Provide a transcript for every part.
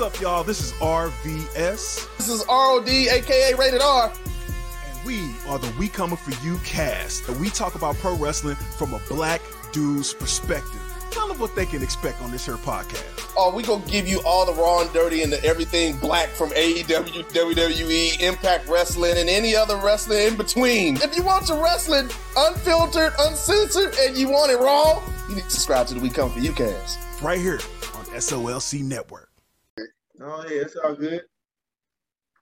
What's up, y'all? This is RVS. This is ROD, aka Rated R. And we are the We Coming For You cast. And we talk about pro wrestling from a black dude's perspective. Tell them what they can expect on this here podcast. Oh, we gonna give you all the raw and dirty and the everything black from AEW, WWE, Impact Wrestling, and any other wrestling in between. If you want your wrestling unfiltered, uncensored, and you want it raw, you need to subscribe to the We Come For You cast. Right here on SOLC Network. Oh, yeah, it's all good.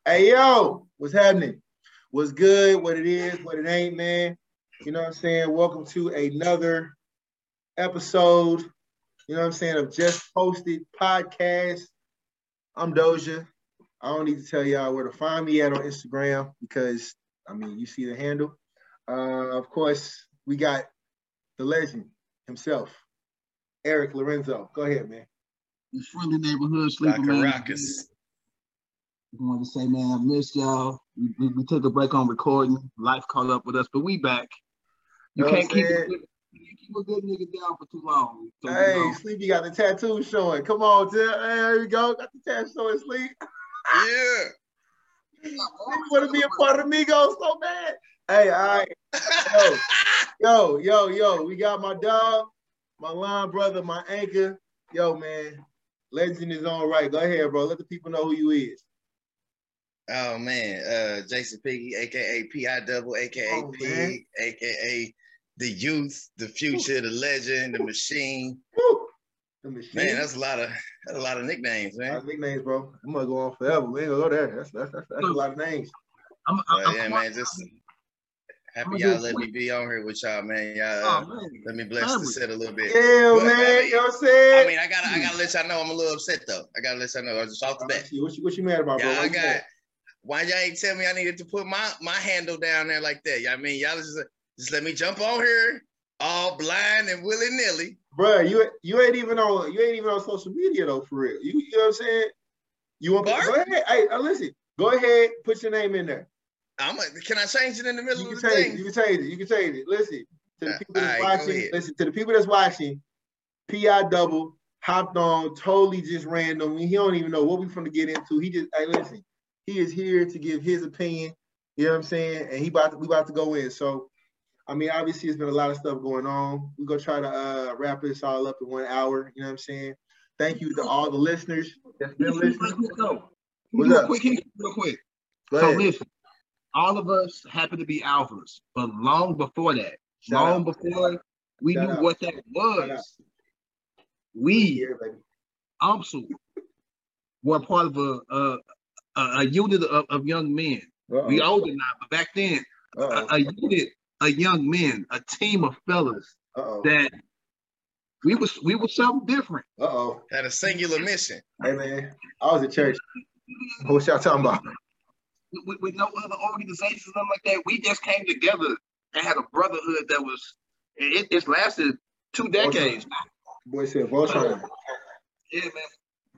Hey, yo, what's happening? What's good? What it is, what it ain't, man. You know what I'm saying? Welcome to another episode, you know what I'm saying, of Just Posted Podcast. I'm Doja. I don't need to tell y'all where to find me at on Instagram because, I mean, you see the handle. Uh, of course, we got the legend himself, Eric Lorenzo. Go ahead, man. The friendly neighborhood sleeper man. Caracas. I wanted to say, man, I missed y'all. We, we, we took a break on recording. Life caught up with us, but we back. You Know can't keep, a good, you keep a good nigga down for too long. So, you Hey, know, Sleepy got the tattoo showing. Come on, Tim. Hey, there you go. Got the tattoo showing, Sleep. Yeah. You want to be a part of Migos so bad. Hey, all right. Yo, yo, yo, yo. We got my dog, my line brother, my anchor. Yo, man. Legend is on right. Go ahead, bro. Let the people know who you is. Oh man, uh Jason Piggy, aka P.I. Double, aka Oh, P, man. aka the youth, the future, the legend, the machine. Woo. The machine. Man, that's a lot of that's a lot of nicknames, a lot man. of nicknames, bro. I'm gonna go on forever. We ain't gonna go there. That's that's that's, that's a lot of names. I'm, I'm, Uh, I'm, yeah, man, just happy I'ma y'all let me be on here with y'all, man. Y'all oh, uh, man. let me bless the set a little bit. Yeah, But, man. I mean- you know what I'm saying? I mean, I gotta I gotta let y'all know I'm a little upset though. I gotta let y'all know I was just off the bat. what, you, what you mad about, bro? Y'all What you got mad? why y'all ain't tell me I needed to put my my handle down there like that? Y'all mean y'all just just let me jump on here all blind and willy nilly. Bruh, you you ain't even on you ain't even on social media though for real. You, you know what I'm saying? You want Bart? go ahead? Hey, uh, listen, go ahead, put your name in there. I'm a, can I change it in the middle You of the change it. thing? You can change it. You can change it. Listen to the Uh, people that's alright, go watching. Listen to the people that's watching. Pi double hopped on totally just random. He don't even know what we're going to get into. He just hey listen. He is here to give his opinion. You know what I'm saying? And he about to, we about to go in. So I mean, obviously, it's been a lot of stuff going on. We're gonna try to uh, wrap this all up in one hour. You know what I'm saying? Thank you to all the listeners that's been listening. What's Real up? quick, real quick. So listen, all of us happen to be alphas, but long before that, Shout long out. before we Shout knew out. what that was, we Yeah, baby. also were part of a a, a, a unit of, of young men. We Uh-oh. older now, but back then, a, Uh-oh. a unit of young men, a team of fellas Uh-oh. that we was we was something different. Uh-oh. Had a singular mission. Hey man, I was at church. What y'all talking about? With, with, with no other organizations, nothing like that. We just came together and had a brotherhood that was it, it's lasted two decades. Boy said Voltron. Yeah, man.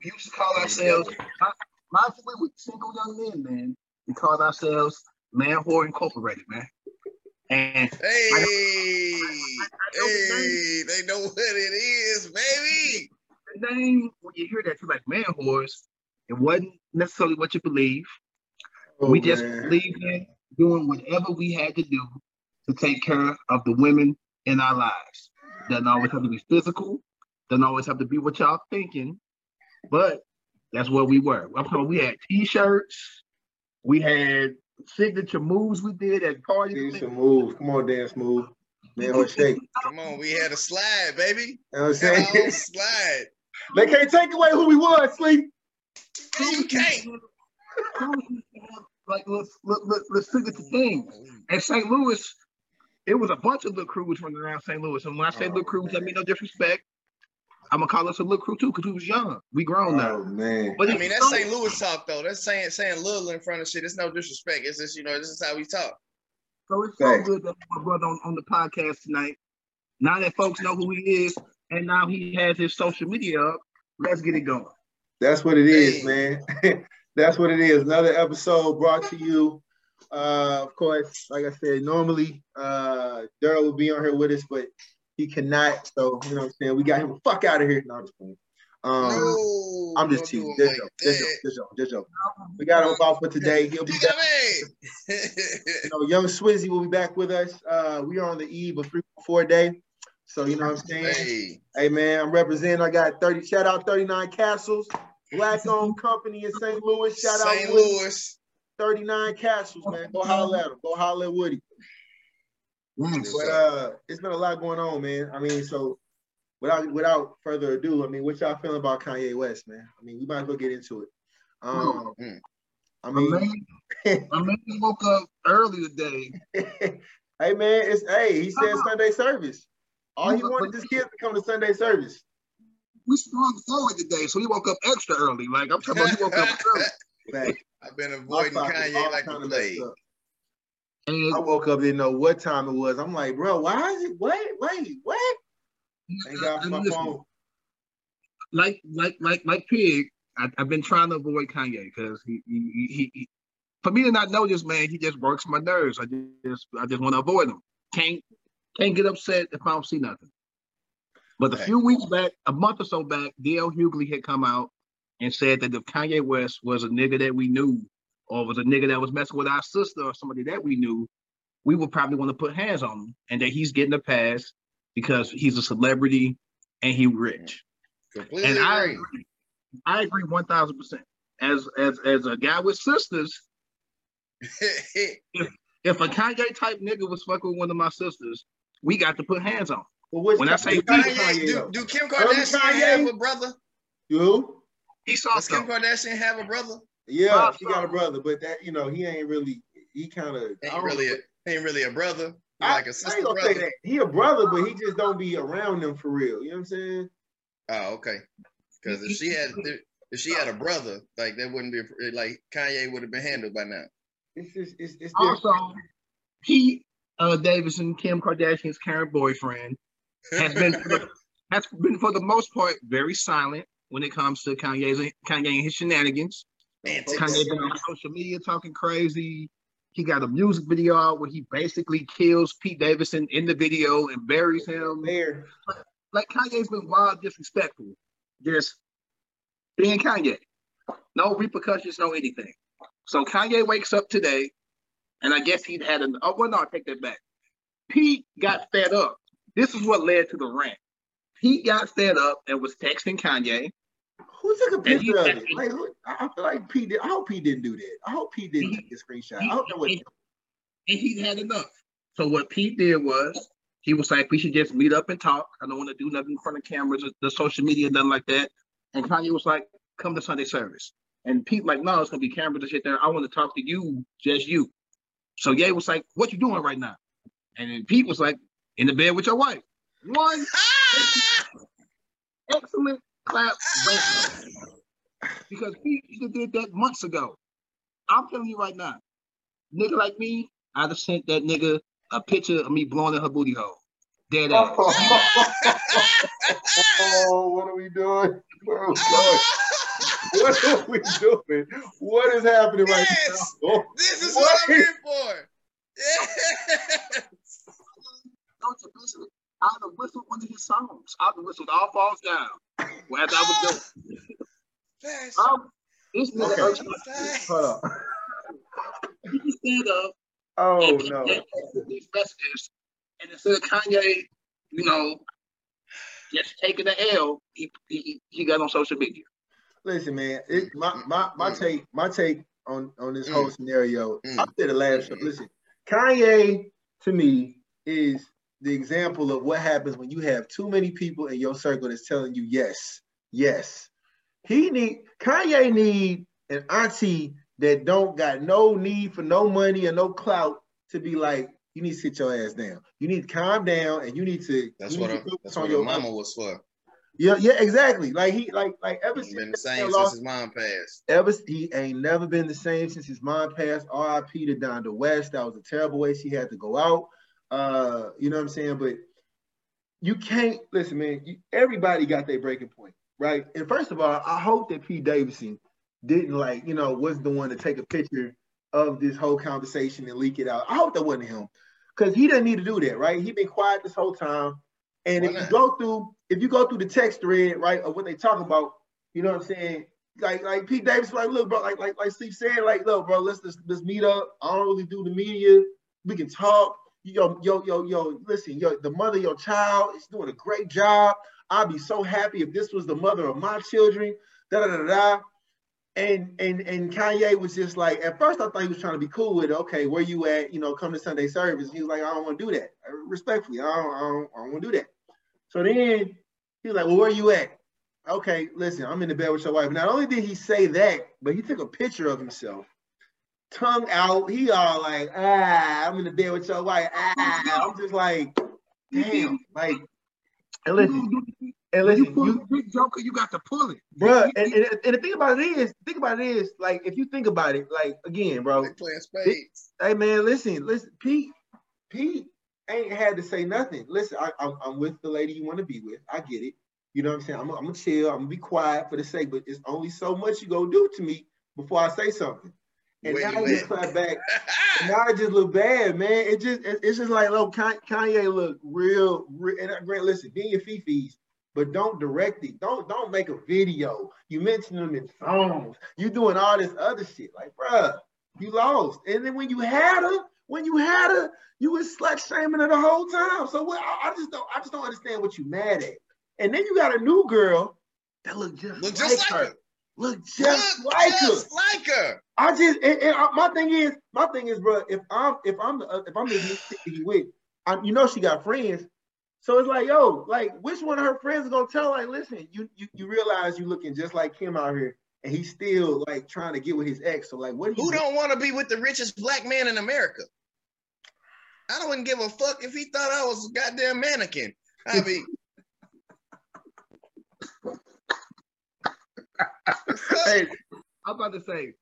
We used to call ourselves my, my we were single young men, man. We called ourselves Man Whore Incorporated, man. And Hey, know the hey, they know what it is, baby. the name, when you hear that, you're like, man whores, it wasn't necessarily what you believe. Oh, we just man. believed in doing whatever we had to do to take care of the women in our lives. Doesn't always have to be physical, doesn't always have to be what y'all thinking, but that's what we were. I'm talking, we had t-shirts, we had signature moves we did at Do parties. some moves. Come on, dance move. Man, or shake. Come on, we had a slide, baby. You know what I'm We had our saying? slide. they can't take away who we was, sleep. You can't. Like let's let, let, let's figure the things. In St. Louis, it was a bunch of little crews running around St. Louis. And when I say Oh, little crews, I mean no disrespect. I'm gonna call us a little crew too, because we was young. We grown now. Oh man. But I mean, that's so- St. Louis talk though. That's saying saying little in front of shit. It's no disrespect. It's just you know this is how we talk. So it's so Thanks. good that my brother on, on the podcast tonight. Now that folks know who he is, and now he has his social media up, let's get it going. That's what it is, man. That's what it is. Another episode brought to you. Uh, of course, like I said, normally uh Daryl will be on here with us, but he cannot. So you know what I'm saying. We got him the fuck out of here. No, I'm just playing. Um, no, I'm just teasing. like joke, just that. joke, just joke. We got him off for today. He'll be back. You know, young Swizzy will be back with us. Uh, we are on the eve of three four day. So you know what I'm saying? hey, Hey man, I'm representing. I got 30. Shout out 39 Castles, black owned company in St. Louis. Shout St. out Woody, Louis. 39 Castles, man. Go holler at him. Go holler at Woody. Yes. But uh, it's been a lot going on, man. I mean, so without without further ado, I mean, what y'all feeling about Kanye West, man? I mean, we might as well get into it. Um, Mm. I My mean, man, my man woke up early today. hey man, it's hey, he said Sunday service. All he wanted his kids to come to Sunday service. We sprung forward today, so he woke up extra early. Like I'm talking about, he woke up early. Man, I've been avoiding Kanye like the plague. I woke up, didn't know what time it was. I'm like, bro, why is it? Wait, wait, what? Thank God for my listen, phone. like like like like Pig, I, I've been trying to avoid Kanye because he, he, he, he for me to not know this man, he just works my nerves. I just I just want to avoid him. Can't can't get upset if I don't see nothing. But a few weeks back, a month or so back, D.L. Hughley had come out and said that if Kanye West was a nigga that we knew, or was a nigga that was messing with our sister or somebody that we knew, we would probably want to put hands on him, and that he's getting a pass because he's a celebrity and he rich. Completely And I agree. I agree one thousand percent. As as as a guy with sisters, if a Kanye type nigga was fucking with one of my sisters, we got to put hands on. him. But which When I say which Kanye, Kanye, do, do Kim Kardashian Kanye? have a brother? You? He saw Does Kim. Kardashian have a brother? Yeah, Bob she got a brother, but that you know he ain't really. He kind of Ain't really a ain't really a brother. He I, like I a sister I ain't gonna brother. say that he a brother, but he just don't be around them for real. You know what I'm saying? Oh, okay. Because if she had if she had a brother, like that wouldn't be like Kanye would have been handled by now. It's just it's it's different. Also, Pete uh, Davidson, Kim Kardashian's current boyfriend, has been for the, has been for the most part very silent when it comes to Kanye's Kanye and his shenanigans. Kanye been on social media talking crazy. He got a music video out where he basically kills Pete Davidson in the video and buries him. There, Like Kanye's been wild disrespectful. Just being Kanye. No repercussions, no anything. So Kanye wakes up today, and I guess he'd had an oh well no, I take that back. Pete got fed up. This is what led to the rant. Pete got fed up and was texting Kanye. who took a picture of it? Like, who, I feel like Pete. Did, I hope Pete didn't do that. I hope Pete didn't He- take a screenshot. I hope that was. and, and he had enough. So what Pete did was he was like, we should just meet up and talk. I don't want to do nothing in front of cameras, the social media, nothing like that. And Kanye was like, come to Sunday service. And Pete like, no, it's gonna be cameras and shit there. I want to talk to you, just you. So Ye was like, what you doing right now? And then Pete was like, in the bed with your wife. One ah! excellent clap. back. Because Pete should have did that months ago. I'm telling you right now, nigga like me, I'd have sent that nigga a picture of me blowing in her booty hole. Dead oh. ass. oh, what are we doing? Where are we going? What are we doing? What is happening right now? Oh, This is What what I'm here for. Yes. Don't you listen? I'd have whistled one of his songs. I'd have whistled All Falls Down. Well, as I was doing. Fast. Um, this nigga Okay. okay. Fast. hold on. he stand up Oh and no. and these messages, and instead of Kanye, you know, just taking the L, he, he, he got on social media. Listen, man. It, my my my Mm. take my take on on this Mm. whole scenario. Mm. I said it last show. Mm. Listen, Kanye to me is the example of what happens when you have too many people in your circle that's telling you yes, yes. He need Kanye need an auntie that don't got no need for no money or no clout to be like, you need to sit your ass down. You need to calm down and you need to. That's what to that's on what your mama was for. Yeah, yeah, exactly. Like he, like, like ever since been the same since lost- his mom passed. ever he ain't never been the same since his mom passed. R.I.P. to Donda West. That was a terrible way she had to go out. Uh, you know what I'm saying? But you can't listen, man. You, everybody got their breaking point, right? And first of all, I hope that Pete Davidson didn't like, you know, wasn't the one to take a picture of this whole conversation and leak it out. I hope that wasn't him, because he doesn't need to do that, right? He been quiet this whole time. And Why if you go through, if you go through the text thread, right, of what they talk about, you know what I'm saying? Like, like Pete Davis, like, look, bro, like, like, like Steve said, like, look, bro, let's let's, let's meet up. I don't really do the media. We can talk. Yo, yo, yo, yo, listen, yo, the mother your child is doing a great job. I'd be so happy if this was the mother of my children. Da da da da. And and and Kanye was just like, at first I thought he was trying to be cool with it. Okay, where you at? You know, come to Sunday service. He was like, I don't want to do that. Respectfully, I don't, I don't, I don't want to do that. So then he was like, Well, where you at? Okay, listen, I'm in the bed with your wife. Not only did he say that, but he took a picture of himself, tongue out. He all like, ah, I'm in the bed with your wife. Ah, I'm just like, damn, like, and listen, and When you listen, pull you, the big joker, you got to pull it. bro. and, and, and the thing about it is, think about it is, like, if you think about it, like, again, bro, They playing spades. hey man, listen, listen, Pete, Pete ain't had to say nothing. Listen, I, I'm, I'm with the lady you want to be with. I get it. You know what I'm saying? I'm, I'm gonna chill. I'm gonna be quiet for the sake, but it's only so much you gonna do to me before I say something. And Where now you I just clap back. Now I just look bad, man. It just it's just like, look, Kanye look real, real and uh, Grant, listen, be in your fifis, but don't direct it. Don't don't make a video. You mention them in songs. You doing all this other shit. Like, bruh, you lost. And then when you had her, when you had her, you was slut shaming her the whole time. So what I, I just don't I just don't understand what you mad at. And then you got a new girl that look just, Look like, just like her. Look just Look like her. like her. I just and, and I- my thing is, my thing is, bro. If I'm if I'm the uh, if I'm the he with, I, you know, she got friends. So it's like, yo, like, which one of her friends is gonna tell? Like, listen, you you you realize you looking just like him out here, and he's still like trying to get with his ex. So like, what? do Who don't want to be with the richest black man in America? I wouldn't give a fuck if he thought I was a goddamn mannequin. I mean, Hey, I'm about to say,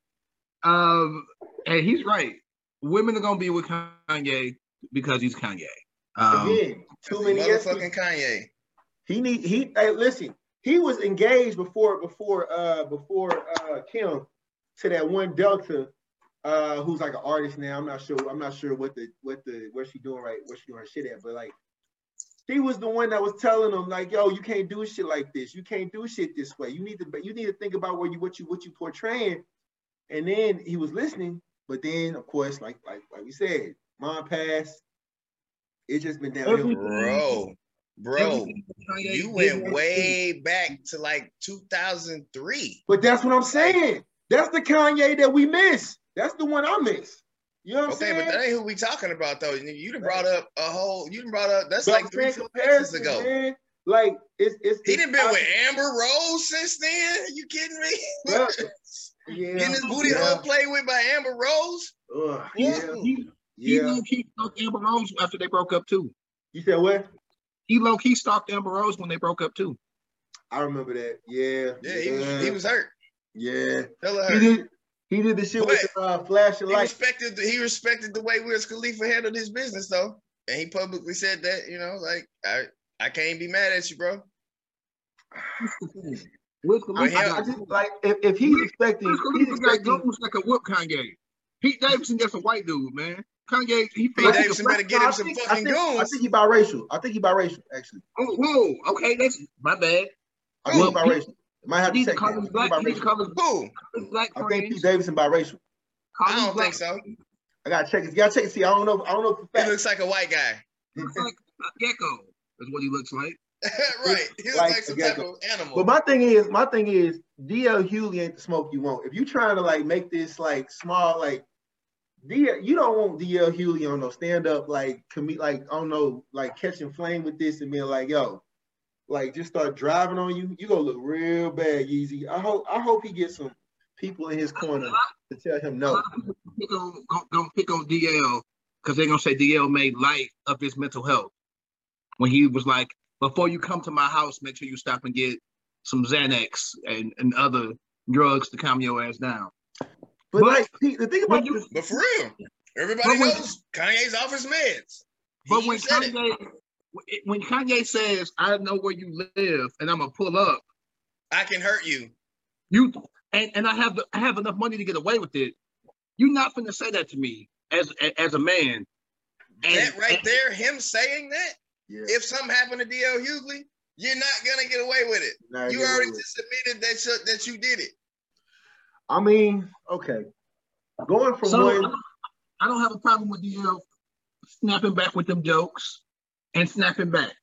um, and he's right. Women are gonna be with Kanye because he's Kanye. Um, again, too many yeses. motherfucking Kanye. He need he. Hey, listen, he was engaged before before uh before uh Kim to that one Delta uh who's like an artist now. I'm not sure. I'm not sure what the what the where she doing right where she doing her shit at, but like she was the one that was telling him like, yo, you can't do shit like this. You can't do shit this way. You need to but you need to think about where you what you what you portraying. And then he was listening, but then of course, like like like we said, mom passed. It's just been downhill. Bro, bro, you went way back to like 2003. But that's what I'm saying. That's the Kanye that we miss. That's the one I miss. You know what I'm Okay, saying? but that ain't who we talking about though. You you done brought up a whole. You done brought up. That's But like three saying four comparison, years ago. man. Like it's it's. He it's- done been I- with Amber Rose since then. you kidding me? Yeah. Yeah. Getting his booty yeah. hole played with by Amber Rose. Ugh, Yeah. yeah. He, he Yeah. low key stalked Amber Rose after they broke up too. You said what? He low key stalked Amber Rose when they broke up too. I remember that. Yeah. Yeah, he was he was hurt. Yeah. Hella He did. He did the shit with the uh, flashing He lights. respected the, he respected the way Wiz Khalifa handled his business though, and he publicly said that you know like I I can't be mad at you, bro. Wiz Khalifa him- I just like if, if he's expecting, Wiz he's Khalifa got expecting. goons that can whoop Kanye. Pete Davidson just a white dude, man. Kanye, he Pete like Davidson better get him some think- I fucking think- I think he biracial. I think he biracial. Actually, Oh, whoa, okay, that's my bad. I think he biracial. Might have to need to check call that. I black, think he he need to biracial. call his, Who? black I think friends. Pete Davidson biracial. I don't black think so. I gotta check it. You gotta check it. See, I don't know. I don't know for He looks like a white guy. He looks like a gecko. Is what he looks like. right. He looks Like like some a type gecko. of animal. But my thing is, my thing is, DL Hughley ain't the smoke you want. If you trying to like make this like small, like DL, you don't want DL Hughley on no stand up like commit like I don't know, like catching flame with this and being like, yo, like just start driving on you. You gonna look real bad, Yeezy. I hope I hope he gets some people in his corner to tell him no. lot of people pick on, gonna pick on DL because they're gonna say DL made light of his mental health when he was like, before you come to my house, make sure you stop and get some Xanax and, and other drugs to calm your ass down. But But like the thing about you- this, But for real, everybody But when- knows Kanye's off his meds. But He when said it. Kanye, when Kanye says, "I know where you live and I'm gonna pull up," I can hurt you. you and, and I have the, I have enough money to get away with it. You're not gonna say that to me as as a man. And- that right and- there, him saying that, Yeah. If something happened to DL Hughley, you're not gonna get away with it. Nah, You already away with it. just admitted that you, that you did it. I mean, okay. Going from So one, I don't have a problem with DL snapping back with them jokes and snapping back.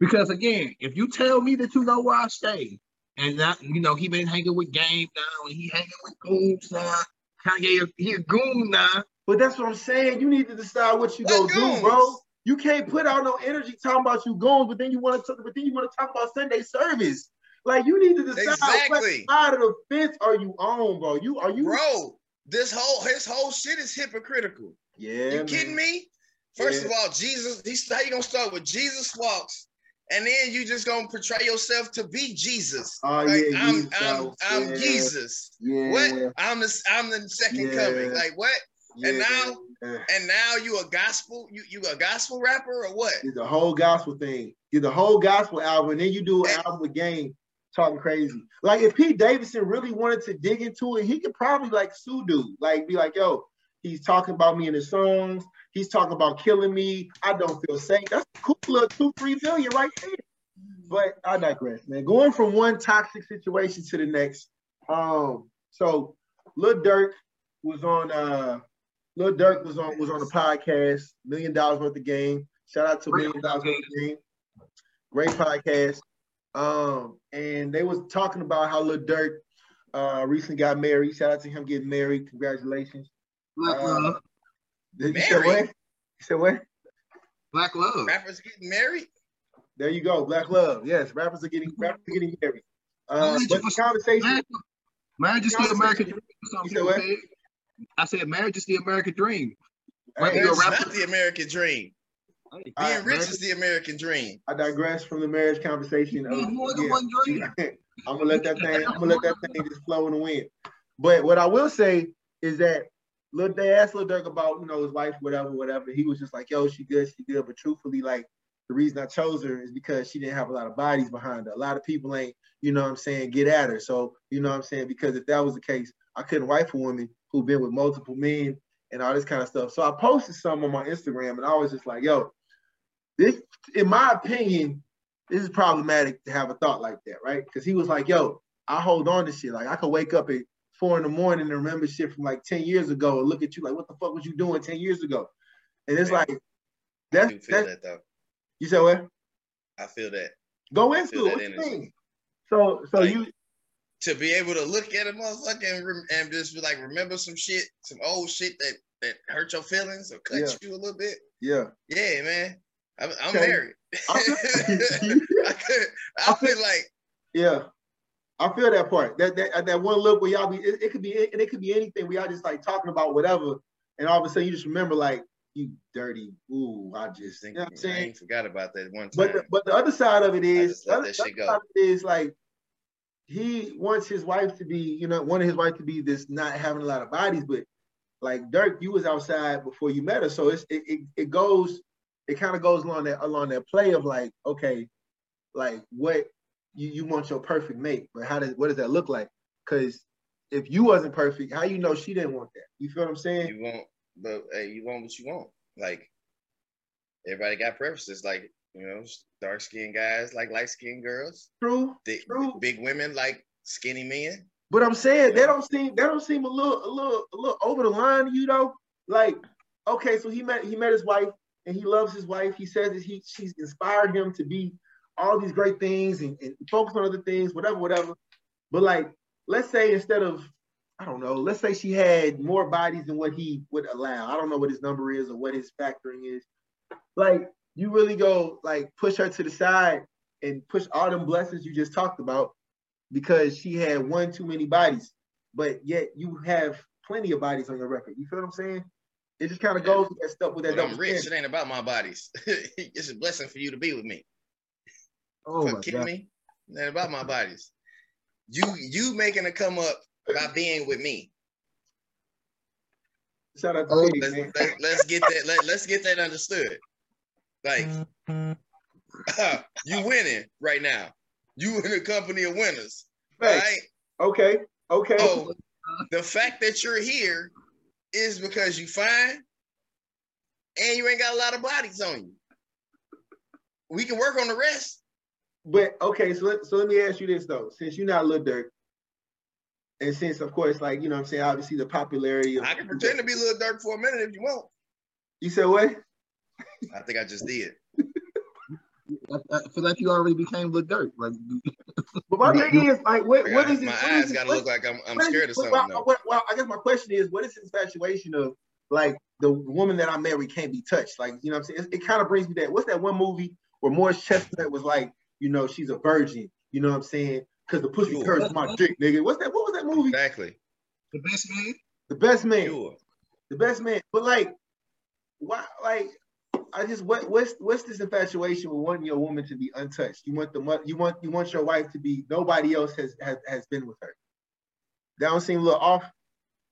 Because again, if you tell me that you know where I stay, and that you know he been hanging with game now, and he hanging with goons now, Kanye he a goon now. but that's what I'm saying. You need to decide what you What go do, bro. You can't put out no energy talking about you goons, but then you want to, talk, but then you want to talk about Sunday service. Like you need to decide Exactly. what side of the fence are you on, bro. You are you? Bro, this whole his whole shit is hypocritical. Yeah, you man. kidding me? First Yeah. of all, Jesus, he's how you gonna start with Jesus walks, and then you just gonna portray yourself to be Jesus. Oh Like, yeah, I'm Jesus, I'm I'm yeah, Jesus. Yeah, What? I'm the I'm the second Yeah. coming. Like what? and now-. And now you a gospel, you you a gospel rapper or what? Did the whole gospel thing. Did the whole gospel album, and then you do an And- album with Game talking crazy. Like if Pete Davidson really wanted to dig into it, he could probably like sue dude, like be like, yo, he's talking about me in his songs. He's talking about killing me. I don't feel safe. That's a cool little two, three million right there. But I digress, man. Going from one toxic situation to the next. Um, so Lil Durk was on uh Lil Durk was on was on the podcast, million dollars worth of game. Shout out to Million Dollars Worth of Game. Great podcast. Um, and they was talking about how Lil Durk uh recently got married. Shout out to him getting married. Congratulations. Uh, Did you say what? Married? You said what? black love. Rappers getting married? There you go. Black love. Yes, rappers are getting rappers are getting married. Uh, Marriage but the conversation. Marriage, marriage is the American dream. or something You said what? I said marriage is the American dream. Right, Hey, That's rapper. not the American dream. all Being right, rich is the American dream. I digress from the marriage conversation. There's Uh, more than yeah. one dream. I'm gonna let that thing. I'm gonna let that thing just flow in the wind. But what I will say is that look, they asked Lil Durk about you know his wife, whatever, whatever. He was just like, "Yo, she good, she good." But truthfully, like the reason I chose her is because she didn't have a lot of bodies behind her. A lot of people ain't, you know what I'm saying, get at her. So you know what I'm saying because if that was the case, I couldn't wife a woman who been with multiple men and all this kind of stuff. So I posted some on my Instagram, and I was just like, "Yo, this, in my opinion." this is problematic to have a thought like that, right? Because he was like, yo, I hold on to shit. Like I could wake up at four in the morning and remember shit from like 10 years ago and look at you like, what the fuck was you doing 10 years ago? And it's Man, like, that's, that's that though. you said what? I feel that. Go into it. What you mean? So so Like- you to be able to look at a motherfucker and, rem- and just be like remember some shit, some old shit that that hurt your feelings or cut Yeah. you a little bit. yeah. Yeah, man. I'm, I'm Okay. married. I feel- I could. I feel like Yeah. I feel that part. That that, uh, that one look where y'all be it, it could be and it could be anything We y'all just like talking about whatever, and all of a sudden you just remember like you dirty. Ooh, I just you know I'm saying. ain't forgot about that one time. But the, but the other side of it is the other, that other go. side of it is like he wants his wife to be, you know, wanted his wife to be this not having a lot of bodies, but like Durk, you was outside before you met her, so it's it it, it goes, it kind of goes along that along that play of like, okay, like what you you want your perfect mate, but how does what does that look like? Because if you wasn't perfect, how you know she didn't want that? You feel what I'm saying? you want, but hey, you want what you want. Like everybody got preferences. Like you know, dark skinned guys like light skinned girls. True, Thick, True. big women like skinny men. But I'm saying that don't seem that don't seem a little a little a little over the line to you though. Like, okay, so he met he met his wife and he loves his wife. He says that he she's inspired him to be all these great things and, and focus on other things, whatever, whatever. But like, let's say instead of I don't know, let's say she had more bodies than what he would allow. I don't know what his number is or what his factoring is. Like, you really go like push her to the side and push all them blessings you just talked about because she had one too many bodies, but yet you have plenty of bodies on your record. You feel what I'm saying? It just kind of goes with that stuff with that double I'm rich. It ain't about my bodies. it's a blessing for you to be with me. Oh For my kidding god! me? It ain't about my bodies. You you making a come up by being with me. Shout out to Oh, Pete, Let's, man. let, let's get that. Let, let's get that understood. Like mm-hmm. you winning right now. You in a company of winners, Facts. right? Okay, okay. Oh, the fact that you're here is because you fine and you ain't got a lot of bodies on you. we can work on the rest. But okay, so let, so let me ask you this though, since you're not Lil Durk, and since of course, like you know, what I'm saying obviously the popularity. Of, I can pretend to be Lil Durk for a minute if you want. You said what? I think I just did. I, I feel like you already became Lil Durk. Like, But my thing is like, what, I got- is it? my what eyes gotta look like I'm, I'm scared of well, something. Well, though. well, well, I guess my question is, what is the infatuation of like the woman that I marry can't be touched? Like, you know what I'm saying? It, it kind of brings me that. What's that one movie where Morris Chestnut was like, you know, she's a virgin. You know what I'm saying? Because the pussy Sure. curves my dick, nigga. What's that? What was that movie? Exactly. the best man. The best man. Sure. the best man. But like, why? Like, I just what what's what's this infatuation with wanting your woman to be untouched? You want the you want you want your wife to be nobody else has has, has been with her. That don't seem a little off.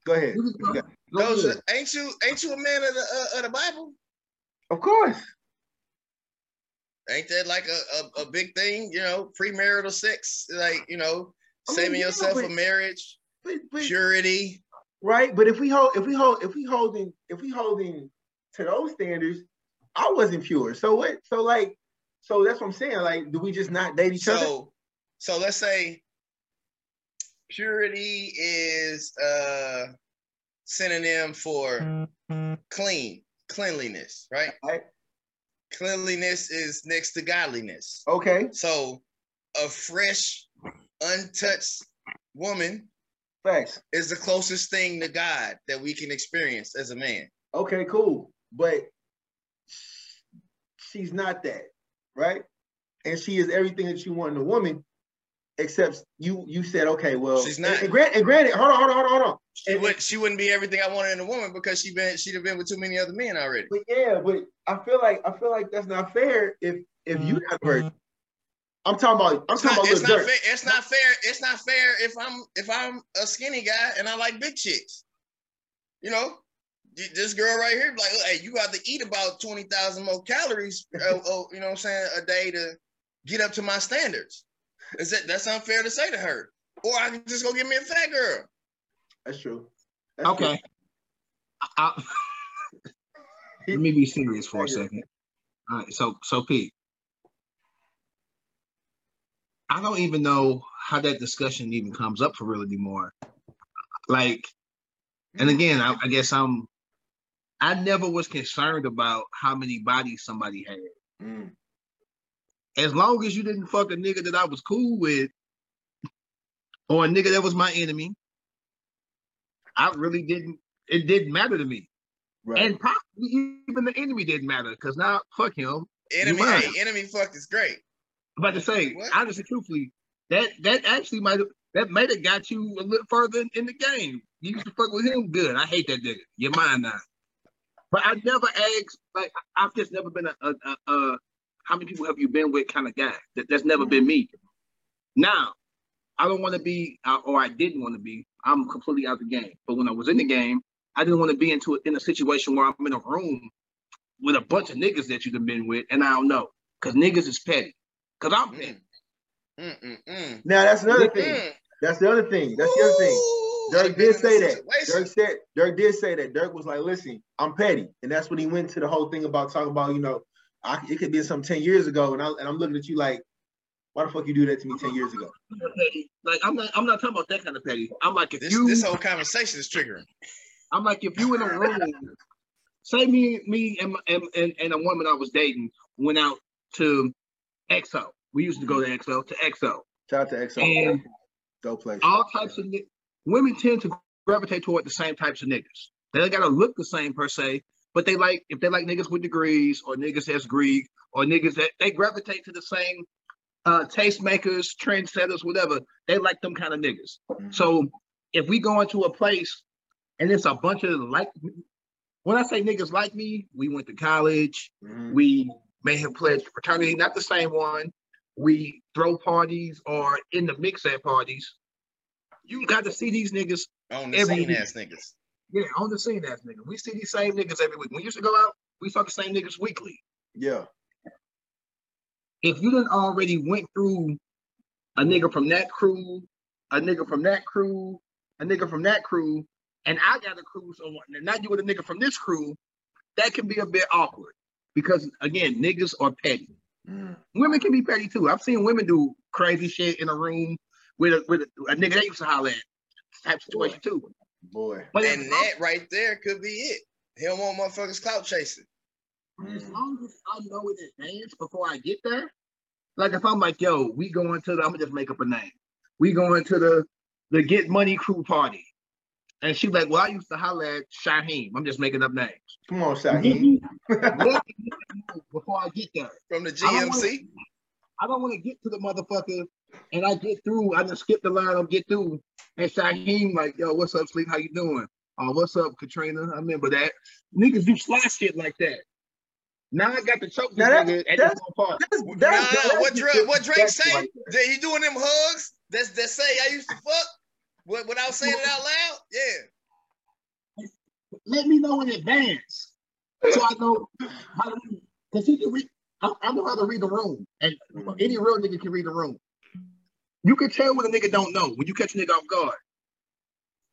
Go ahead. You What you got? Go Those ahead. ain't you ain't you a man of the uh, of the Bible? Of course. Ain't that like a, a, a big thing? You know, premarital sex, like you know, I mean, saving yeah, yourself but- for marriage, But, but, purity. right. But if we hold if we hold if we holding if we holding to those standards, I wasn't pure. So what? So like, so that's what I'm saying. Like, do we just not date each other? So, so let's say purity is uh synonym for clean, cleanliness, right? Right. Cleanliness is next to godliness. Okay. So, a fresh, untouched woman Thanks. is the closest thing to God that we can experience as a man. Okay, cool. But she's not that, right? And she is everything that you want in a woman, except you you said, okay, well She's not. And, and, grant, and granted, hold on, hold on, hold on, hold on. She, And- would, she wouldn't be everything I wanted in a woman because she been she'd have been with too many other men already. But yeah, but I feel like I feel like that's not fair if if you not a virgin. I'm talking about I'm It's talking not, about it's not Durk. fair. It's not fair. It's not fair if I'm if I'm a skinny guy and I like big chicks. You know, this girl right here, like, hey, you got to eat about twenty thousand more calories. uh, oh, you know what I'm saying, a day to get up to my standards. Is that that's unfair to say to her? Or I can just go get me a fat girl. That's true. That's. Okay. I- I- let me be serious for a second. All right, so so Pete, I don't even know how that discussion even comes up for real anymore. Like, and again, I, I guess I'm. I never was concerned about how many bodies somebody had. Mm. As long as you didn't fuck a nigga that I was cool with, or a nigga that was my enemy, I really didn't. It didn't matter to me. Right. And probably even the enemy didn't matter because now fuck him. Enemy, hey, enemy fuck is great. I'm about to say, What? honestly, truthfully, that that actually might have that might have got you a little further in, in the game. You used to fuck with him good. I hate that nigga. You're mine now. But I never asked, like I've just never been a, a, a, a how many people have you been with kind of guy. That, that's never been me. Now, I don't want to be, uh, or I didn't want to be. I'm completely out of the game. But when I was in the game, I didn't want to be into it in a situation where I'm in a room with a bunch of niggas that you've been with, and I don't know, cause niggas is petty. Cause I'm petty. Mm, mm, mm. Now that's another thing. That's the other thing. That's the other thing. Ooh, Durk did say that. Durk said Durk did say that. Durk was like, "Listen, I'm petty," and that's when he went to the whole thing about talking about, you know, I, it could be some ten years ago, and I and I'm looking at you like, why the fuck you do that to me ten years ago? Like I'm not I'm not talking about that kind of petty. I'm like if This, you this whole conversation is triggering. I'm like if you in a room, say me me and, my- and and and a woman I was dating went out to EXO. We used to go to EXO to EXO. Shout out to XO. And Dope place. all types of women tend to gravitate toward the same types of niggas. They don't gotta look the same per se, but they like if they like niggas with degrees or niggas that's Greek or niggas that they gravitate to the same uh tastemakers, trendsetters, whatever. They like them kind of niggas. Mhm. So if we go into a place and it's a bunch of like when I say niggas like me, we went to college, Mhm. we may have pledged fraternity, not the same one. We throw parties or in the mix at parties. You got to see these niggas, On the Every scene ass niggas. Yeah, on the scene ass nigga. We see these same niggas every week. When we used to go out, we saw the same niggas weekly. Yeah. If you didn't already went through a nigga from that crew, a nigga from that crew, a nigga from that crew, and I got a crew, so and now you with a nigga from this crew, that can be a bit awkward because again, niggas are petty. Mm. Women can be petty too. I've seen women do crazy shit in a room with a with a, a nigga they used to holler at type situation too. Boy. But And as, long, that right there could be it. He don't want motherfuckers clout chasing. Mm. as long as I know in advance before I get there, like if I'm like, yo, we going to the, I'm gonna just make up a name. We going to the the Get Money Crew party. And she like, well, I used to holler at Shaheem. I'm just making up names. Come on, Shaheem. Let me know before I get there. From the I don't wanna- GMC. I don't want to get to the motherfucker and I get through. I just skip the line. I'm get through. And Shaheem like, yo, what's up, Sleep? How you doing? Oh, what's up, Katrina? I remember that. Niggas do sly shit like that. Now I got the choke this Now that- nigga at that's- the wrong part. That's, Nah, that's, that's what Drake, what Drake that's say? like- that he doing them hugs? That's that say I used to fuck wi- without saying it out loud? Yeah. Let me know in advance so I know how to read. Because he can read. I, I know how to read the room, and any real nigga can read the room. You can tell when a nigga don't know when you catch a nigga off guard.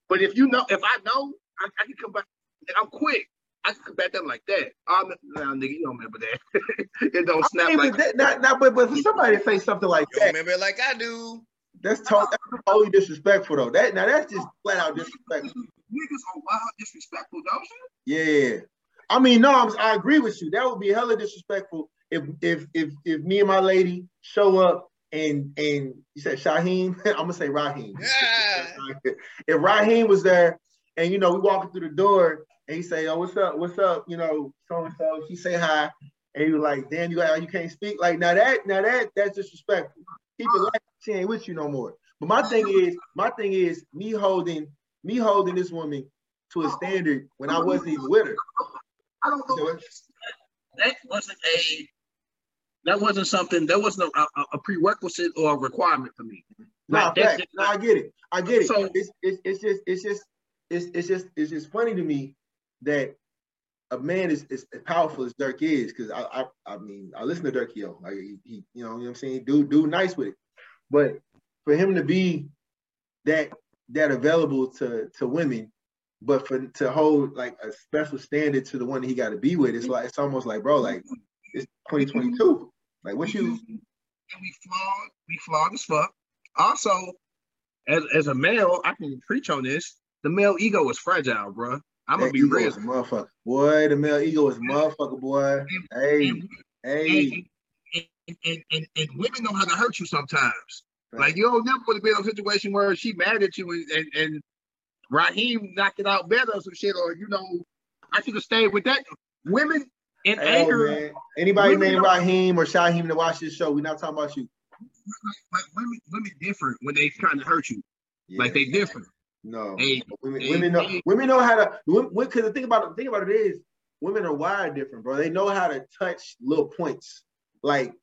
But if you know, if I know, I, I can come back. I'm quick. I can come back up like that. I'm now, nigga, you don't remember that. it don't snap I mean, like that, not, not, but, but for somebody to say something like You don't that, remember it like I do. that's, to, that's totally disrespectful though. That now that's just flat out disrespectful. niggas are wild disrespectful, don't you? Yeah. I mean, no, I'm, I agree with you. That would be hella disrespectful if if if if me and my lady show up and and you said Shaheem, I'm gonna say Raheem. Yeah. if Raheem was there and you know we walking through the door and he say, "Oh, what's up? What's up?" You know, so and so. She say hi, and you like, "Damn, you got you can't speak." Like now that now that that's disrespectful. People like she ain't with you no more. But my thing is, my thing is me holding me holding this woman to a standard when I wasn't even with her. I don't know. So that wasn't a. That wasn't something. That wasn't a, a, a prerequisite or a requirement for me. No, Like, that's fact. just no, I get it. I get it. So- it's, it's it's just it's just it's it's just it's just funny to me that a man is, is as powerful as Durk is because I, I I mean I listen to Durk yo like he, he you know what I'm saying do do nice with it, but for him to be that that available to to women, but for to hold like a special standard to the one he got to be with, it's like it's almost like bro like it's 2022 like what you and we flawed. We flawed as fuck. Also, as as a male, I can preach on this. The male ego is fragile, bro. I'm gonna be ego real. is a motherfucker boy the male ego is a motherfucker boy hey hey and, and, and, and, and women know how to hurt you sometimes. Like you don't never want to be in a situation where she mad at you and, and, and Raheem knocked it out better or some shit, or you know, I should have stayed with that. Women in Hey, anger. Anybody named Raheem or Shaheem to watch this show, we're not talking about you. like, women, women different when they trying to hurt you. Yeah, Like they different. no. They, women, they- women know women know how to because the thing about the thing about it is women are wired different, bro. They know how to touch little points. Like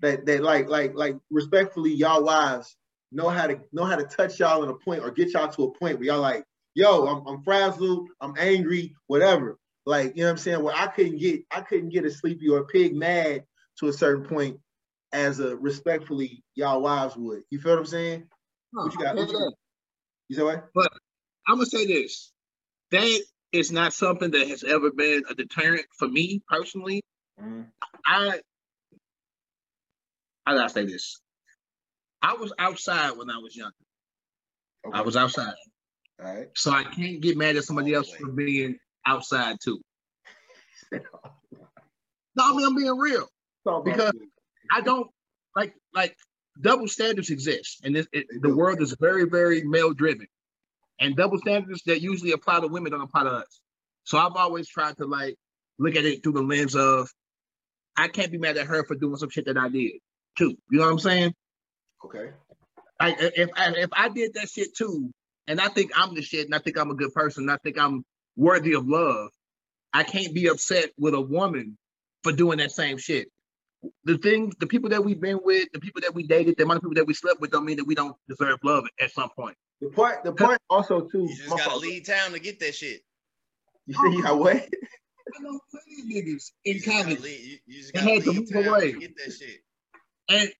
that that like like like respectfully, y'all wives know how to know how to touch y'all in a point or get y'all to a point where y'all like, yo, I'm I'm frazzled, I'm angry, whatever. Like, you know what I'm saying? Where I couldn't get I couldn't get a sleepy or a pig mad to a certain point as a respectfully y'all wives would. You feel what I'm saying? What you got? What you, got? you say what? But I'm gonna say this. That is not something that has ever been a deterrent for me personally. Mm-hmm. I I gotta say this. I was outside when I was younger. Okay. I was outside. all right. So I can't get mad at somebody else for being outside too. No, I mean I'm being real. Talk Because- I don't like like double standards exist, and this, it, the world is very very male driven, and double standards that usually apply to women don't apply to us. So I've always tried to like look at it through the lens of I can't be mad at her for doing some shit that I did too. You know what I'm saying? okay. Like if I, if I did that shit too, and I think I'm the shit, and I think I'm a good person, and I think I'm worthy of love, I can't be upset with a woman for doing that same shit. The things, the people that we've been with, the people that we dated, the amount of people that we slept with, don't mean that we don't deserve love at some point. The part the part also too. You just gotta fault. leave town to get that shit. You see how got what? I know plenty of niggas in You just gotta college, leave, you, you just gotta had to move away. to get that shit. and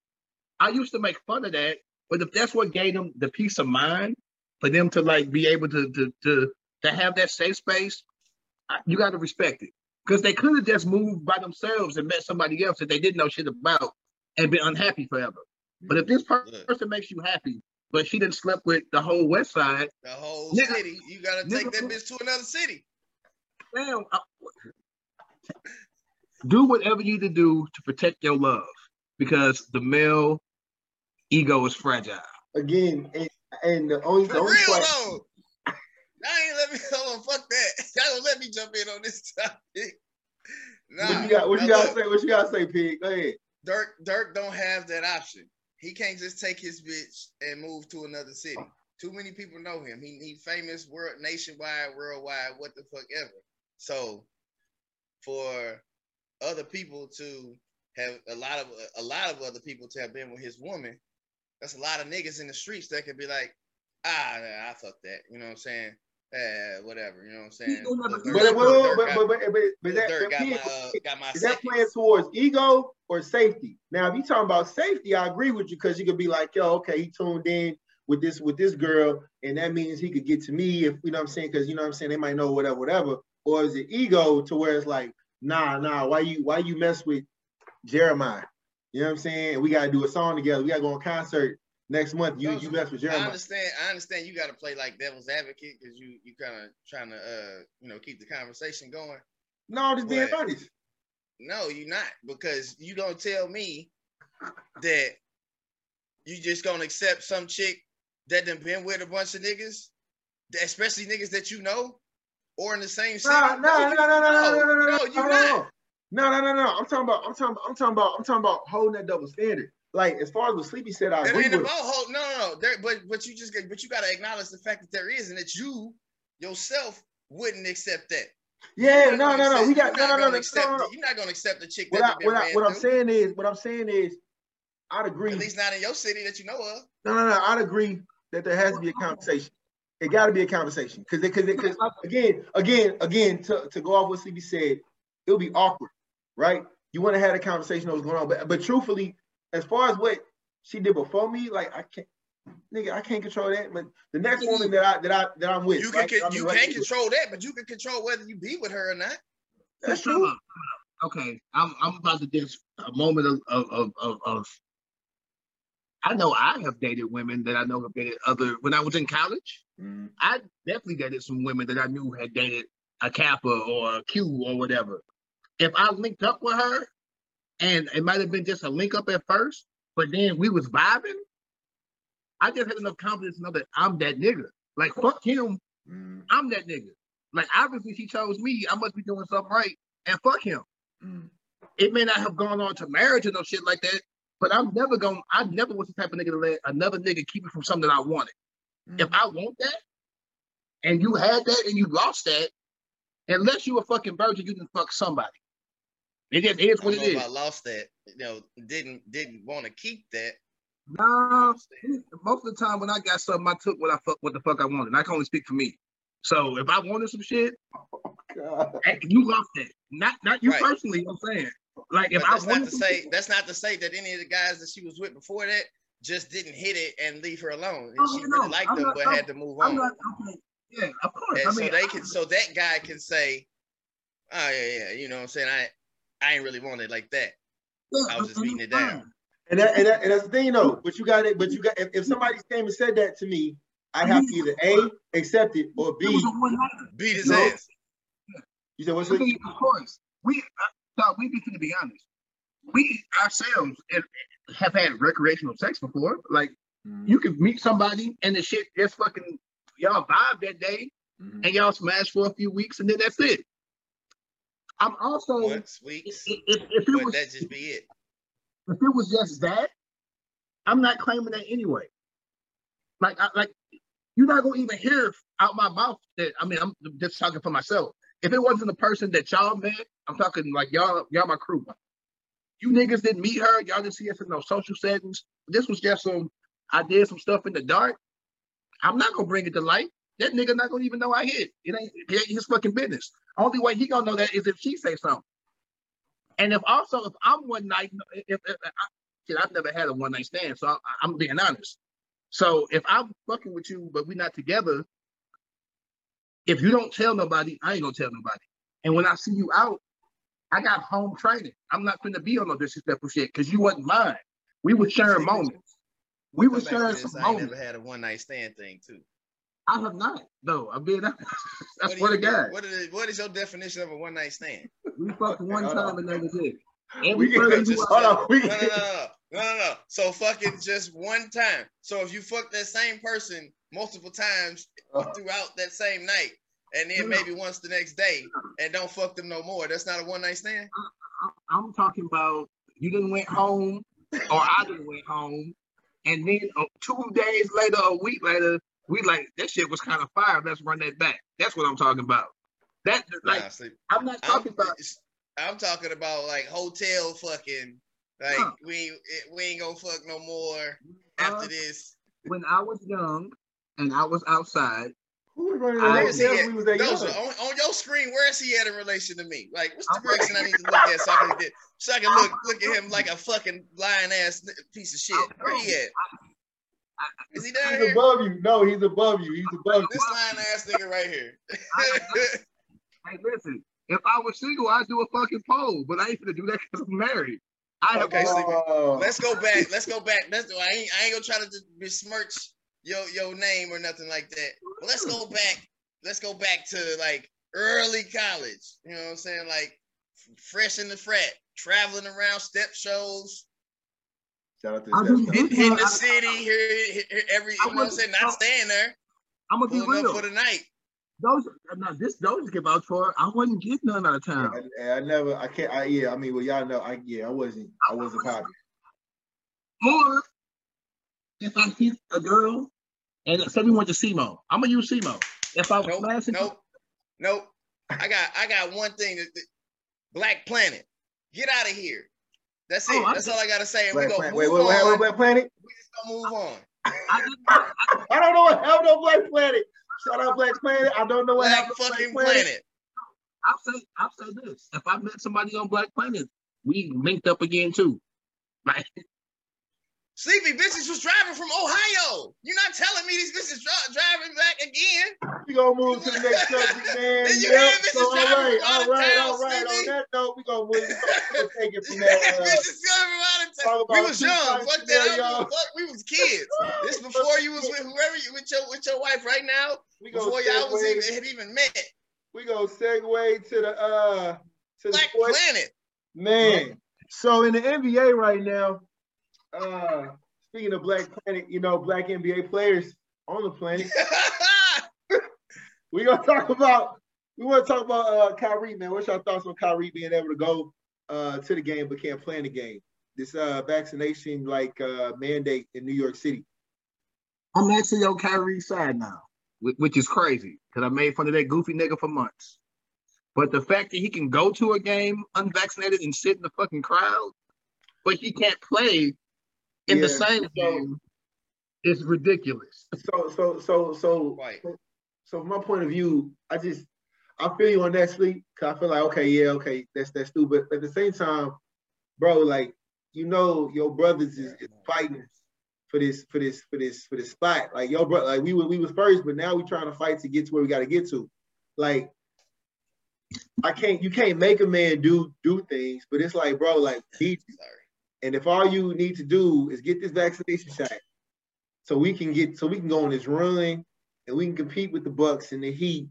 I used to make fun of that. But if that's what gave them the peace of mind for them to like be able to to to to have that safe space, I- you got to respect it. Because they could have just moved by themselves and met somebody else that they didn't know shit about and been unhappy forever. But if this per- Look. person makes you happy, but she didn't slept with the whole West Side, The whole Nigga- city. You gotta take nigga- that bitch to another city. damn, I- do whatever you need to do to protect your love because the male ego is fragile. Again, and, and the only, For the real only part, Y'all ain't let me hold on, fuck that. Y'all don't let me jump in on this topic. Nah, what you got? What you got to say? What you got to say, Pig? Go ahead. Durk Durk don't have that option. He can't just take his bitch and move to another city. Too many people know him. He he famous world nationwide, worldwide, what the fuck ever. So for other people to have a lot of a lot of other people to have been with his woman, that's a lot of niggas in the streets that could be like, ah, nah, I fuck that. You know what I'm saying? Eh, whatever. You know what I'm saying? gonna never But, Durk- but, but, but, but, but, but, but that, that got my uh, got my is that second. playing towards ego or safety? Now, if you talking about safety, I agree with you because you could be like, yo, okay, he tuned in with this with this girl, and that means he could get to me if you know what I'm saying, because you know what I'm saying, they might know whatever, whatever. Or is it ego to where it's like, nah, nah, why you why you mess with Jeremiah? You know what I'm saying? We gotta do a song together. We gotta go on concert next month. You you mess with I understand. I understand. You got to play like devil's advocate because you you kind of trying to uh you know keep the conversation going. No, I'm just being honest. No, you're not because you don't tell me that you just gonna accept some chick that done been with a bunch of niggas, especially niggas that you know or in the same city. No, no, no, no, no, no, no, no, no, no, no, you no, not. no, no, no, no. I'm talking about, I'm talking about, I'm talking about, I'm talking about holding that double standard. Like as far as what Sleepy said, I agree about him. hold. No, no, no. There, but but you just but you got to acknowledge the fact that there is, and that you yourself wouldn't accept that. Yeah, no, no, no. We got no, you're no, not no, no, accept no, the- You're not gonna accept the chick What, that I, what, I, what I'm saying is, what I'm saying is, I'd agree. At least not in your city that you know of. No, no, no. I'd agree that there has to be a conversation. It got to be a conversation because because because again, again, again, to, to go off what CB said, it'll be awkward, right? You want to have a conversation that was going on, but but truthfully, as far as what she did before me, like I can't, nigga, I can't control that. But the next woman that I that I that I'm with, You can right? you can't with, control that, but you can control whether you be with her or not. That's true. out, time out. Okay, I'm I'm about to just a moment of of, of of of I know I have dated women that I know have dated other when I was in college. Mm, I definitely dated some women that I knew had dated a Kappa or a Q or whatever. If I linked up with her, and it might have been just a link up at first, but then we was vibing, I just had enough confidence to know that I'm that nigga. Like fuck him, mm, I'm that nigga. Like obviously she chose me, I must be doing something right, and fuck him. mm. It may not have gone on to marriage or no shit like that, but I'm never going. I never was the type of nigga to let another nigga keep me from something that I wanted. Mm. If I want that, and you had that and you lost that, unless you a fucking virgin, you didn't fuck somebody. It just is I what don't it know is. if I lost that. You know, didn't didn't want to keep that. No, most of the time when I got something, I took what I fuck what the fuck I wanted. I can only speak for me. So if I wanted some shit, God. Eh, you lost that. Not not you Right. personally. You know I'm saying. Like if But I that's not wanted to say shit- that's not to say that any of the guys that she was with before that just didn't hit it and leave her alone. Oh, she no, really liked I'm them, not- but I'm- had to move I'm on. not okay. Yeah, of course. and I mean, so they I- can, so that guy can say, "Oh yeah, yeah," you know what I'm saying? I, I ain't really want it like that. yeah, I was just beating it down. And that, and, that, and that's the thing, though. But you got it. But you got if, if somebody came and said that to me, I'd have to either a accept it or b. was. Beat his No. ass. You said what's I it? mean, of course, we thought no, we be to be honest. We ourselves have- have had recreational sex before. Like you could meet somebody and the shit just fucking y'all vibe that day Mhm. and y'all smash for a few weeks and then that's it. I'm also if, Once, weeks, if, if it was that just be it. if it was just that, I'm not claiming that anyway. Like, I, like you're not gonna even hear out my mouth that. I mean, I'm just talking for myself. If it wasn't the person that y'all met, I'm talking like y'all, y'all my crew. You niggas didn't meet her. Y'all didn't see us in no social settings. This was just some. I did some stuff in the dark. I'm not gonna bring it to light. That nigga not gonna even know I hit. It ain't, it ain't his fucking business. Only way he gonna know that is if she say something. And if also if I'm one night, if, if, if I, shit, I've never had a one night stand, so I, I'm being honest. So if I'm fucking with you, but we're not together, if you don't tell nobody, I ain't gonna tell nobody. And when I see you out, I got home training. I'm not going to be on no disrespectful shit because you wasn't mine. We were sharing moments. We were Go back to sharing some I moments. never had a one night stand thing too. I have not, though. I'm being honest. I What do swear to God. What is what is your definition of a one night stand? We fucked one Hold time on. and that was it. We Every can- person just- who Hold on. We No, no, no, no, no, no, no, no. So fucking just one time. So if you fuck that same person multiple times Oh. throughout that same night, and then maybe once the next day, and don't fuck them no more, that's not a one night stand. I'm talking about you didn't went home or I didn't went home, and then uh, two days later, a week later, we like that shit was kind of fire. Let's run that back. That's what I'm talking about. That like Nah, see, I'm not I'm, talking about. I'm talking about like hotel fucking. Like Huh. we ain't- we ain't gonna fuck no more after Uh, this. when I was young and I was outside. Who was running I- the Where is he hotels at? we was that Those young? are on, on your screen. Where is he at in relation to me? Like, what's the I'm- direction I need to look at so I can get, so I can look look at him like a fucking lying ass piece of shit? Where he at? Is he down He's here? above you. No, he's above you. He's above you. This lying ass nigga right here. Hey, listen. If I was single, I'd do a fucking poll, but I ain't gonna do that because I'm married. I have Okay, Sleepy. Oh. Let's go back. Let's go back. That's I ain't I ain't gonna try to besmirch your your name or nothing like that. But let's go back. Let's go back to like early college. You know what I'm saying? Like fresh in the frat, traveling around step shows, Shout out to I the do Steps get- hitting the I- city, here, here, here every. I You know what I'm saying? Not staying there, I'm gonna be pulling real. for the night. Those now this those give out for. I wasn't getting none out of town. I, I never, I can't, I, yeah, I mean, well, y'all know, I, yeah, I wasn't, I wasn't popular. Or if I hit a girl and say we went to SEMO, I'm gonna use SEMO. If I was Nope, smashing, nope, nope. I got I got one thing. That, that- Black Planet, get out of here. That's oh, it. Oh, I That's all I gotta say. And we Black gonna Planet. move Wait, wait, wait, on. wait, Black Planet? We just gonna move on. I didn't. I, I don't know what happened on Black Planet. Shout out Black Planet. I don't know what Black happened on fucking Black planet. I'll say I'll say this: if I met somebody on Black Planet, we linked up again too. Like Sleepy bitches was driving from Ohio. You're not telling me these bitches dri- driving back again. We gonna move to the next subject, man. Did you Yep. So, all right, all right, town, all right. On that note, we gonna move. Take it from that. Uh, bitches coming out of town. We was young. Fuck that. Y'all. fuck. We was kids. This before you was with whoever you with your with your wife right now. we Before y'all was even had even met. we gonna segue to the uh to the Black sports. Planet. Man, so in the NBA right now, uh, speaking of Black Planet, you know, black NBA players on the planet, we gonna talk about we want to talk about uh Kyrie, man. What's your thoughts on Kyrie being able to go uh to the game but can't play in the game? This uh vaccination like uh mandate in New York City. I'm actually on Kyrie's side now, which is crazy because I made fun of that goofy nigga for months. But the fact that he can go to a game unvaccinated and sit in the fucking crowd, but he can't play in the same so- game is ridiculous. So so so so Right. so from my point of view, I just I feel you on that sleep. Cause I feel like okay, yeah, okay, that's that's stupid. But at the same time, bro, like you know, your brothers is, is fighting for this for this for this for this spot. Like your brother, like we were we was first, but now we trying to fight to get to where we got to get to. Like I can't you can't make a man do do things, but it's like, bro, like he Sorry. And if all you need to do is get this vaccination shot, so we can get so we can go on this run and we can compete with the Bucks and the Heat,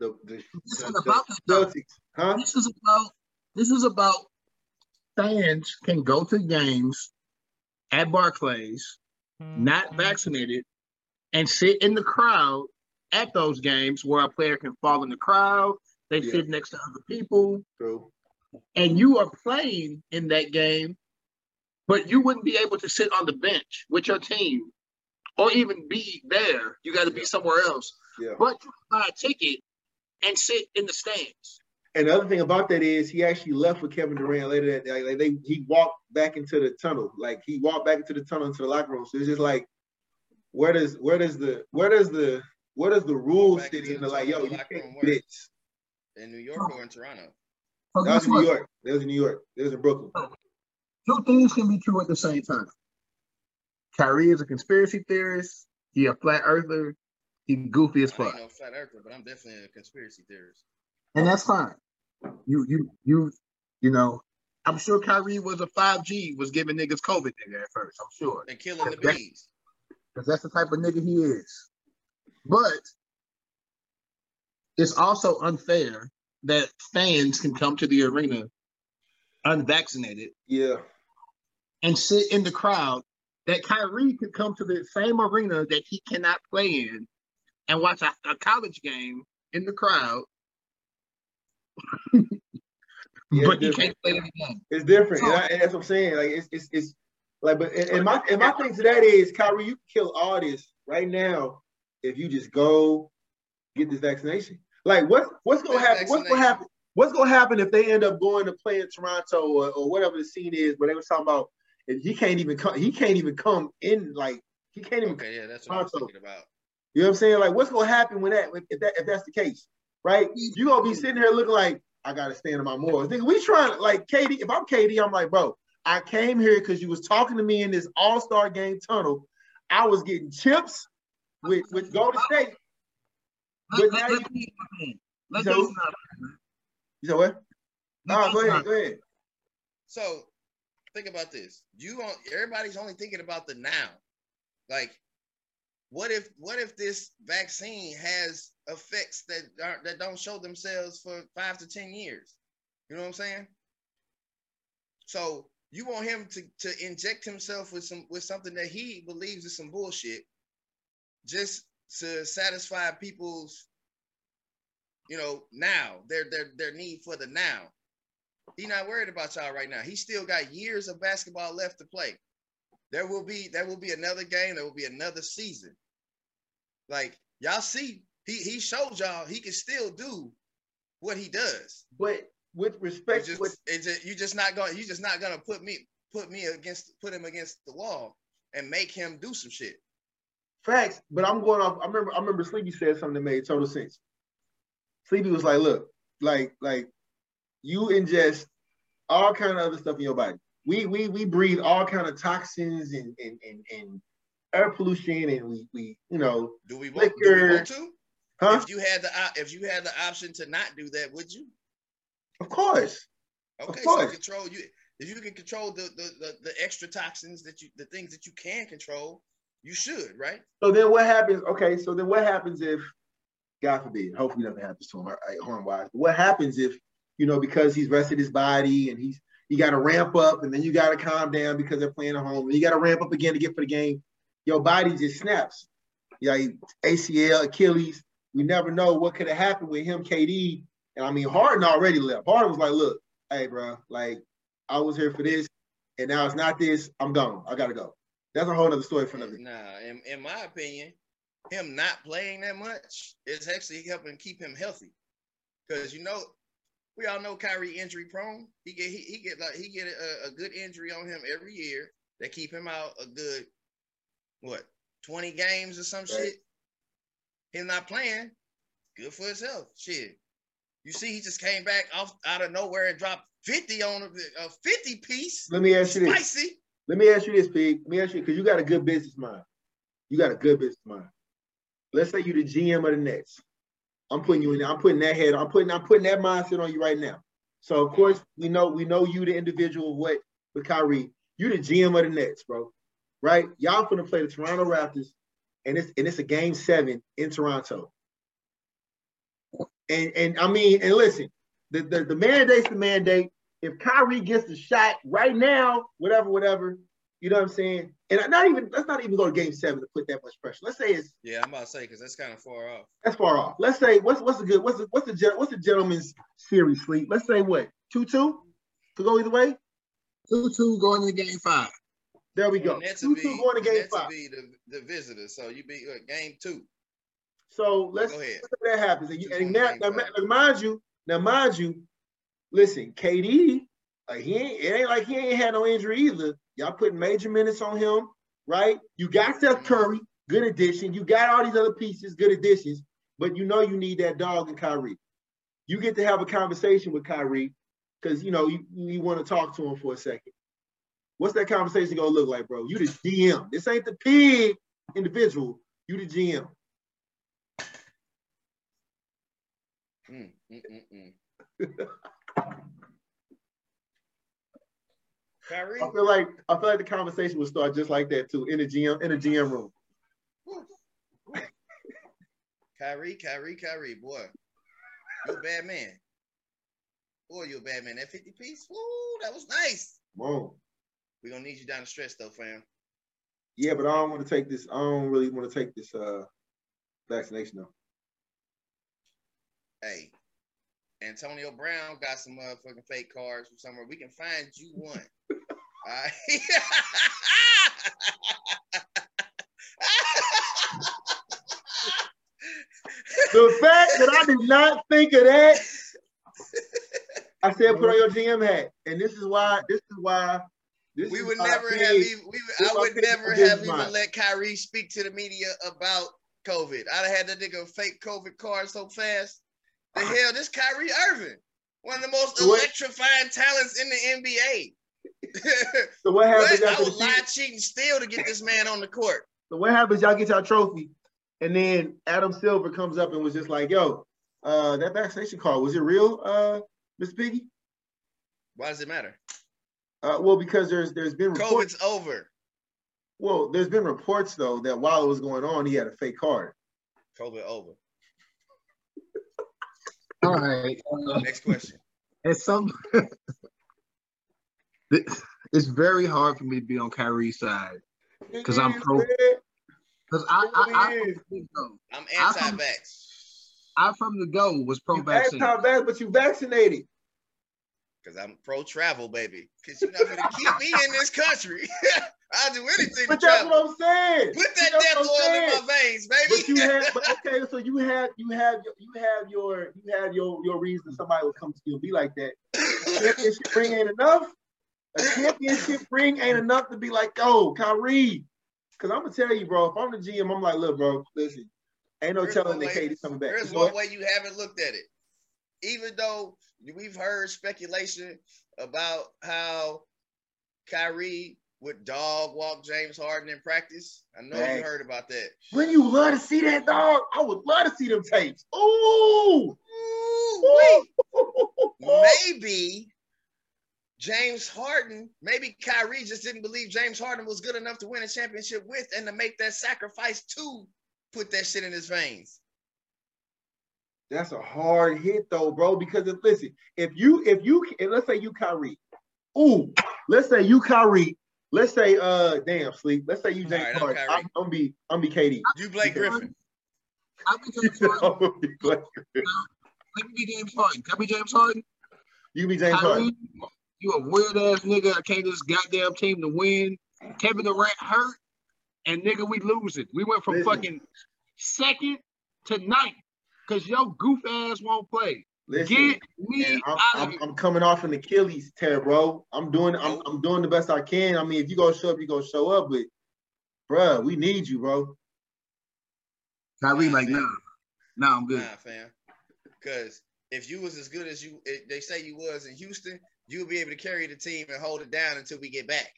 the the, This the, is the about. Celtics, huh? This is about this is about fans can go to games at Barclays, hmm. not vaccinated, and sit in the crowd at those games where a player can fall in the crowd. They Yeah. sit next to other people, True. and you are playing in that game, but you wouldn't be able to sit on the bench with your team or even be there. You got to be somewhere else. Yeah. But you can buy a ticket and sit in the stands. And the other thing about that is he actually left with Kevin Durant later that day. Like they he walked back into the tunnel. Like he walked back into the tunnel into the locker room. So it's just like where does where does the where does the where does the rules Back sit in the the like, yo, you can't do this. In New York or in Toronto? So That was in New? York. That was in New York. That was in Brooklyn. Oh, two things can be true at the same time. Kyrie is a conspiracy theorist. He a flat earther. He goofy as I fuck, ain't no flat earther, but I'm definitely a conspiracy theorist. and that's fine. You you you You know, I'm sure Kyrie was a 5G, was giving niggas COVID nigga at first. I'm sure. And killing the bees. because that's the type of nigga he is. But it's also unfair that fans can come to the arena unvaccinated Yeah. And sit in the crowd. That Kyrie could come to the same arena that he cannot play in and watch a, a college game in the crowd, Yeah, but he different. can't play in the game. It's different. And, I, and that's what I'm saying. Like it's it's, it's like but and, and my and my thing to that is Kyrie, you can kill all this right now if you just go get this vaccination. Like what what's gonna That happen? What's gonna happen? What's gonna happen if they end up going to play in Toronto or, or whatever the scene is? Where they were talking about if he can't even come, he can't even come in. Like he can't even. Okay, yeah, that's what I was Toronto. thinking about. You know what I'm saying? Like what's gonna happen with that? If that if that's the case, right? You gonna be sitting here looking like I gotta stand on my morals. Nigga, we trying like KD. If I'm KD, I'm like, bro, I came here because you was talking to me in this All Star Game tunnel. I was getting chips with with Golden State. But Let, now let, you- let me. Let So- Jason. You know what? Let Oh, go ahead, go ahead. So think about this. You on everybody's only thinking about the now. Like, what if what if this vaccine has effects that aren't that don't show themselves for five to ten years? You know what I'm saying? So you want him to to inject himself with some with something that he believes is some bullshit, just to satisfy people's, you know, now their their their need for the now. He not worried about y'all right now. He still got years of basketball left to play. There will be there will be another game. There will be another season. Like y'all see, he he showed y'all he can still do what he does. But with respect, just, with it's just you just not going. You just not gonna put me put me against put him against the wall and make him do some shit. facts, but I'm going off. I remember I remember Sleepy said something that made total sense. Sleepy was like, look, like, like you ingest all kind of other stuff in your body. We we we breathe all kind of toxins and and and, and air pollution, and we we you know, Do we want, do we want to? huh? If you had the uh, if you had the option to not do that, would you? Of course. Of Okay, so control you. If you can control the, the the the extra toxins that you the things that you can control, you should, right? So then what happens? Okay, so then what happens if, God forbid, hopefully nothing happens to him, harm wise. What happens if, you know, because he's rested his body and he's he got to ramp up and then you got to calm down because they're playing at home and you got to ramp up again to get for the game. Your body just snaps. Yeah, ACL, Achilles. We never know what could have happened with him, KD. And I mean, Harden already left. Harden was like, look, hey, bro, like I was here for this, and now it's not this. I'm gone. I gotta go. That's a whole other story for another. Nah, in, in my opinion, him not playing that much is actually helping keep him healthy. Because you know, we all know Kyrie injury prone. He get he, he get like he get a, a good injury on him every year that keep him out a good what 20 games or some Right. shit. Him not playing, good for his health. Shit. You see, he just came back off out of nowhere and dropped 50 on a, a 50 piece. Let me ask you this. Spicy. Let me ask you this, Pig. Let me ask you because you got a good business mind. You got a good business mind. Let's say you're the GM of the Nets. I'm putting you in there. I'm putting that head. I'm putting. I'm putting that mindset on you right now. So of course we know we know you the individual what with Kyrie. You the GM of the Nets, bro. Right? Y'all finna play the Toronto Raptors, and it's and it's a game seven in Toronto. And and I mean, and listen, the the, the mandate's the mandate if Kyrie gets the shot right now, whatever, whatever, you know what I'm saying? And not even let's not even go to game seven to put that much pressure. Let's say it's Yeah, I'm about to say because that's kind of far off. that's far off. Let's say what's what's the good what's the what's the gen- what's the gentleman's series sleep? Let's say what two two could go either way. Two two going to game five. There we go. Two two going to game Nets will five. be the, the visitor. So you be uh, game two. So let's Go ahead. let's say that happens. And, you, and now, to now, now, mind you, now mind you, listen, KD, uh, he ain't it ain't like he ain't had no injury either. Y'all putting major minutes on him, right? You got Seth Curry, good addition. You got all these other pieces, good additions, but you know you need that dog in Kyrie. You get to have a conversation with Kyrie because you know you, you want to talk to him for a second. What's that conversation gonna look like, bro? You the GM. This ain't the pig individual. You the GM. Mm, mm, mm, mm. Kyrie. I feel like I feel like the conversation would start just like that too in the GM in the GM room. Kyrie, Kyrie, Kyrie, boy. You a bad man. Boy, you a bad man. That 50 piece, woo, that was nice. Whoa. we gonna need you down the stretch though, fam. Yeah, but I don't want to take this. I don't really want to take this uh vaccination though. Hey, Antonio Brown got some motherfucking fake cards from somewhere. We can find you one. The fact that I did not think of that, I said put on your GM hat, and this is why. This is why. This we would never have even. We, I would never have even month. let Kyrie speak to the media about COVID. I'd have had that nigga fake COVID card so fast. The hell, this Kyrie Irving, one of the most. What? electrifying talents in the NBA. So what happens What? I after the would lie, season? cheat, and steal to get this man on the court. So what happens? Y'all get y'all trophy, and then Adam Silver comes up and was just like, "Yo, uh, that vaccination card was it real, uh, Miss Piggy?" Why does it matter? Uh, well, because there's there's been reports. COVID's over. Well, there's been reports though that while it was going on, he had a fake card. COVID over. All right. Uh, Next question. and some it's very hard for me to be on Kyrie's side because I'm pro- because I I, I, It is. from the go- I'm anti-vax I from the go was pro You vaccine. anti-vax, but you vaccinated. because I'm pro-travel, baby. Because you're not gonna keep me in this country. I'll do anything But to that's travel. what I'm saying. Put that That's death what I'm oil in saying. my veins, baby. But you have, but okay, so you have, you have, your- you have your, you have your, your reason somebody would come to you and be like that. A championship ring ain't enough. A championship ring ain't enough to be like, oh, Kyrie. Because I'm gonna tell you, bro. If I'm the GM, I'm like, look, bro, listen, ain't no Here's telling the way- KD coming back. There's You one way you haven't looked at it. Even though we've heard speculation about how Kyrie would dog walk James Harden in practice. I know you heard about that. When you love to see that dog, I would love to see them tapes. Ooh, Ooh, wait. maybe James Harden, maybe Kyrie just didn't believe James Harden was good enough to win a championship with and to make that sacrifice to put that shit in his veins. That's a hard hit though, bro. Because if, listen, if you if you and let's say you Kyrie, ooh, let's say you Kyrie, let's say uh damn sleep, let's say you James All right, I'm Harden. Kyrie. I'm, I'm be I'm be KD. You Blake Griffin. I be James Harden. I'm gonna be Blake. Let me be James Harden. Can I be James Harden? you can be James Harden. Kyrie, you a weird ass nigga. I can't this goddamn team to win. Kevin Durant hurt, and nigga, we losing. We went from Listen. fucking second to ninth because your goof ass won't play. Listen, Get me I'm, out I'm, here. I'm coming off an Achilles tear, bro. I'm doing I'm, I'm doing the best I can. I mean, if you gonna show up, you gonna show up, but bruh, we need you, bro. Kyrie, like, nah, nah, I'm good. Nah, fam. Because if you was as good as you if they say you was in Houston, you'll be able to carry the team and hold it down until we get back.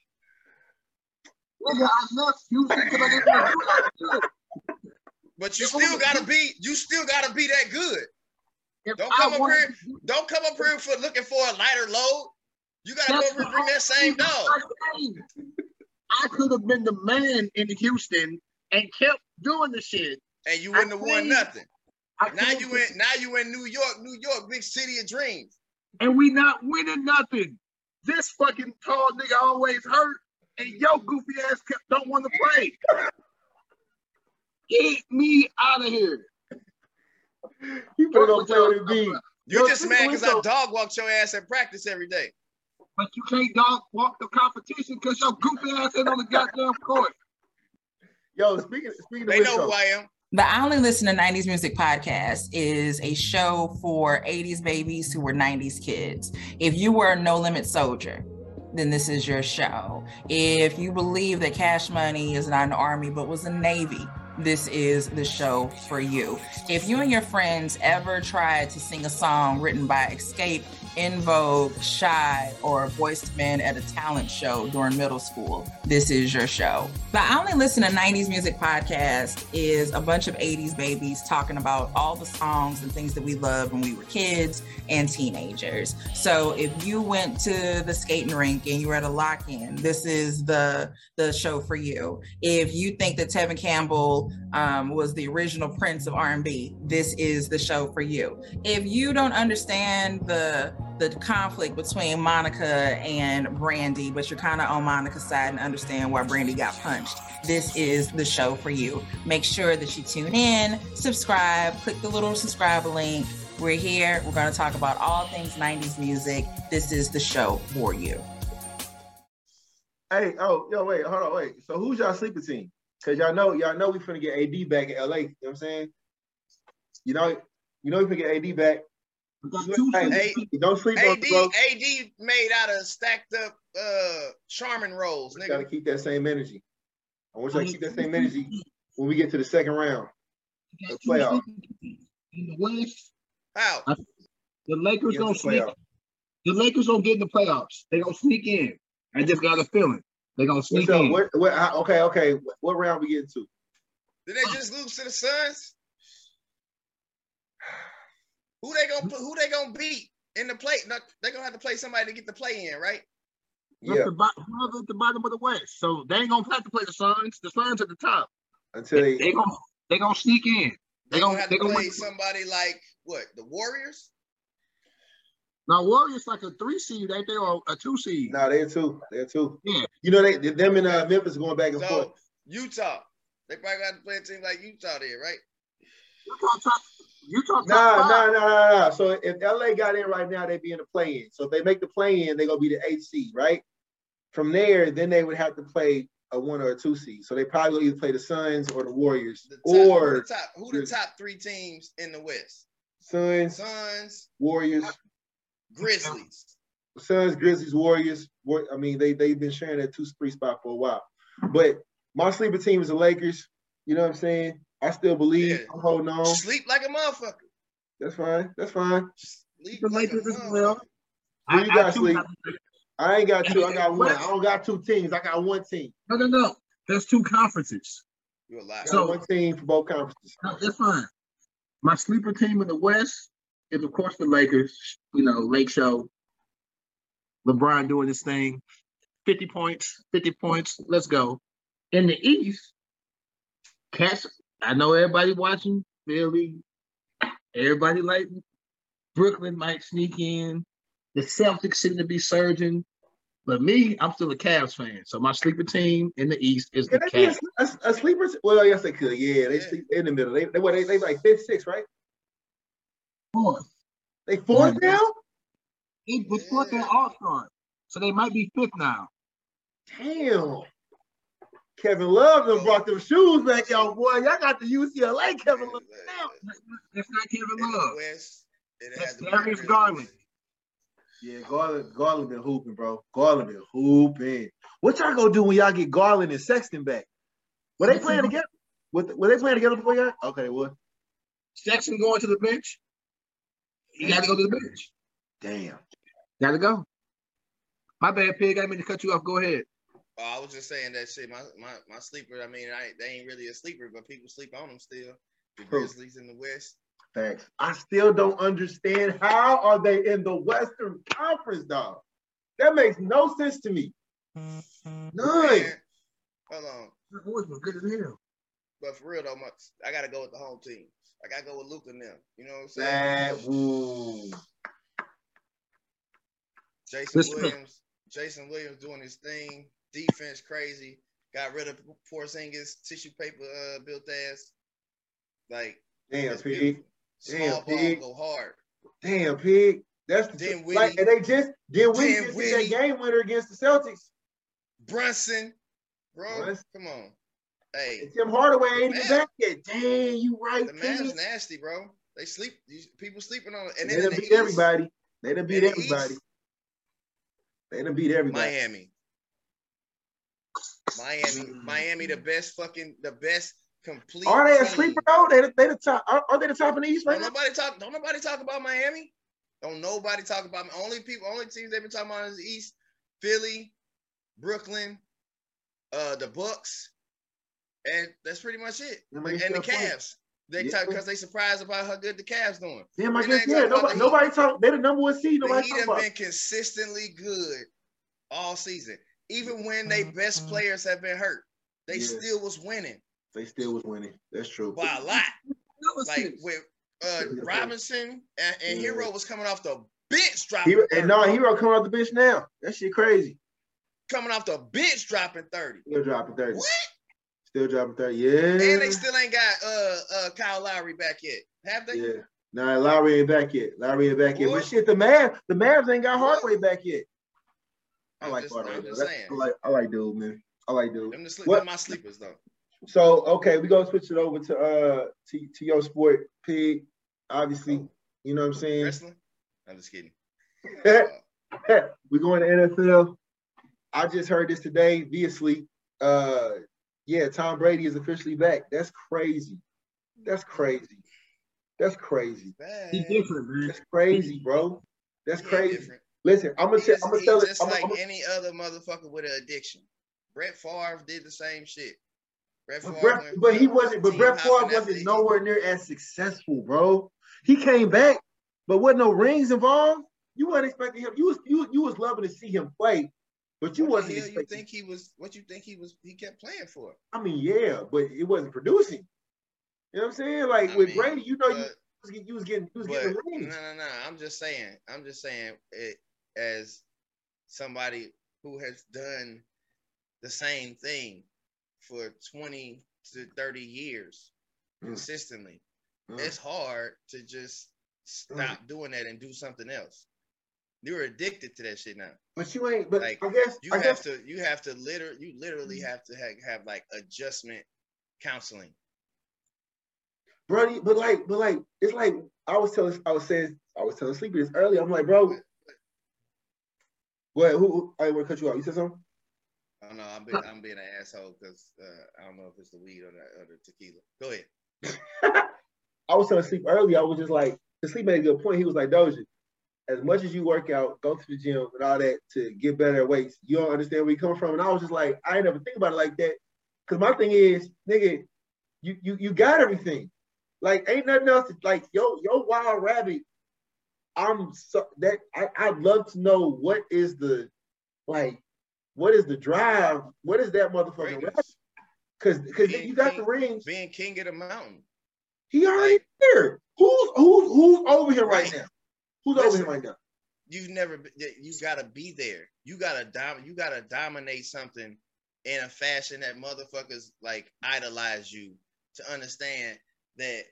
Nigga, I left Houston because I didn't want to do that shit. But you still gotta be you still gotta be that good. If Don't I come up here- do Don't come up here for looking for a lighter load. You gotta That's go over and bring that same dog. I could have been the man in Houston and kept doing the shit. And you wouldn't have won nothing. I Now you in now you in New York, New York, big city of dreams. And we not winning nothing. This fucking tall nigga always hurt, and yo goofy ass kept, don't want to play. Get me out of here. You better go play with me. You just mad because I dog walked your ass at practice every day. But you can't dog walk the competition because your goofy ass ain't on the goddamn court. Yo, speaking speaking of They which, know though, who I am. The I Only Listen to 90s Music podcast is a show for 80s babies who were 90s kids. If you were a no limit soldier, then this is your show. If you believe that Cash Money is not an army but was a navy, this is the show for you. If you and your friends ever tried to sing a song written by Xscape, En Vogue, Shy, or II Men at a talent show during middle school, this is your show. The I Only Listen to 90s Music podcast is a bunch of 80s babies talking about all the songs and things that we loved when we were kids and teenagers. So if you went to the skating rink and you were at a lock-in, this is the the show for you. If you think that Tevin Campbell um, was the original Prince of R&B, this is the show for you. If you don't understand the the conflict between Monica and Brandy, but you're kind of on Monica's side and understand why Brandy got punched, this is the show for you. Make sure that you tune in, subscribe, click the little subscribe link. We're here. We're going to talk about all things 90s music. This is the show for you. Hey, oh, yo, wait, hold on, wait. So who's y'all sleeping team? Cause y'all know, y'all know we finna get AD back in LA. You know what I'm saying? You know, you know we finna get AD back. Hey, don't sleep AD, on the bro. AD made out of stacked up uh Charmin rolls, We gotta keep that same energy. I want y'all to keep that same energy when we get to the second round. The playoff. In the West, How? the Lakers don't the sneak. playoff. The Lakers don't get in the playoffs. They don't sneak in. I just got a feeling they gonna sneak What's in. What, what, okay, okay. What, what round we getting to? Did they just lose to the Suns? Who they gonna put, who they gonna beat in the play? No, they gonna have to play somebody to get the play in, right? That's Yeah, the bo- whoever at the bottom of the West. So they ain't gonna have to play the Suns. The Suns at the top. until They, they. they gonna they gonna sneak in. They They gonna gonna have they to gonna play win. somebody like what? The Warriors? Now Warriors like a three seed, ain't they, or a two seed? No, they're two. They're two. Yeah. You know they them and uh, Memphis going back and forth. Utah. They probably got to play a team like Utah there, right? Utah top. Utah top Nah, five. nah, nah, nah, nah. So if LA got in right now, they'd be in the play in. So if they make the play in, they're gonna be the eight seed, right? From there, then they would have to play a one or a two seed. So they probably will either play the Suns or the Warriors. The top, who or the top who the top three teams in the West? Suns, Suns, Warriors, Grizzlies. Suns, Grizzlies, Warriors. War- I mean, they they've been sharing that two three spot for a while. But my sleeper team is the Lakers. You know what I'm saying? I still believe. Yeah. I'm holding on. Sleep like a motherfucker. That's fine. That's fine. Sleep The like a Lakers as well. motherfucker. Who you got, too Sleep? I ain't got two. I got one. I don't got two teams. I got one team. No, no, no. There's two conferences. You're a liar. So- one team for both conferences. No, that's fine. My sleeper team in the West is, of course, the Lakers. You know, Lake Show. LeBron doing this thing. 50 points, 50 points. Let's go. In the East, Cats, I know everybody watching Philly. Everybody like Brooklyn might sneak in. The Celtics seem to be surging. But me, I'm still a Cavs fan. So my sleeper team in the East is the Can they be Cavs. a, a, a sleeper? Well, yes, they could. Yeah, they Yeah. sleep in the middle. They they what? They, they like fifth, sixth, right? Fourth. They fourth Yeah. now. It was fourth on All Star. So they might be fifth now. Damn. Kevin Love done brought them shoes back out, boy. Y'all got the UCLA Kevin Love now. That's not Kevin Love. West, it That's had to be Darius Garland. Yeah, Garland, Garland been hooping, bro. Garland been hooping. What y'all gonna do when y'all get Garland and Sexton back? Were they playing together? What, were they playing together before y'all? Okay, what? Sexton going to the bench. He got to go to the bench. Damn. Got to go. My bad, pig. I didn't mean to cut you off. Go ahead. Oh, I was just saying that shit. My my, my sleeper. I mean, I, they ain't really a sleeper, but people sleep on them still. The True. Grizzlies in the West. Thanks. I still don't understand how are they in the Western Conference, dog. That makes no sense to me. Mm-hmm. None. Man, hold on. That boys was good as hell. But for real though, my, I gotta go with the home team. I gotta go with Luke and them. You know what I'm saying? That ooh. Jason Listen. Williams. Jason Williams doing his thing. Defense crazy. Got rid of Porzingis tissue paper uh, built ass. Like Damn, pig. beautiful. Damn, ball pig. go hard. Damn, pig. That's the Then like, and they just did we just get that game winner against the Celtics. Brunson, bro. Brunson. Come on. Hey, And Tim Hardaway ain't even back yet. Dang, you right, the man's nasty, bro. They sleep. People sleeping on it. And They done beat everybody. They done beat everybody. East, They done beat everybody. Miami. Miami, Miami, the best fucking, the best complete. Are they a sleeper though? They they the top. Are, are they the top in the East right Don't now? nobody talk. Don't nobody talk about Miami. Don't nobody talk about only people. Only teams they've been talking about is the East: Philly, Brooklyn, uh, the Bucks, and that's pretty much it. Yeah, and the. Cavs. They Yeah. talk because they surprised about how good the Cavs doing. I guess yeah, nobody, nobody talk. They're the number one seed. Nobody the Heat have been consistently good all season. Even when they best players have been hurt, they Mm-hmm. Yeah. still was winning They still was winning. That's true. by a lot. Like with uh, Robinson and, and Yeah. Herro was coming off the bench dropping Herro, and no, Herro coming off the bench now. That shit crazy. coming off the bench dropping 30. Still dropping thirty. What? Still dropping thirty. Yeah. And they still ain't got uh uh Kyle Lowry back yet. Have they? Yeah. Nah, Lowry ain't back yet. Lowry ain't back yet. What? But shit, the Mavs, the Mavs ain't got Hardaway back yet. I I'm like just-. I'm just. I like, I like dude, man. I like dude. Them, the sleep, my sleepers though. So okay, we gonna switch it over to uh to, to your sport, pig. Obviously, you know what I'm saying. Wrestling? I'm just kidding. Uh, we going to NFL. I just heard this today via sleep. Uh, yeah, Tom Brady is officially back. That's crazy. That's crazy. That's crazy. He's different, man. That's crazy, bro. That's crazy. Listen, I'm gonna He tell. is- I'm gonna tell it. just I'm, like I'm, any other motherfucker with an addiction. Brett Favre did the same shit. Brett but, Favre Brett, went but he wasn't. But Brett Favre wasn't he- nowhere near as successful, bro. He came back, but wasn't no rings involved. You weren't expecting him. You was you you was loving to see him play, but you What wasn't the hell you think he was? What you think he was? He kept playing for. I mean, yeah, but it wasn't producing. You know what I'm saying? Like I with mean, Brady, you know, you but- was, getting- you was getting you was But getting rings. No, no, no. I'm just saying. I'm just saying it as somebody who has done the same thing for 20 to 30 years Mm. consistently. Mm. It's hard to just stop doing that and do something else. You're addicted to that shit now. But you ain't. But Like, I guess You I have guess to. You have to literally. You literally have to have, have like adjustment counseling. Brody, but like, but like, it's like I was telling, I was saying, I was telling Sleepy this earlier. I'm like, bro, what? Who? who I want to cut you off. You said something? I don't know. I'm being, I'm being an asshole because uh, I don't know if it's the weed or the, or the tequila. Go ahead. I was trying to Sleep early. I was just like, the Sleep made a good point. He was like, Doja, as much as you work out, go to the gym and all that to get better at weights, you don't understand where you come from. And I was just like, I ain't never think about it like that. Cause my thing is, nigga, you you you got everything. Like, ain't nothing else. To, like, yo, yo, wild rabbit. I'm so that I, I'd love to know what is the like, what is the drive? What is that motherfucking rabbit? Greatness. Cause because you got the king- rings. Being king of the mountain. He already here. Who's who's who's over here right, Right. now? Who's over here right now? You've never. You gotta be there. You gotta dom. You gotta dominate something in a fashion that motherfuckers like idolize you to understand that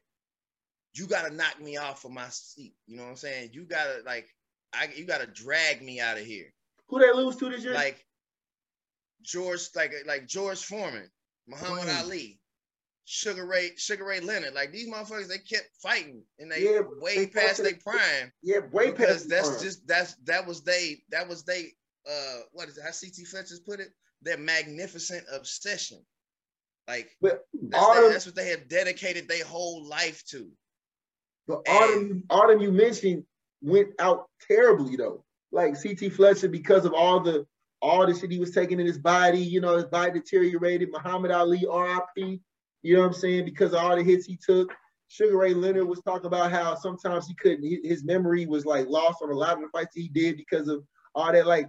you gotta knock me off of my seat. You know what I'm saying? You gotta like. I. You gotta drag me out of here. Who they lose to this year? like George, like like George Foreman, Muhammad Mm. Ali, Sugar Ray, Sugar Ray Leonard. Like these motherfuckers, they kept fighting and they Yeah, way they past their prime yeah, way because past that's prime. just that's that was they that was they uh what is it? How CT Fletcher's put it? Their magnificent obsession. Like But that's, that- them, that's what they have dedicated their whole life to. But Autumn, them, and- all them you mentioned went out terribly though. Like CT Fletcher because of all the all the shit he was taking in his body. You know, his body deteriorated. Muhammad Ali, R.I.P. You know what I'm saying? Because of all the hits he took. Sugar Ray Leonard was talking about how sometimes he couldn't. His memory was like lost on a lot of the fights he did because of all that. Like,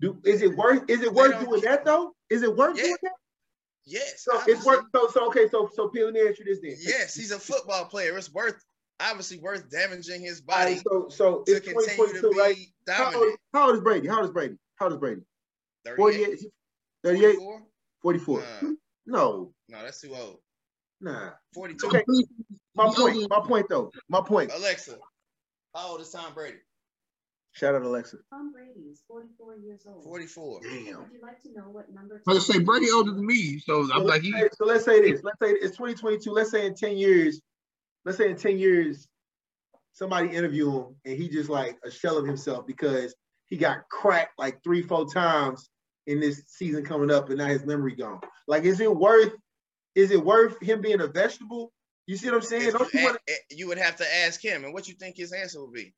do is it worth? Is it worth doing that though? Is it worth Yeah, doing that? Yes. So it's worth. So so okay. So so P, let me ask you this then. Yes, he's a football player. It's worth obviously worth damaging his body right, so so to it's continue to 2022, be right? How old, how old is Brady? How old is Brady? How old is Brady? 38, 48, 38, 44? 44. Nah. No, No, that's too old. nah. 42. Okay. My point. My point though. My point. Alexa, how old is Tom Brady? Shout out Alexa. Tom Brady is 44 years old. 44. Damn. Would you like to know what number? I was gonna say Brady older than me, so So I'm like let's, he. so let's say this. Let's say it's 2022. Let's say in 10 years. Let's say in 10 years, somebody interview him and he just like a shell of himself because he got cracked like three, four times in this season coming up, and now his memory gone. Like, is it worth is it worth him being a vegetable? You see what I'm saying? Don't you, you wanna- a- a- you would have to ask him, and what you think his answer would be?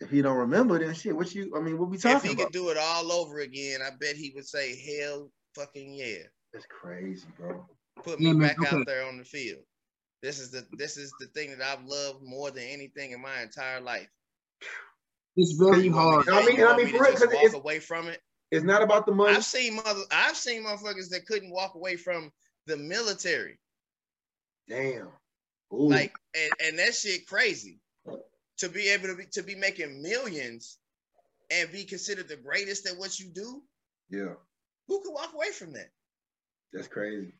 if he don't remember, then shit. What you? I mean, what we talking about? If he about? could do it all over again, I bet he would say, "Hell, fucking yeah, That's crazy, bro. put Yeah, me man, back okay. out there on the field." This is the this is the thing that I've loved more than anything in my entire life. It's very hard. I mean- I mean, for real, walk it's- away from it. It's not about the money. I've seen mother, I've seen motherfuckers that couldn't walk away from the military. Damn. Ooh. Like, and, and that shit crazy. To be able to be to be making millions and be considered the greatest at what you do, yeah, who could walk away from that? that's crazy.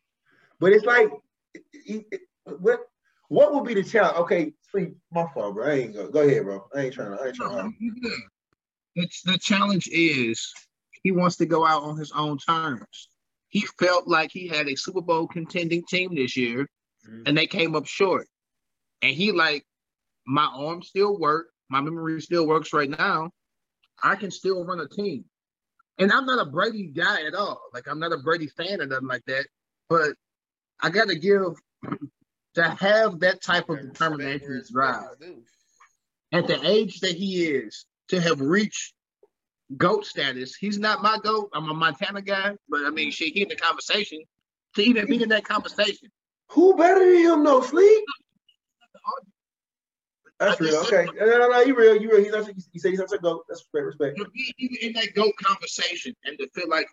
But it's like, it- it- what? What would be the challenge? Okay, sleep. My fault, bro. I ain't go. Go ahead, bro. I ain't trying to. I ain't trying to. It's the challenge is he wants to go out on his own terms. He felt like he had a Super Bowl contending team this year, Mhm. and they came up short. And he like, my arm still work, my memory still works right now. I can still run a team. And I'm not a Brady guy at all. Like I'm not a Brady fan or nothing like that. But I gotta give to have that type of determination where and drive where it's due. at the age that he is to have reached goat status. He's not my goat. I'm a Montana guy, but I mean, shit, he in the conversation. To even be in that conversation, Who better than him? No sleep. That's real. just Okay. said- No, no, no. You real. You real. He's not. You say he's not a goat. That's respect. Respect. to be even in that goat conversation and to feel like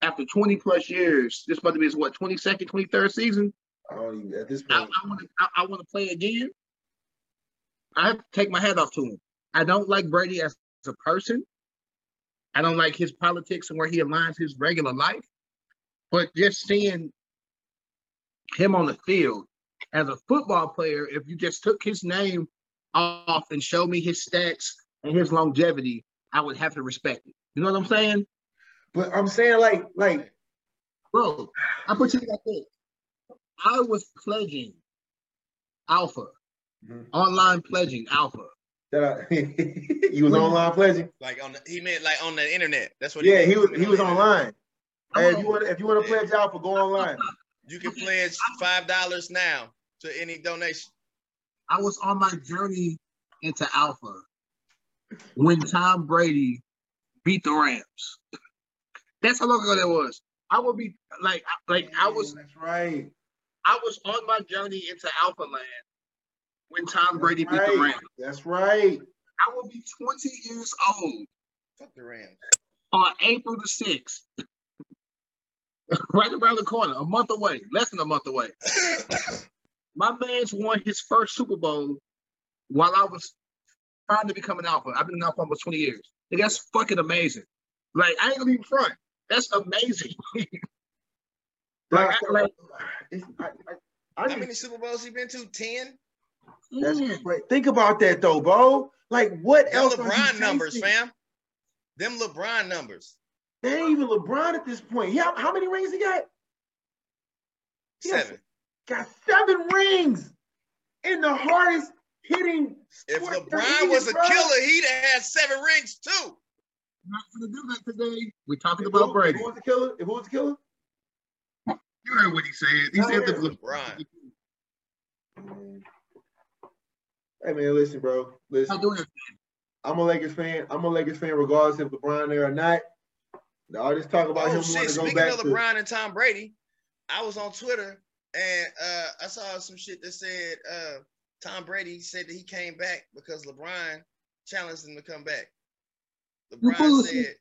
after 20 plus years, this about to be his what 22nd, 23rd season. I don't even. At this point, I want to I, I want to play again. I have to take my hat off to him. I don't like Brady as a person. I don't like his politics and where he aligns his regular life. But just seeing him on the field as a football player, if you just took his name off and showed me his stats and his longevity, I would have to respect it. You know what I'm saying? but I'm saying like, like, Bro, I put you like this. I was pledging alpha, Mhm. online pledging alpha. that I, you was online pledging. Like on the, he meant like on the internet. That's what. Yeah, meant. he was. He was online. Hey, if you want, if you want to Yeah. pledge Alpha, go online. You can pledge five dollars now to any donation. I was on my journey into alpha when Tom Brady beat the Rams. That's how long ago that was. I would be like, like I was, That's right. I was on my journey into alpha land when Tom Brady That's beat the. Rams. That's right. I will be 20 years old Fuck the Rams. on April the 6th. right around the corner, a month away, less than a month away. My man's won his first Super Bowl while I was trying to become an alpha. I've been an alpha almost 20 years. Like, that's fucking amazing. Like, I ain't gonna be front. That's amazing. like, I, like It's- I, I, I How just- many Super Bowls he been to? Ten. that's mm, great. Think about that though, bro. Like, what Them else? are you LeBron numbers, fam. Them LeBron numbers. They ain't even LeBron at this point. Yeah, how many rings he got? Yes. Seven. Got seven rings in the hardest hitting. If sport there LeBron is, was a bro. killer, he'd have had seven rings too. not gonna do that today. We're talking If about who, Brady. If who was the killer? If who was the killer? You heard what he said. He Oh, said yeah. the LeBron. Hey man, listen, bro. Listen, Not doing it. I'm a Lakers fan. I'm a Lakers fan regardless if LeBron there or not. All this talk about Oh him shit! wanting to go Speaking back of to LeBron and Tom Brady, I was on Twitter and uh, I saw some shit that said uh, Tom Brady said that he came back because LeBron challenged him to come back. You LeBron said,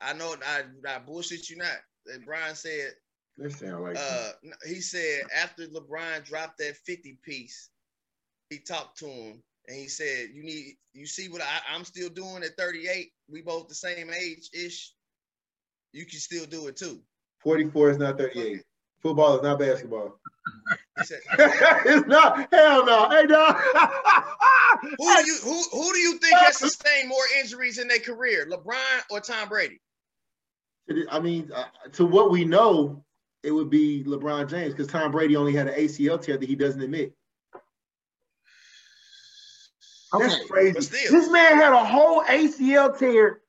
"I know I, I bullshit you not." And LeBron said, This sound like uh, he said after LeBron dropped that 50 piece, he talked to him and he said, You need you see what I, I'm still doing at 38. We both the same age ish. You can still do it too. 44 is not 38. Football is not basketball. Said, it's not. Hell no. Hey, dog. Who do you who who do you think has sustained more injuries in their career, LeBron or Tom Brady? I mean, uh, to what we know, it would be LeBron James because Tom Brady only had an ACL tear that he doesn't admit. Okay. That's crazy. Still. This man had a whole ACL tear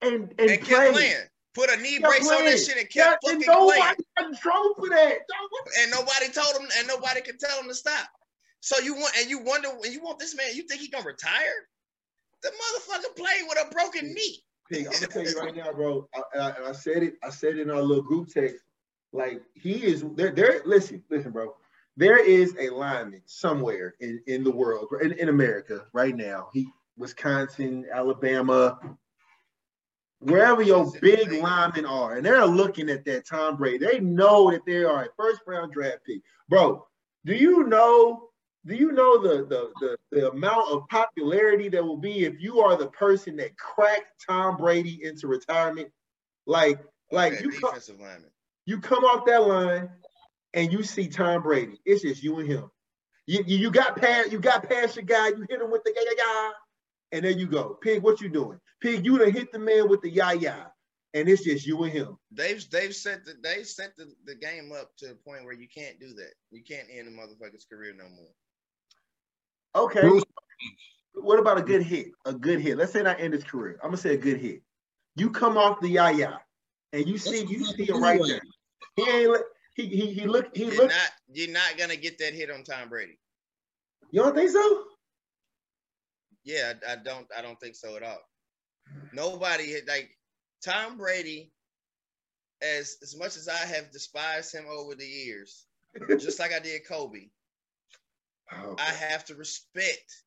and and, And kept played. playing. put a knee Kept brace on playing. that shit and Yeah, kept and fucking nobody playing. got in trouble for that. And nobody told him, and nobody could tell him to stop. So you want, and you wonder, when you want this man, you think he gonna retire? The motherfucker played with a broken knee. Pig, I'm gonna tell you right now, bro. I, I, and I said it. I said it in our little group text. Like he is there. There. Listen, listen, bro. There is a lineman somewhere in, in the world, in, in America, right now. He Wisconsin, Alabama, wherever your big linemen are, and they're looking at that Tom Brady. They know that they are a first round draft pick, bro. Do you know? Do you know the, the the the amount of popularity that will be if you are the person that cracked Tom Brady into retirement? Like, like Okay, you defensive lineman. You come off that line and you see Tom Brady. It's just you and him. You, you, you got past you got past your guy. You hit him with the ya ya ya, and there you go. Pig, what you doing? Pig, you done hit the man with the ya ya, and it's just you and him. They've they've set the they've set the, the game up to a point where you can't do that. You can't end a motherfucker's career no more. Okay. What about a good hit? A good hit. Let's say not end his career. I'm gonna say a good hit. You come off the ya ya, and you see you see him right there. He ain't let- he he he look he You're look. not you're not gonna get that hit on Tom Brady. You don't think so? Yeah, I, I don't I don't think so at all. Nobody like Tom Brady, as as much as I have despised him over the years, just like I did Kobe, Oh, I have to respect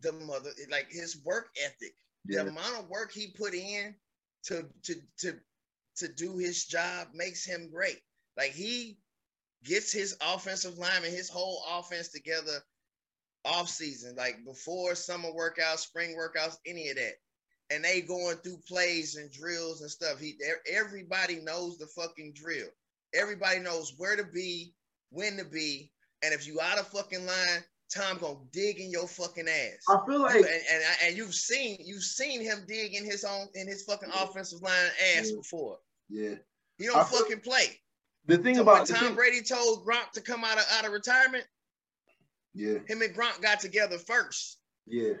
the mother like his work ethic. yeah. The amount of work he put in to to to to do his job makes him great. Like he gets his offensive lineman, his whole offense together off season, like before summer workouts, spring workouts, any of that. And they going through plays and drills and stuff. He everybody knows the fucking drill. Everybody knows where to be, when to be, and if you out of fucking line, Tom gonna dig in your fucking ass. I feel You- like and, and and you've seen you've seen him dig in his own in his fucking offensive line ass before. Yeah. He don't feel- fucking play. The thing So about Tom thing- Brady told Gronk to come out of out of retirement, yeah, him and Gronk got together first yeah,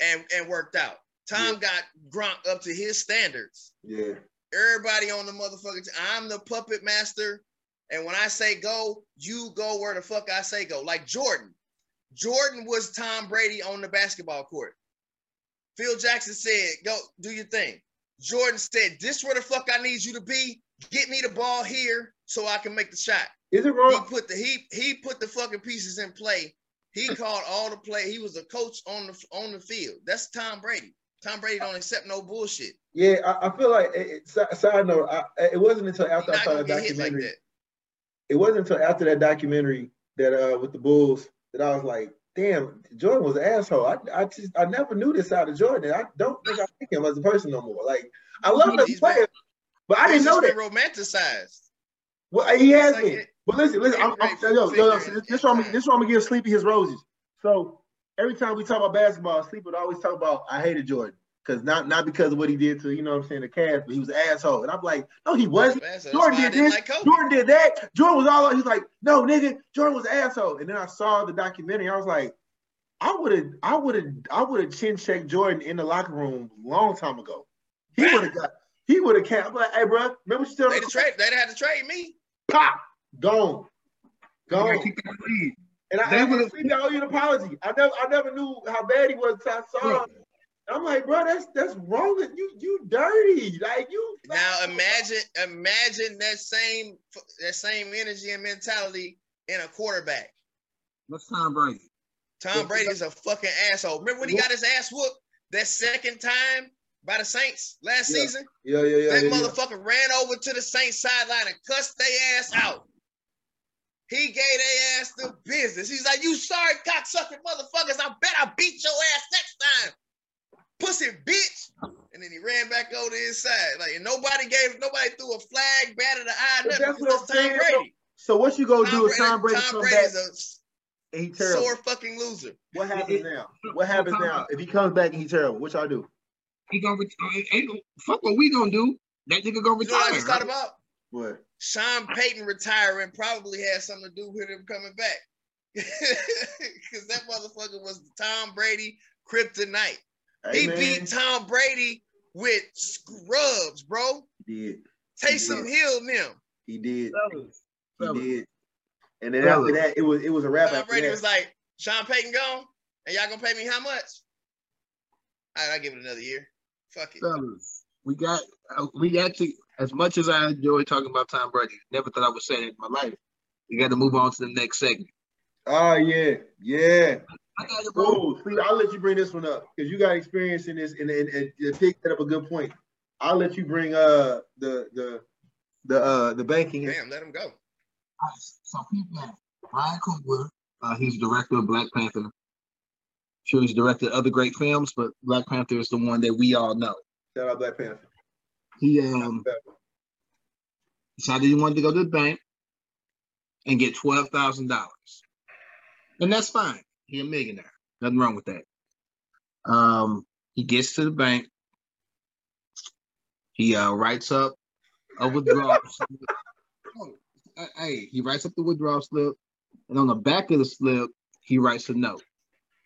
and and worked out. Tom got Gronk up to his standards. yeah. Everybody on the motherfucking t- I'm the puppet master. And when I say go, you go where the fuck I say go. Like Jordan. Jordan was Tom Brady on the basketball court. Phil Jackson said, go do your thing. Jordan said, this where the fuck I need you to be. Get me the ball here so I can make the shot. Is it wrong? He put the he he put the fucking pieces in play. He called all the play. He was a coach on the on the field. That's Tom Brady. Tom Brady don't accept no bullshit. Yeah, I, I feel like. It, it, side note, I, it wasn't until after I saw the get like documentary. that. it wasn't until after that documentary that uh with the Bulls that I was like, damn, Jordan was an asshole. I, I just I never knew this side of Jordan. I don't think I think him as a person no more. Like I love him as a player, but I didn't know that. been romanticized. Well, he has like been. it- But listen, listen. I'm, I'm, yo, yo, yo, this, this I'm, this why I'm gonna give Sleepy his roses. So every time we talk about basketball, Sleepy would always talk about I hated Jordan because not not because of what he did to you know what I'm saying the Cavs, but he was an asshole. And I'm like, no, he wasn't. That's Jordan did this. like Jordan did that. Jordan was all. He's like, no, nigga, Jordan was an asshole. And then I saw the documentary. I was like, I would have, I would have, I would have chin checked Jordan in the locker room a long time ago. He would have got. He would have came. I'm like, hey, bro, remember what you told They'd me? have trade. They'd have to trade me. Pop, gone, You gotta gone. keep that lead. And I, They I, would've- I owe you an apology. I never, I never knew how bad he was until I saw him. I'm like, bro, that's that's wrong. You you dirty. Like you. Now imagine, imagine that same that same energy and mentality in a quarterback. That's Tom Brady. Tom Brady is a fucking asshole. Remember when he got his ass whooped that second time by the Saints last Yeah. season? Yeah, yeah, yeah. that yeah, yeah. motherfucker ran over to the Saints sideline and cussed their ass out. He gave their ass the business. He's like, "You sorry cocksucking motherfuckers! I bet I beat your ass next time, pussy bitch." And then he ran back over to his side. Like and nobody gave, nobody threw a flag, batted an eye, But nothing. that's what Tom saying, Brady. So what you gonna Tom do if Tom Brady Tom come Brady's back a and he terrible? sore fucking loser. What happens now? What happens now if he comes back and he's terrible? What y'all do? He gonna retire. Ain't no, fuck what we gonna do. That nigga gonna You know what I retire. just thought about? What? Sean Payton retiring probably has something to do with him coming back. Because that motherfucker was Tom Brady kryptonite. Hey, he man, beat Tom Brady with scrubs, bro. he did. Taysom Hill and them. He did. Fellas, He fellas. did. And then Fellas. after that, it was it was a wrap Tom Brady that. was like, Sean Payton gone, and y'all gonna pay me how much? All right, I'll give it another year. Fuck it. fellas, we got uh, we actually as much as I enjoy talking about Tom Brady, never thought I would say it in my life. We got to move on to the next segment. Oh yeah, yeah. I got it, bro. Oh, see, I'll let you bring this one up because you got experience in this, and and, and you picked that up a good point. I'll let you bring uh the the the uh the banking. Damn, let him go. So people, Ryan Coogler, uh, he's director of Black Panther. Sure, he's directed other great films, but Black Panther is the one that we all know. Shout out Black Panther. He um decided he wanted to go to the bank and get twelve thousand dollars, and that's fine. He a millionaire. Nothing wrong with that. Um, he gets to the bank. He uh, writes up a withdrawal. slip. Oh, uh, hey, he writes up the withdrawal slip, and on the back of the slip, he writes a note.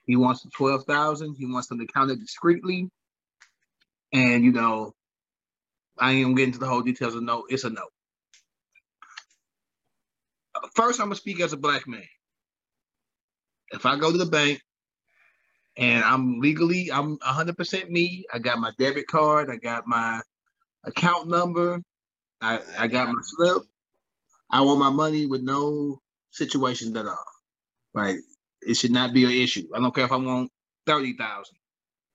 He wants the twelve thousand. He wants them to count it discreetly, and you know, I ain't gonna get into the whole details of no. It's a no. Uh, First, I'm gonna speak as a black man. If I go to the bank and I'm legally, I'm 100% me. I got my debit card. I got my account number. I, I got my slip. I want my money with no situations at all. Like it should not be an issue. I don't care if I want thirty thousand.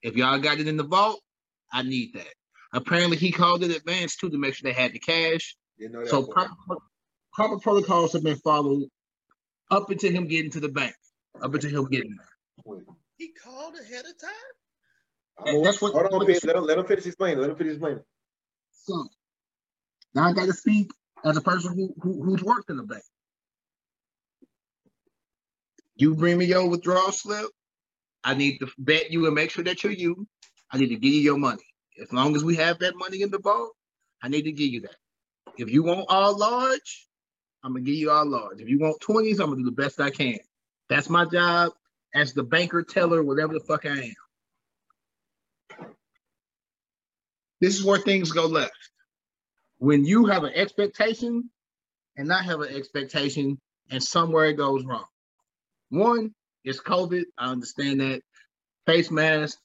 If y'all got it in the vault, I need that. Apparently, he called it advance too to make sure they had the cash. Know So proper, proper protocols have been followed up until him getting to the bank. Up until him getting there. He called ahead of time. I'm that's what- Hold on, Pete. let him let him finish explaining. Let him finish explaining. So now I got to speak as a person who, who who's worked in the bank. You bring me your withdrawal slip. I need to vet you and make sure that you're you. I need to give you your money. As long as we have that money in the vault, I need to give you that. If you want all large, I'm gonna give you all large. If you want 20s, I'm gonna do the best I can. That's my job as the banker, teller, whatever the fuck I am. This is where things go left. When you have an expectation and not have an expectation, and somewhere it goes wrong. One is COVID. I understand that. Face mask,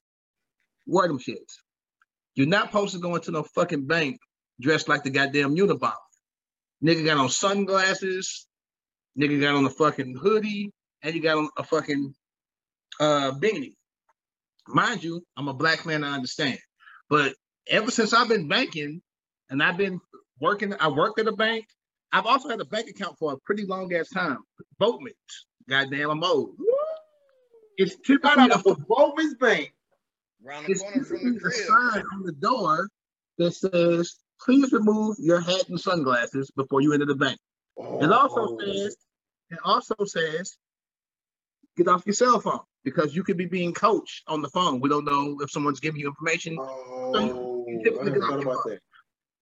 wear them shits. You're not supposed to go into no fucking bank dressed like the goddamn Unabomber. Nigga got on sunglasses, nigga got on a fucking hoodie, and you got on a fucking uh beanie. Mind you, I'm a black man, I understand. But ever since I've been banking and I've been working, I worked at a bank. I've also had a bank account for a pretty long ass time. Boatmen's. Goddamn, I'm old. It's Shout typically out a, for Boatmen's Bank. Around the it's corner from typically the a crib. sign on the door that says, please remove your hat and sunglasses before you enter the bank. It also Oh. says, it also says, get off your cell phone because you could be being coached on the phone. We don't know if someone's giving you information, Oh, I never thought about that.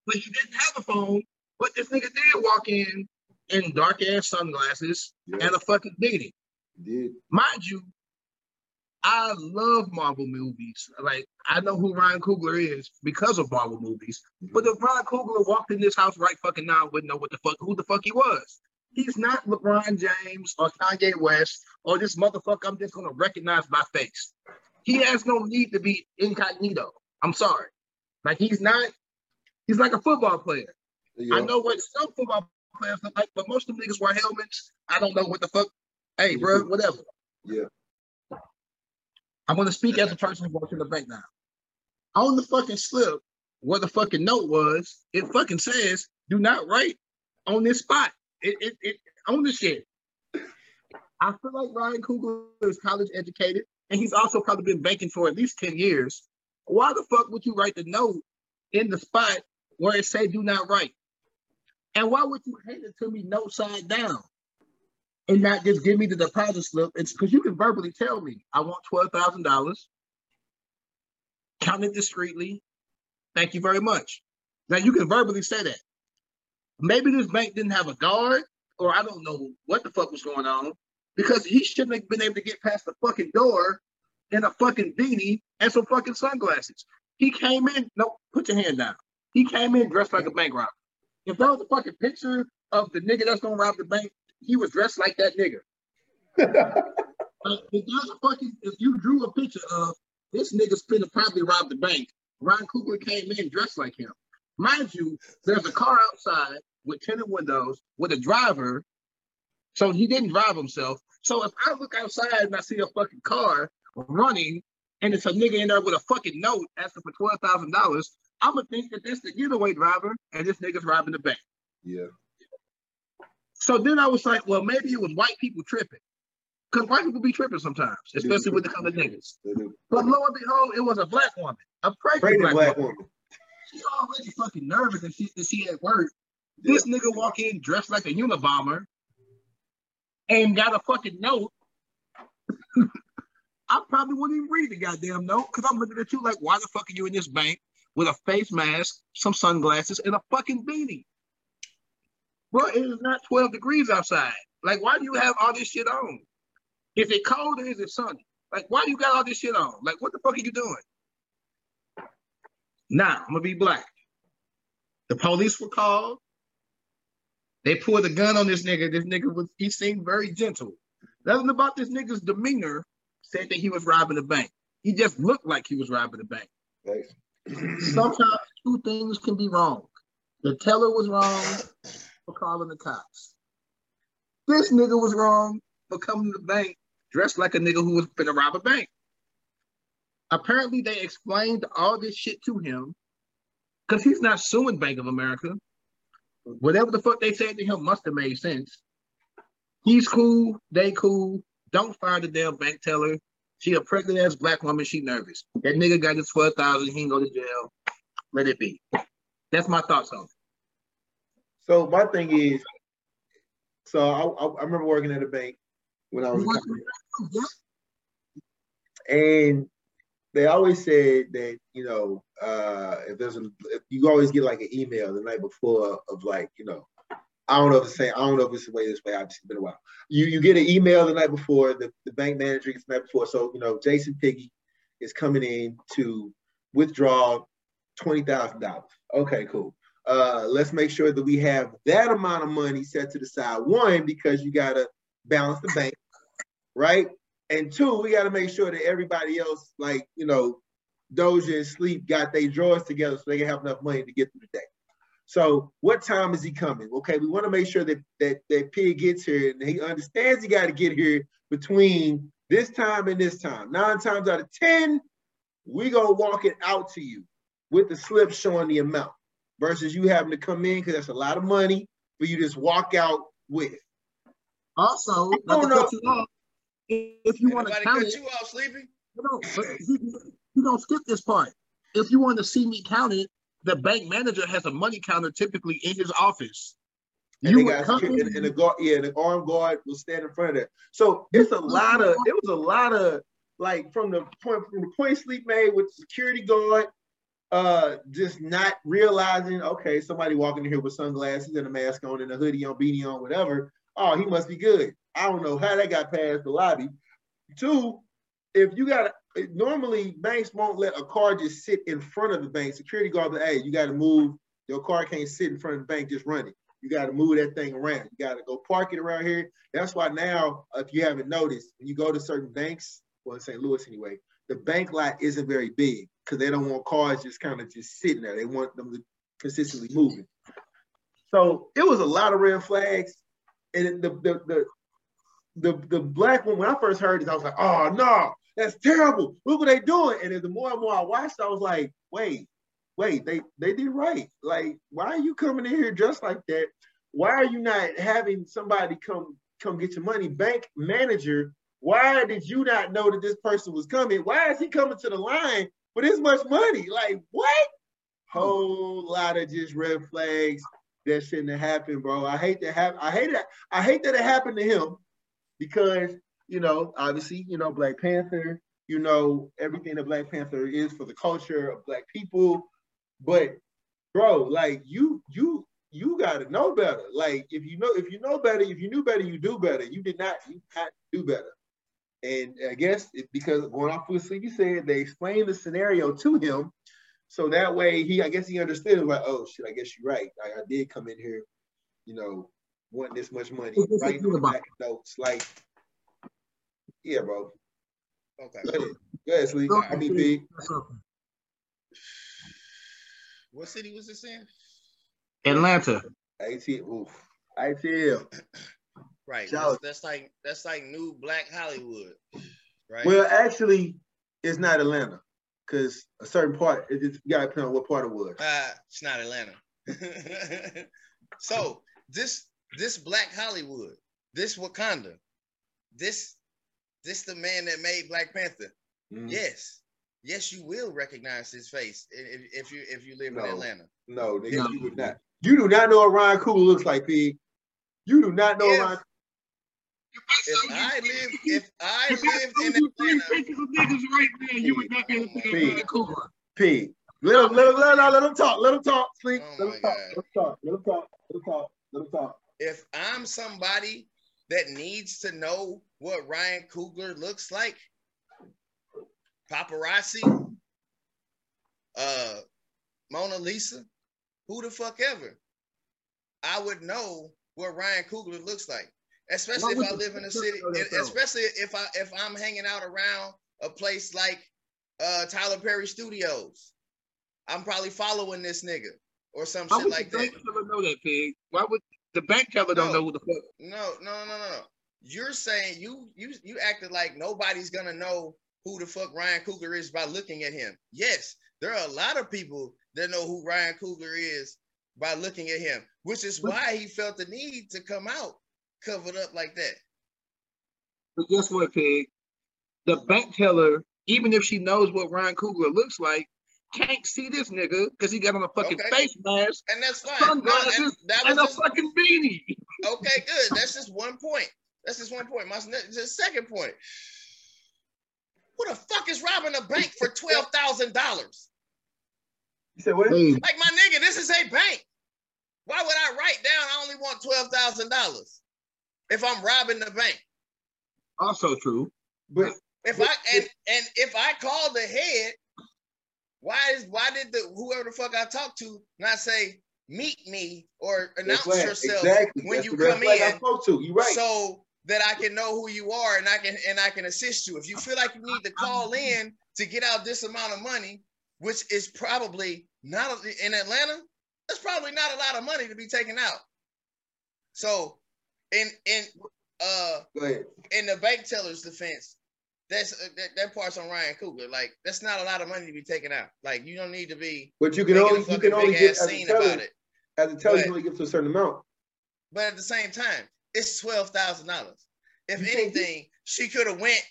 but he didn't have a phone. But this nigga did walk in in dark ass sunglasses Yeah, and a fucking beanie. did. Mind you, I love Marvel movies. Like I know who Ryan Coogler is because of Marvel movies. But if Ryan Coogler walked in this house right fucking now, I wouldn't know what the fuck who the fuck he was. He's not LeBron James or Kanye West or this motherfucker. I'm just gonna recognize my face. He has no need to be incognito. I'm sorry. Like he's not. He's like a football player. You I know what some football players look like, but most of them niggas wear helmets. I don't know what the fuck. Hey, bro, whatever. Yeah. I'm gonna speak as a person who works in the bank now. On the fucking slip, where the fucking note was, it fucking says, "Do not write on this spot." It it, it on the shit. I feel like Ryan Coogler is college educated, and he's also probably been banking for at least ten years. Why the fuck would you write the note in the spot where it say "Do not write"? And why would you hand it to me note side down? and not just give me the deposit slip. It's because you can verbally tell me I want twelve thousand dollars. Count it discreetly. Thank you very much. Now you can verbally say that. Maybe this bank didn't have a guard, or I don't know what the fuck was going on, because he shouldn't have been able to get past the fucking door in a fucking beanie and some fucking sunglasses. He came in. No, put your hand down. He came in dressed like a bank robber. if that was a fucking picture of the nigga that's gonna rob the bank, he was dressed like that nigga. If there's a fucking, if you drew a picture of this nigga finna probably rob the bank, Ron Cooper came in dressed like him. Mind you, there's a car outside with tinted windows with a driver, so he didn't drive himself. So if I look outside and I see a fucking car running and it's a nigga in there with a fucking note asking for twelve thousand dollars, I'm gonna think that that's the getaway driver and this nigga's robbing the bank. Yeah. So then I was like, well, maybe it was white people tripping. Because white people be tripping sometimes, especially with the color niggas. But lo and behold, it was a black woman, a pregnant, Pregnant black, black woman. woman. She's already fucking nervous and she, that she at work. This nigga walk in dressed like a Unabomber and got a fucking note. I probably wouldn't even read the goddamn note because I'm looking at you like, why the fuck are you in this bank with a face mask, some sunglasses, and a fucking beanie? Bro, it is not 12 degrees outside. Like, why do you have all this shit on? Is it cold or is it sunny? Like, why do you got all this shit on? Like, what the fuck are you doing? Now, I'm gonna be black. The police were called. They pulled a gun on this nigga. This nigga was, he seemed very gentle. Nothing about this nigga's demeanor said that he was robbing a bank. He just looked like he was robbing a bank. Thanks. Sometimes two things can be wrong. The teller was wrong for calling the cops. This nigga was wrong for coming to the bank dressed like a nigga who was gonna rob a bank. Apparently, they explained all this shit to him because he's not suing Bank of America. Whatever the fuck they said to him must have made sense. He's cool, they cool. Don't fire the damn bank teller. She a pregnant ass black woman, she nervous. That nigga got his 12,000, he can go to jail. Let it be. That's my thoughts on it. So my thing is, so I, I, remember working at a bank when I was college, and they always say that you know uh, if there's a if you always get like an email the night before of like you know I don't know if it's the I don't know if it's the way this way I've been a while. You you get an email the night before the, the bank manager gets the night before. So you know Jason Piggy is coming in to withdraw twenty thousand dollars. Okay cool. Uh, let's make sure that we have that amount of money set to the side. One because you got to balance the bank right and two, we got to make sure that everybody else, like, you know, Doja and Sleep got their drawers together so they can have enough money to get through the day. So what time is he coming? Okay, we want to make sure that that that pig gets here and he understands he got to get here between this time and this time. Nine times out of ten, we gonna walk it out to you with the slip showing the amount versus you having to come in because that's a lot of money for you to just walk out with. Also, not don't to know. cut you off, if you want to count cut it, you off, Sleepy? no, but you, you don't skip this part. If you want to see me count it, the bank manager has a money counter typically in his office. And You they would got come and, in, and the guard, yeah, the armed guard will stand in front of that. So it's a lot of it was a lot of like from the point from the point sleep made with the security guard, uh, just not realizing okay, somebody walking in here with sunglasses and a mask on and a hoodie on, beanie on, whatever. Oh, he must be good. I don't know how that got past the lobby. Two, if you got normally banks won't let a car just sit in front of the bank. Security guard, but hey, you got to move. Your car can't sit in front of the bank just running. You got to move that thing around. You got to go park it around here. That's why now, if you haven't noticed, when you go to certain banks, well, in St. Louis anyway, the bank lot isn't very big because they don't want cars just kind of just sitting there. They want them to consistently moving. So it was a lot of red flags, and the the the the, the black one. When I first heard this, I was like, oh no, that's terrible. Look what they doing. And then the more and more I watched, I was like, wait, wait, they they did right. Like, why are you coming in here dressed like that? Why are you not having somebody come come get your money? Bank manager, why did you not know that this person was coming? Why is he coming to the line for this much money? Like, what? Whole lot of just red flags that shouldn't have happened, bro. I hate that happen. I hate that. I hate that it happened to him because you know, obviously, you know, Black Panther, you know, everything that Black Panther is for the culture of Black people. But bro, like you, you, you gotta know better. Like if you know, if you know better, if you knew better, you do better. You did not, you not do better. And I guess it, because going off what Sleepy said, they explained the scenario to him. So that way, he I guess he understood. Like, oh shit, I guess you're right. Like, I did come in here, you know, wanting this much money, What's this writing on the back notes. Like, yeah, bro. Okay. Go ahead, go ahead, Sleep. I mean, big. What city was this in? Atlanta. ATL. Oof. ATL. Right. Shout That's, that's like that's like new Black Hollywood. Right. Well, actually, it's not Atlanta, because a certain part, it just got to depend on what part it was. Uh, it's not Atlanta. so this this Black Hollywood, this Wakanda, this this the man that made Black Panther. Mhm. Yes, yes, you will recognize his face if, if you if you live No. in Atlanta. No, nigga, No. you would not. You do not know what Ryan Coogler looks like, Pig. You do not know If- Ryan. If I live if I If I lived in you three Atlanta, pictures of niggas right now, you would not be able to think Big. Ryan Coogler. Pig. Let him, let him, let him, let him talk. Let him talk. Sleep. Oh let him talk. Let him talk. Let him talk. Let him talk. Let him talk. if I'm somebody that needs to know what Ryan Coogler looks like, paparazzi, uh, Mona Lisa, who the fuck ever, I would know what Ryan Coogler looks like. Especially if I live in a city, of that, though? especially if I if I'm hanging out around a place like uh Tyler Perry Studios. I'm probably following this nigga or some Why shit like the that. bank teller know that, pig? Why would the bank teller don't know who the fuck? No, no, no, no, no. You're saying you you you acted like nobody's gonna know who the fuck Ryan Coogler is by looking at him. Yes, there are a lot of people that know who Ryan Coogler is by looking at him, which is why he felt the need to come out covered up like that. But guess what, pig? The bank teller, even if she knows what Ryan Coogler looks like, can't see this nigga because he got on a fucking Okay. face mask And that's fine. No, Sunglasses and that and was a just, fucking beanie. okay, good. That's just one point. That's just one point. My the second point. Who the fuck is robbing a bank for twelve thousand dollars? You said what? Like my nigga, this is a bank. Why would I write down I only want twelve thousand dollars if I'm robbing the bank? also true. But If I and and if I call the head, why is why did the whoever the fuck I talked to not say meet me or announce right. yourself exactly. when That's you come in? I spoke to. You right. so that I can know who you are and I can and I can assist you. If you feel like you need to call in to get out this amount of money, which is probably not in Atlanta, that's probably not a lot of money to be taken out. So in in uh in the bank teller's defense, that's uh, that, that part's on Ryan Coogler. Like that's not a lot of money to be taken out. Like you don't need to be But you can only you can only get as a teller. about it. As a teller, you only get to a certain amount. But at the same time, it's twelve thousand dollars. If You anything, she could have went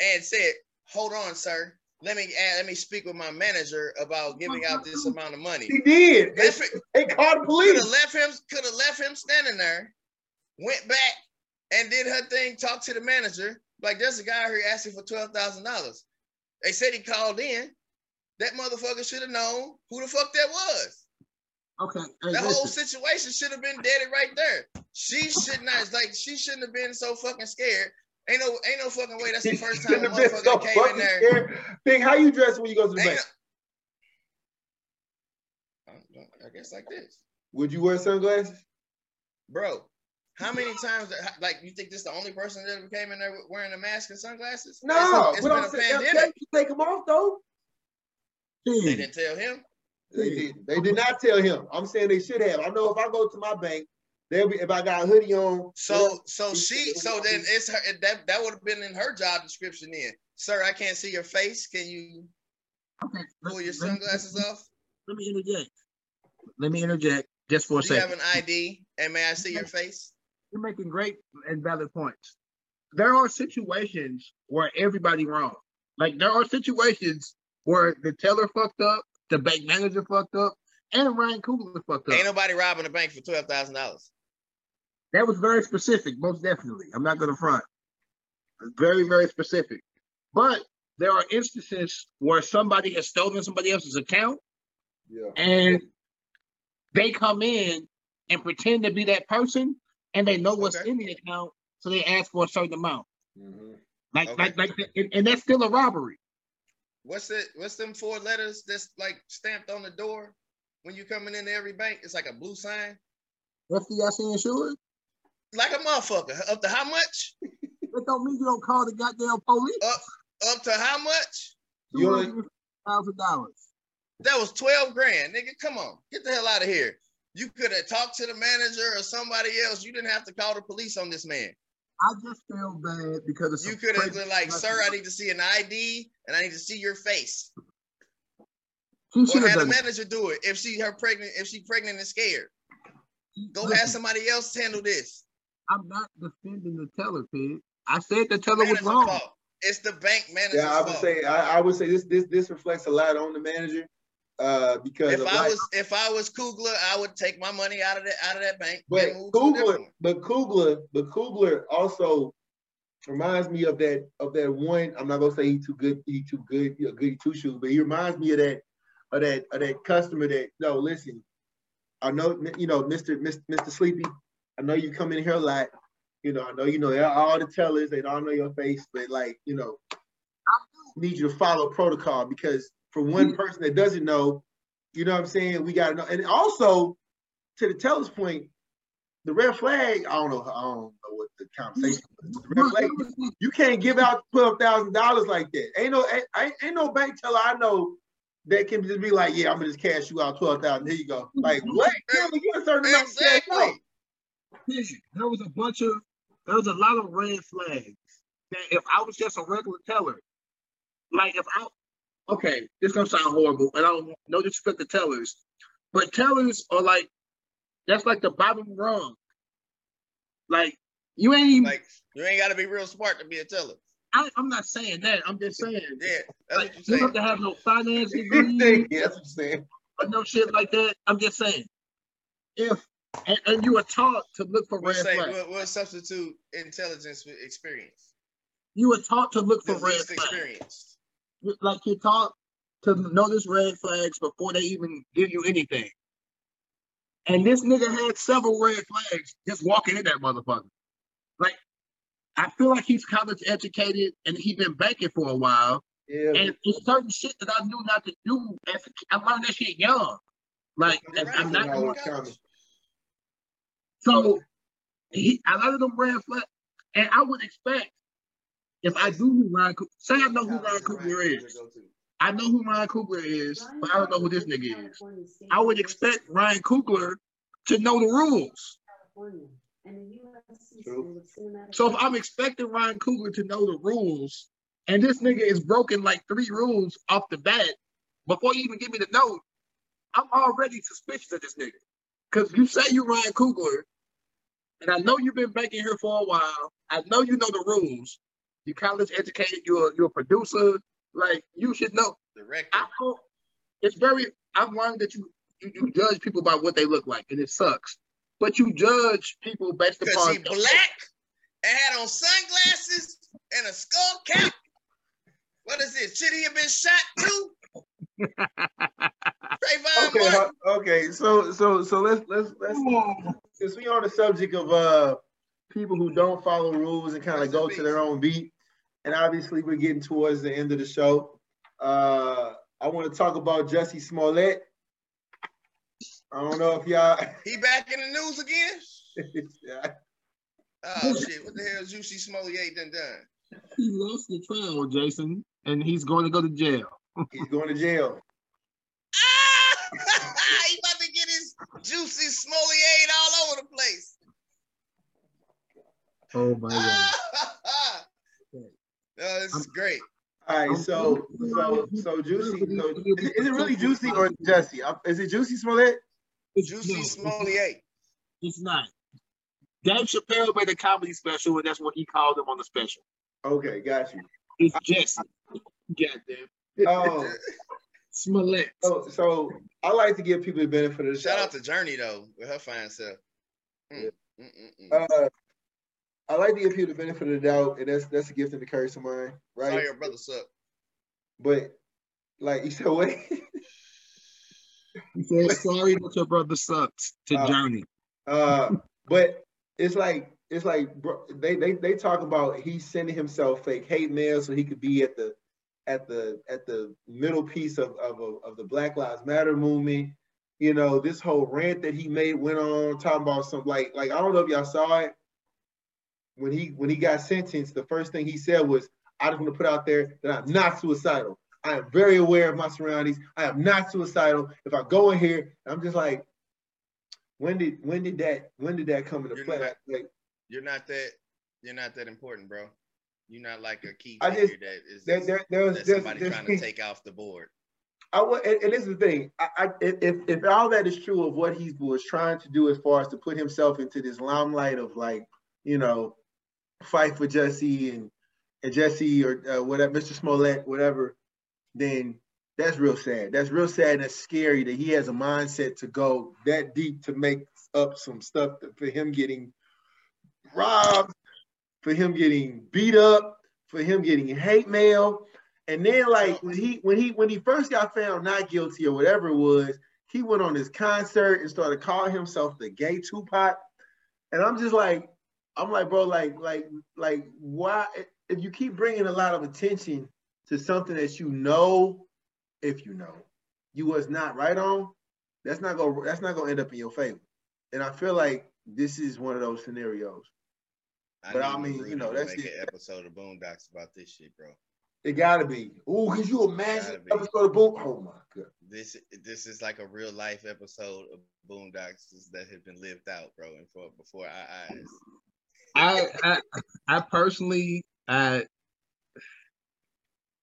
and said, "Hold on, sir. Let me add, let me speak with my manager about giving out this amount of money." He did. They, it- they called the Could police. have left him. Could have left him standing there. Went back and did her thing. Talked to the manager. Like, there's a guy here asking for twelve thousand dollars. They said he called in. That motherfucker should have known who the fuck that was. Okay. Hey, The whole situation should have been dead right there. She should not like she shouldn't have been so fucking scared. Ain't no ain't no fucking way. That's the first time a been so motherfucker came in there. scared. How you dress when you go to the bank? no- I guess like this, Would you wear sunglasses? bro. How many times like you think this is the only person that ever came in there wearing a mask and sunglasses? No, it's, it's but been I'm a saying pandemic. you take them off though. They didn't tell him. They did. They did not tell him. I'm saying they should have. I know if I go to my bank, they'll be if I got a hoodie on. So so she so then it's her that that would have been in her job description then. Sir, I can't see your face. Can you okay, pull your let- let me- sunglasses off? Let me interject. Let me interject just for a Do you have an ID? And may I see your face? You're making great and valid points. There are situations where everybody wrong. Like there are situations where the teller fucked up, the bank manager fucked up, and Ryan Coogler fucked up. Ain't nobody robbing a bank for twelve thousand dollars. That was very specific, most definitely. I'm not gonna front. Very, very specific. But there are instances where somebody has stolen somebody else's account Yeah. and they come in and pretend to be that person and they know what's Okay. in the account, so they ask for a certain amount. Mhm. Like, Okay. like, like, and, and that's still a robbery. what's it? What's them four letters that's like stamped on the door when you coming into every bank? It's like a blue sign, FDIC insured? like a motherfucker. Up to how much? That don't mean you don't call the goddamn police. Up up to how much? You only- Two thousand dollars. That was twelve grand, nigga. Come on, get the hell out of here. You could have talked to the manager or somebody else. You didn't have to call the police on this man. I just feel bad because it's You could have been like, sir, I need to see an ID and I need to see your face. She Or should have have the done it. manager do it if she her pregnant, if she pregnant and scared. Go Listen, have somebody else handle this. I'm not defending the teller, pig. I said the teller was wrong. fault. It's the bank manager. Yeah, I would fault. say I, I would say this this this reflects a lot on the manager. Uh because if I like- was if I was Coogler, I would take my money out of that out of that bank But and move to a Coogler, but Coogler, but Coogler also reminds me of that of that one. I'm not gonna say he too good, he too good, you know, goody two shoes, but he reminds me of that of that of that customer that no, listen, I know you know, Mr. Mr. Mr. Sleepy, I know you come in here a lot. You know, I know you know all the tellers, they don't know your face, but like, you know, I need you to follow protocol because for one person that doesn't know, you know what I'm saying, we gotta know. And also to the teller's point, the red flag, I don't know, I don't know what the conversation was. The red flag, you can't give out twelve thousand dollars like that. Ain't no ain't, ain't no bank teller I know that can just be like, yeah, I'm gonna just cash you out twelve thousand. Here you go. Like what? You get a certain amount to cash out. There was a bunch of there was a lot of red flags that if I was just a regular teller, like if I okay, this gonna sound horrible, and I don't no disrespect to tellers, but tellers are like that's like the bottom rung. Like you ain't even Like you ain't gotta be real smart to be a teller. I, I'm not saying that. I'm just saying Yeah, that's like, what you're you don't have to have no finance degree yeah, that's what I'm saying. or no shit like that. I'm just saying. If and, and you are taught to look for We'll red say flags. we'll, we'll substitute intelligence with experience. You are taught to look for red flags. experienced. Like you're taught to notice red flags before they even give you anything. And this nigga had several red flags just walking in that motherfucker. Like, I feel like he's college educated and he been banking for a while. Yeah. And it's certain shit that I knew not to do. As a. I learned that shit young. Like, and I'm not doing College. so. He, a lot of them red flags, and I would expect if I do who Ryan, say I know who Ryan Coogler is. I know who Ryan Coogler is, but I don't know who this nigga is. I would expect Ryan Coogler to know the rules. True. So if I'm expecting Ryan Coogler to know the rules, and this nigga is broken like three rules off the bat before you even give me the note, I'm already suspicious of this nigga. Because you say you Ryan Coogler, and I know you've been banking here for a while. I know you know the rules. You college educated. You're you're a producer. Like you should know. Director. I don't, it's very I've learned that you, you you judge people by what they look like, and it sucks. But you judge people based Because upon he black and had on sunglasses and a skull cap. What is this? Should he have been shot too? Trayvon Okay, Martin. huh, okay. So so so let's let's let's since we on the subject of uh people who don't follow rules and kind of go to their own beat, and obviously we're getting towards the end of the show. Uh I want to talk about Jesse Smollett. I don't know if y'all He back in the news again? Yeah. Oh shit! What the hell, Juicy Smollett done done? he lost the trial, Jason, and he's going to go to jail. he's going to jail. Ah! he about to get his Juicy Smollett all over the place. Oh my god. No, this is great. All right, so so so juicy. So is, it- is it really juicy or Jesse? Uh, Is it Juicy Smollett? It's Juicy No, Smollett. It's not. Dave Chappelle made a comedy special, and that's what he called him on the special. Okay, got you. It's Jesse. Goddamn. Oh, Smollett. so, so I like to give people the benefit of the Shout doubt. out to Jurnee though with her fine self. Mm, mm, mm, mm. Uh, I like to give people the benefit of the doubt, and that's that's a gift and a curse of mine, right? Sorry, your brother suck. But like you said, what? He said, sorry that your brother sucks to Uh, Johnny. uh, but it's like it's like bro, they they they talk about he's sending himself fake hate mail so he could be at the at the at the middle piece of of, of the Black Lives Matter movement. You know, this whole rant that he made went on talking about some like like I don't know if y'all saw it when he when he got sentenced. The first thing he said was, "I just want to put out there that I'm not suicidal. I am very aware of my surroundings. I am not suicidal. If I go in here, I'm just like, when did when did that when did that come into You're play? not- Like, You're not that. You're not that important, bro. You're not like a key I figure just- that is there, there, there was that there's, somebody there's, trying to take off the board. I wa- and, and this is the thing. I, I if if all that is true of what he was trying to do as far as to put himself into this limelight of like, you know, fight for Jesse and and Jesse or uh, whatever, Mr. Smollett, whatever, then that's real sad. That's real sad and that's scary that he has a mindset to go that deep to make up some stuff for him getting robbed, for him getting beat up, for him getting hate mail. And then like when he when he when he first got found not guilty or whatever it was, he went on his concert and started calling himself the gay Tupac. And I'm just like, I'm like, bro, like, like, like, why? If you keep bringing a lot of attention to something that you know, if you know, you was not right on, that's not gonna that's not gonna end up in your favor. And I feel like this is one of those scenarios. I But I mean, you know, that's make it. an episode of Boondocks about this shit, bro. It gotta be. Ooh, could you imagine episode of Boom? Oh my god. This this is like a real life episode of Boondocks that has been lived out, bro, and for before our eyes. I, I I personally I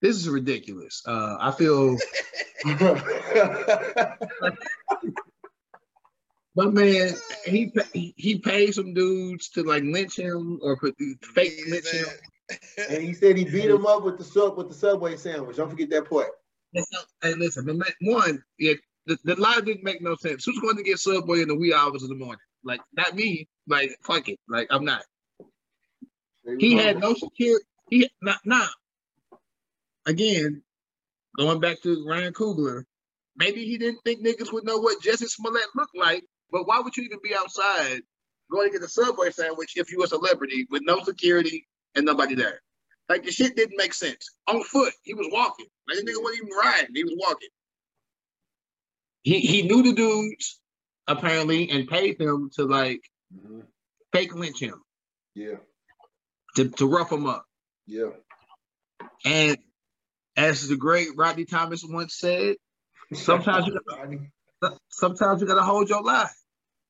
this is ridiculous. Uh I feel my man he he- he paid some dudes to like lynch him or put fake He's lynch him. and he said he beat him up with the sub with the subway sandwich. Don't forget that part. Hey, listen, the ma- one, yeah, the, the lie didn't make no sense. Who's going to get Subway in the wee hours of the morning? Like, not me. Like, fuck it. Like, I'm not. He had no security. He not now. Again, going back to Ryan Coogler, maybe he didn't think niggas would know what Jesse Smollett looked like. But why would you even be outside going to get a Subway sandwich if you were a celebrity with no security and nobody there? Like the shit didn't make sense. On foot, he was walking. Like the nigga wasn't even riding; he was walking. He he knew the dudes apparently and paid them to like Mhm. fake lynch him Yeah, to, to rough him up. yeah. And as the great Rodney Thomas once said, sometimes you gotta, sometimes you gotta hold your lie.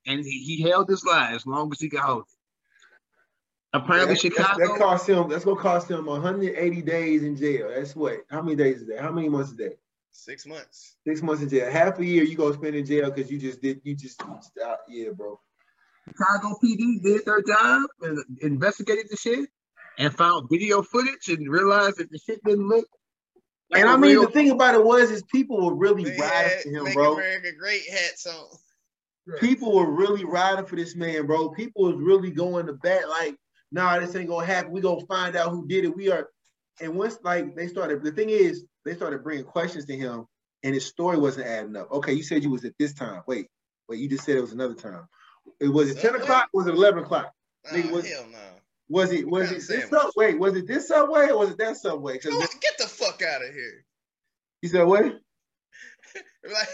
And he, he held his lie as long as he could hold it. Apparently, That- that- Chicago. That cost him. That's gonna cost him 180 days in jail. That's what? How many days is that? How many months is that? Six months. Six months in jail. Half a year you gonna spend in jail because you just did. You just uh, yeah, bro. Chicago PD did their job and investigated the shit and found video footage and realized that the shit didn't look. like And I mean, real- the thing about it was, is people were really They riding had for him, Make bro. America Great hats on. People were really riding for this man, bro. People was really going to bat like, nah, this ain't gonna happen. We gonna find out who did it. We are, and once like they started, the thing is, they started bringing questions to him, and his story wasn't adding up. Okay, you said you was at this time. Wait, wait, you just said it was another time. It was it ten Subway? o'clock? Was it eleven o'clock? Nah, Nigga, what- hell no. Was it was it of this sandwich? subway? Was it this subway or was it that subway? Go, Because get the fuck out of here. he said what? Like,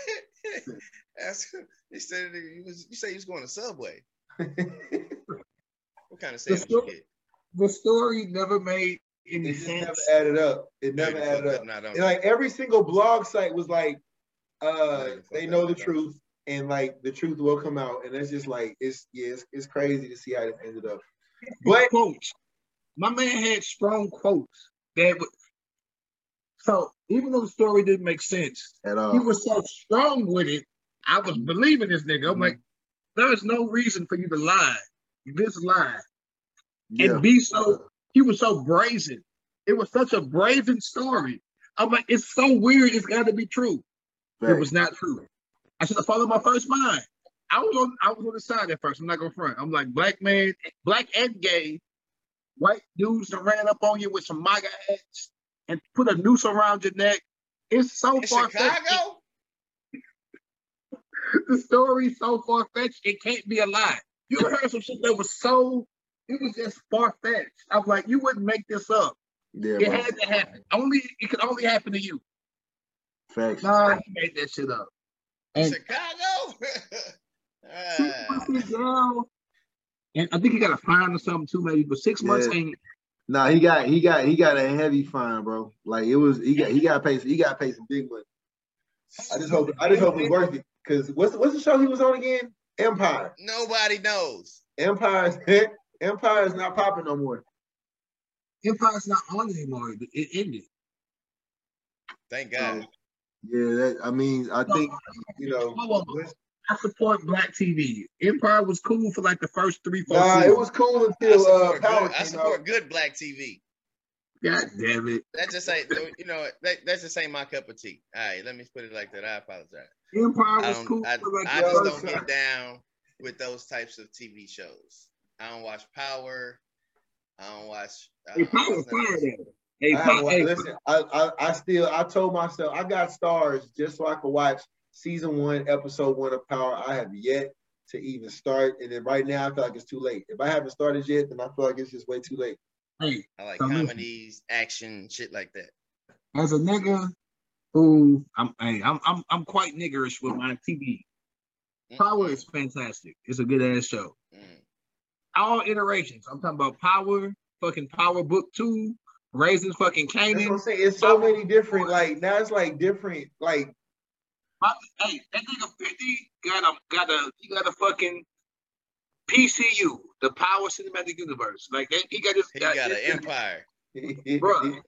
ask him. He said he was. You say he was going to Subway. What kind of The sandwich you sto- get? the story never made any it sense. never added up. It never Dirty added fuck up. Not. And like every single blog site was like, uh, Dirty they know the truth, and like the truth will come out, and it's just like it's yeah, it's, it's crazy to see how it ended up. But quotes. My man had strong quotes that would. So even though the story didn't make sense, at he all, was so strong with it. I was believing this nigga. I'm Mhm. like, there is no reason for you to lie. This lie yeah, and be so. He was so brazen. It was such a brazen story. I'm like, it's so weird. It's got to be true. It was not true. I should have followed my first mind. I was on I was on the side at first. I'm not gonna front. I'm like black man, black and gay, white dudes that ran up on you with some MAGA hats and put a noose around your neck. It's so In far fetched. Chicago? The story's so far fetched. It can't be a lie. You heard some shit that was so? It was just far fetched. I'm like, you wouldn't make this up. Yeah, It bro. had to happen. Only it could only happen to you. Facts. Nah, he made that shit up. And Chicago. Six months, and I think he got a fine or something too, maybe. But six months Yeah. ain't. Nah, he got he got he got a heavy fine, bro. Like it was he got he got paid he got paid some big money. I just hope I just hope it's worth it. Cause what's what's the show he was on again? Empire. Nobody knows. Empire Empire is not popping no more. Empire's not on anymore. It- It ended. Thank God. Yeah, that I mean I think you know. I support Black TV. Empire was cool for like the first three, four Nah, it was cool I until uh Power good, I came out. support good black TV. God damn it. That just ain't, you know, that, that just ain't my cup of tea. All right, let me put it like that. I apologize. Empire was don't, cool I, for like I just don't get down with those types of TV shows. I don't watch Power. I don't watch. I Hey, don't Power watch none of fire that shit. though. Hey, I, Power, hey, listen, I, I I still I told myself I got stars just so I could watch season one, episode one of Power. I have yet to even start, and then right now I feel like it's too late. If I haven't started yet, then I feel like it's just way too late. hey, I like So listen. comedies, action, shit like that. as a nigga who I'm, hey, I'm, I'm, I'm quite niggerish with my TV. Power is fantastic. It's a good ass show. Mm. All iterations. I'm talking about Power, fucking Power Book Two, Raising fucking That's what I'm saying. It's so many different. Like now, it's like different. Like My- Hey, that nigga 50 got a got a he got a fucking PCU, the Power Cinematic Universe. Like that, he got his He got an his- empire. Bruh.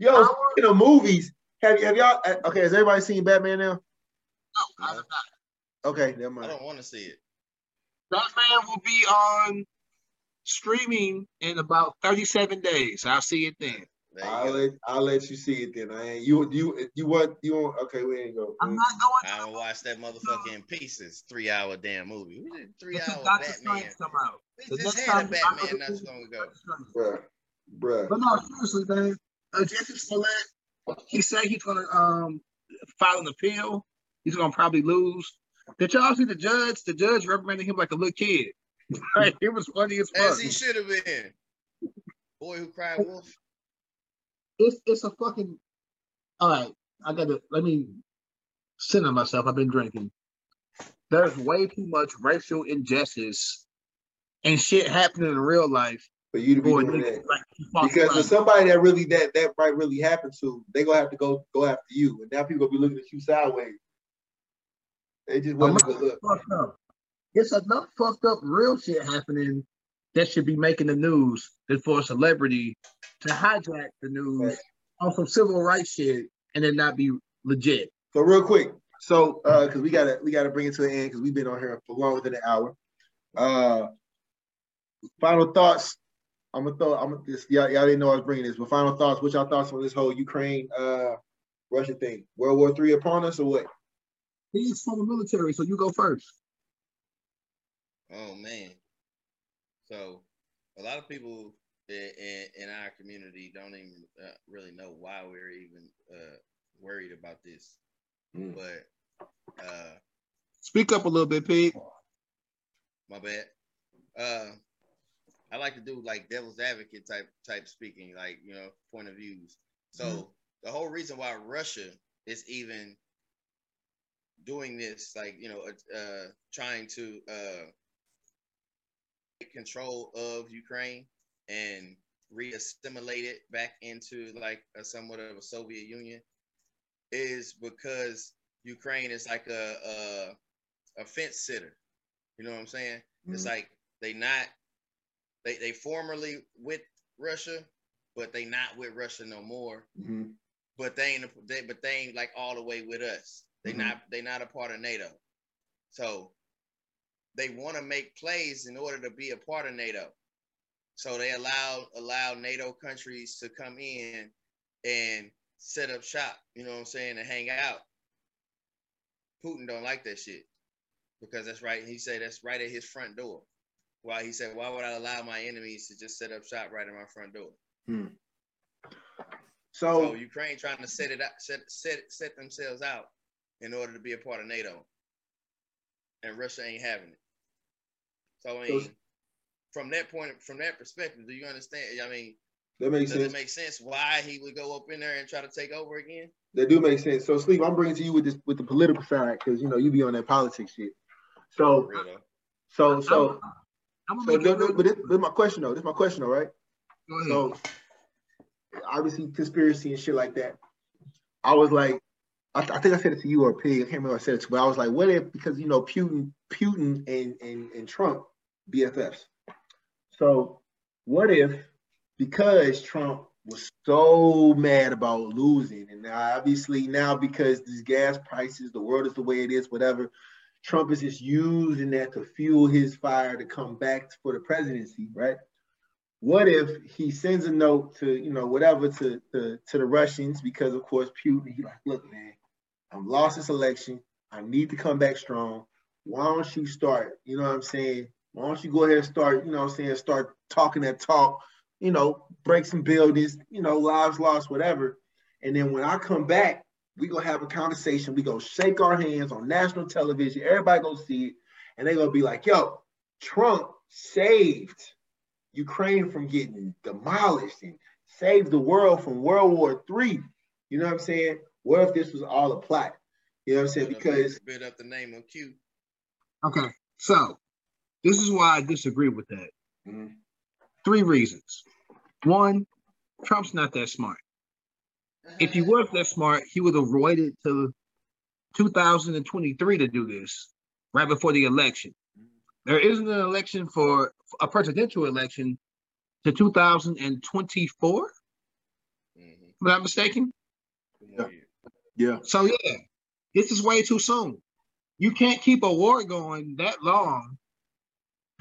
yo, speaking of movies, have you have y'all? Okay, has everybody seen Batman now? I have not. Okay, never I don't want to see it. Batman will be on streaming in about 37 days. I'll see it then. There you I'll go. let I'll let you see it then. I ain't you you you want you want okay we ain't go. I'm not going I will watch that mother in pieces. Three hour damn movie. We did three until hour Dr. Batman. Come out. We The just next had a time I go Batman not too long ago. Dr. Bruh, bruh. But no, seriously, man. Uh, Jesse Smollett, he said he's gonna um file an appeal. He's gonna probably lose. Did y'all see the judge? The judge reprimanded him like a little kid. Like, it was funny as fuck. As he should have been. Boy who cried wolf. It's it's a fucking. All right, I gotta let me center myself. I've been drinking. There's way too much racial injustice and shit happening in real life. For you to be doing that. like Because around. somebody that really that that might really happen to, they gonna have to go go after you, and now people gonna be looking at you sideways. They just wasn't a good look. fucked up. It's enough fucked up real shit happening that should be making the news than for a celebrity to hijack the news on some civil rights shit and then not be legit. So real quick, so uh, because we gotta we gotta bring it to an end because we've been on here for longer than an hour. Uh, final thoughts. I'm gonna throw. I'm gonna this. Y'all, y'all didn't know I was bringing this, but final thoughts. What's your thoughts on this whole Ukraine uh Russia thing? World War Three upon us or what? He's from the military, so you go first. Oh man. So a lot of people in, in, our community don't even uh, really know why we're even uh, worried about this. Mm. But uh, Speak up a little bit, Pete. my bad. Uh, I like to do like devil's advocate type type speaking, like you know, point of views. So the whole reason why Russia is even doing this, like you know, uh, trying to uh, take control of Ukraine and re-assimilate it back into like a somewhat of a Soviet Union, is because Ukraine is like a a, a fence sitter. You know what I'm saying? It's like they not they they formerly with Russia, but they not with Russia no more. Mm-hmm. But they ain't they but they ain't like all the way with us. They Mhm. not they not a part of NATO. So they want to make plays in order to be a part of NATO. So they allow allow NATO countries to come in and set up shop, you know what I'm saying, and hang out. Putin don't like that shit because that's right. He said that's right at his front door. Why he said, why would I allow my enemies to just set up shop right at my front door? Hmm. So, So Ukraine trying to set it up, set set set themselves out in order to be a part of NATO, and Russia ain't having it. So I mean, So- from that point, from that perspective, do you understand? I mean, That makes Does it sense. make sense why he would go up in there and try to take over again? That do make sense. So, sleep. I'm bringing to you with this with the political side because you know you be on that politics shit. So, For so, so, I'm gonna so. no, no, but this, this is my question though. This is my question though, right? Go ahead. So, obviously, conspiracy and shit like that. I was like, I, I think I said it to you or Pig. I can't remember if I said it to, but I was like, what if because you know Putin, Putin and and, and Trump BFFs. So, what if because Trump was so mad about losing, and obviously now because these gas prices, the world is the way it is, whatever. Trump is just using that to fuel his fire to come back for the presidency, right? What if he sends a note to, you know, whatever to, to, to the Russians because of course Putin, he like, look, man, I'm lost this election. I need to come back strong. Why don't you start? You know what I'm saying? Why don't you go ahead and start, you know what I'm saying, start talking that talk, you know, break some buildings, you know, lives lost, whatever. And then when I come back, we gonna have a conversation. We gonna shake our hands on national television. Everybody gonna see it, and they gonna be like, "Yo, Trump saved Ukraine from getting demolished and saved the world from World War Three. You know what I'm saying? What if this was all a plot? You know what I'm saying? Because bit up the name of Q. Okay, so this is why I disagree with that. Mhm. Three reasons. One, Trump's not that smart. If he was that smart, he would have waited till 2023 to do this, right before the election. There isn't an election for a presidential election to 2024, Mhm. if I'm mistaken. Two more years. yeah, So yeah, this is way too soon. You can't keep a war going that long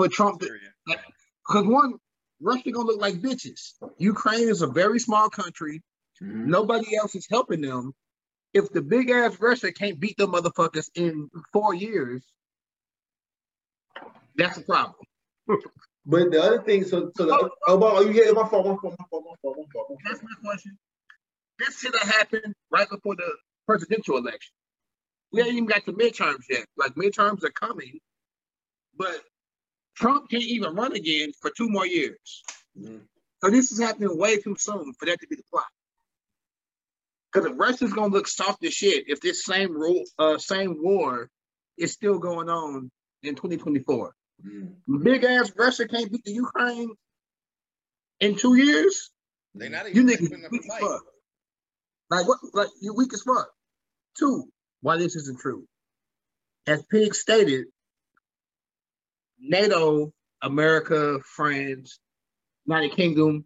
for Trump Because one, Russia gonna look like bitches. Ukraine is a very small country. Mhm. Nobody else is helping them. If the big ass Russia can't beat them motherfuckers in four years, that's a problem. But the other thing, so so the, oh, but- oh, yeah, my fault, my fault, my fault, my fault, my fault. my fault. That's my question. This should have happened right before the presidential election. We ain't even got the midterms yet. Like midterms are coming, but Trump can't even run again for two more years. Mhm. So this is happening way too soon for that to be the plot. Because the Russia's gonna look soft as shit if this same rule, uh, same war is still going on in 2024. Mhm. Big ass Russia can't beat the Ukraine in two years. They not You even niggas weak as fuck. Like what? Like you weak as fuck. Two. Why this isn't true? As Pig stated, NATO, America, France, United Kingdom,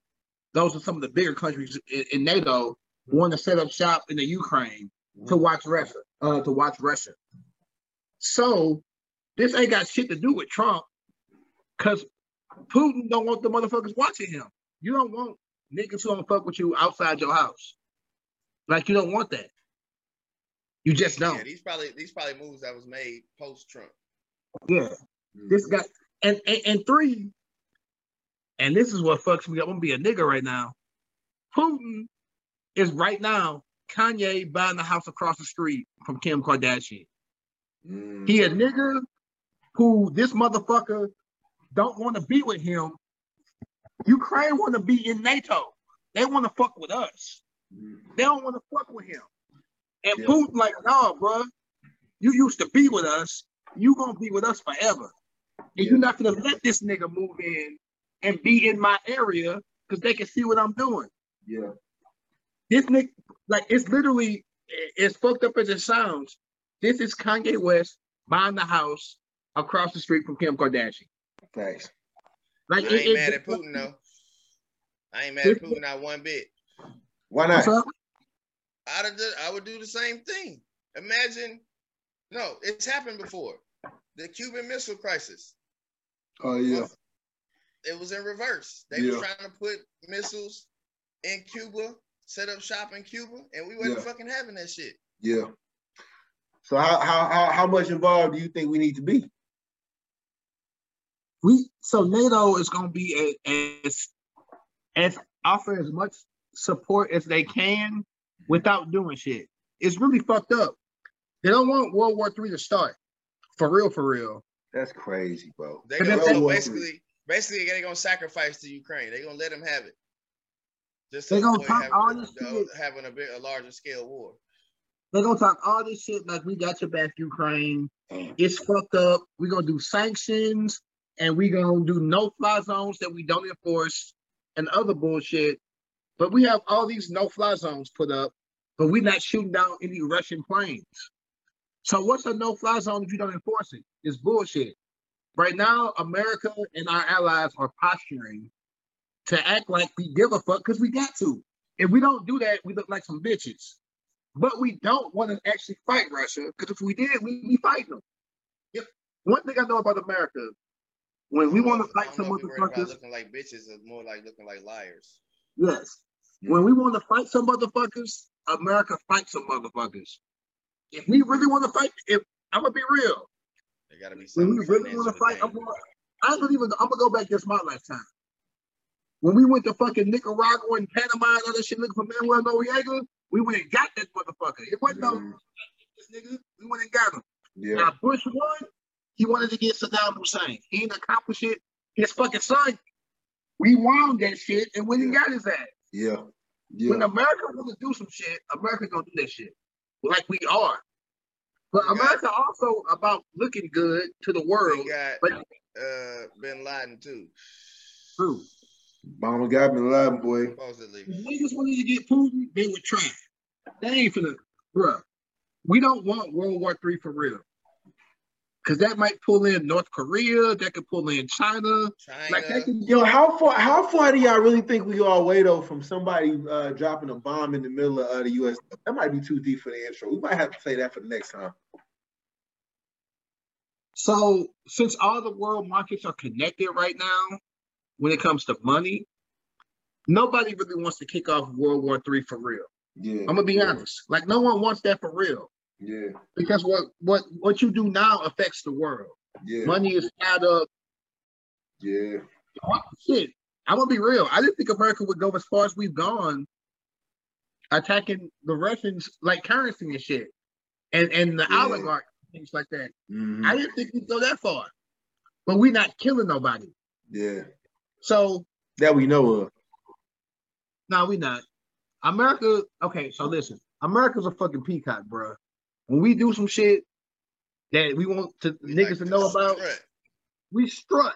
those are some of the bigger countries in, in NATO want to set up shop in the Ukraine to watch Russia, uh, to watch Russia. So this ain't got shit to do with Trump, cause Putin don't want the motherfuckers watching him. You don't want niggas who don't fuck with you outside your house. Like you don't want that. You just don't. Yeah, these probably these probably moves that was made post Trump. Yeah. This guy and, and and three, and this is what fucks me up. I'm gonna be a nigga right now. Putin is right now Kanye buying the house across the street from Kim Kardashian. Mhm. He a nigga who this motherfucker don't want to be with him. Ukraine want to be in NATO. They want to fuck with us. Mhm. They don't want to fuck with him. And Yeah. Putin like, nah, bro, you used to be with us. You gonna be with us forever. And Yeah. you're not gonna let this nigga move in and be in my area because they can see what I'm doing. Yeah. This nigga, like, it's literally as fucked up as it sounds. This is Kanye West buying the house across the street from Kim Kardashian. Facts. Like, I it- ain't it- mad at Putin though. I ain't mad at Putin not one bit. Why not? up? I'd have I would do the same thing. Imagine, no, it's happened before. The Cuban Missile Crisis. Oh yeah. It was in reverse. They was Yeah. trying to put missiles in Cuba, set up shop in Cuba, and we wasn't Yeah. fucking having that shit. Yeah. So how, how how how much involved do you think we need to be? we so NATO is going to be a- as as offer as much support as they can without doing shit. It's really fucked up. They don't want World War Three to start for real, for real. That's crazy, bro. They But gonna so basically, basically they're gonna sacrifice to Ukraine. They're gonna let them have it. Just they're gonna avoid talk having, all a- this the- shit. having a bit a larger scale war. They're gonna talk all this shit like we got your back, Ukraine. It's fucked up. We're gonna do sanctions and we're gonna do no fly zones that we don't enforce and other bullshit. But we have all these no fly zones put up, but we're not shooting down any Russian planes. So what's a no fly zone if you don't enforce it? It's bullshit. Right now, America and our allies are posturing to act like we give a fuck because we got to. If we don't do that, we look like some bitches. But we don't want to actually fight Russia because if we did, we'd be fighting them. If, one thing I know about America, when we want to fight some know if you're worried about motherfuckers, looking like bitches, is more like looking like liars. yes. When we want to fight some motherfuckers, America fights some motherfuckers. If we really want to fight, if I'm gonna be real, There gotta be when we really want to fight, I'm gonna, I don't even. I'm gonna go back just my lifetime. When we went to fucking Nicaragua and Panama and all that shit looking for Manuel Noriega, we went and got that motherfucker. It wasn't no Mhm. this nigga. We went and got him. Yeah. Now Bush won. He wanted to get Saddam Hussein. He didn't accomplish it. His fucking son rewound that shit and we went and got his ass. Yeah. When Yeah. America want to do some shit, America gonna do that shit, like we are. But We got- America also about looking good to the world. We got But uh Bin Laden too, true. Obama got me alive, boy. supposedly. If niggas wanted to get Putin, they would try. They ain't finna, bruh. We don't want World War Three for real. Cause that might pull in North Korea, that could pull in China. China. Like that could Yo, how far how far do y'all really think we all away though from somebody uh, dropping a bomb in the middle of uh, the U.S.? That might be too deep for the intro. We might have to say that for the next time. So since all the world markets are connected right now, when it comes to money, nobody really wants to kick off World War Three for real. Yeah. I'm gonna be honest. Like no one wants that for real. Yeah. Because what what what you do now affects the world. Yeah. Money is tied up. Yeah. Shit. I'm gonna be real. I didn't think America would go as far as we've gone attacking the Russians like currency and shit. And and the Yeah. oligarchs, things like that. Mhm. I didn't think we'd go that far. But we're not killing nobody. Yeah. So That we know of. no, we not. America, okay, so listen, America's a fucking peacock, bro. When we do some shit that we want to niggas like to know about, strut. we strut.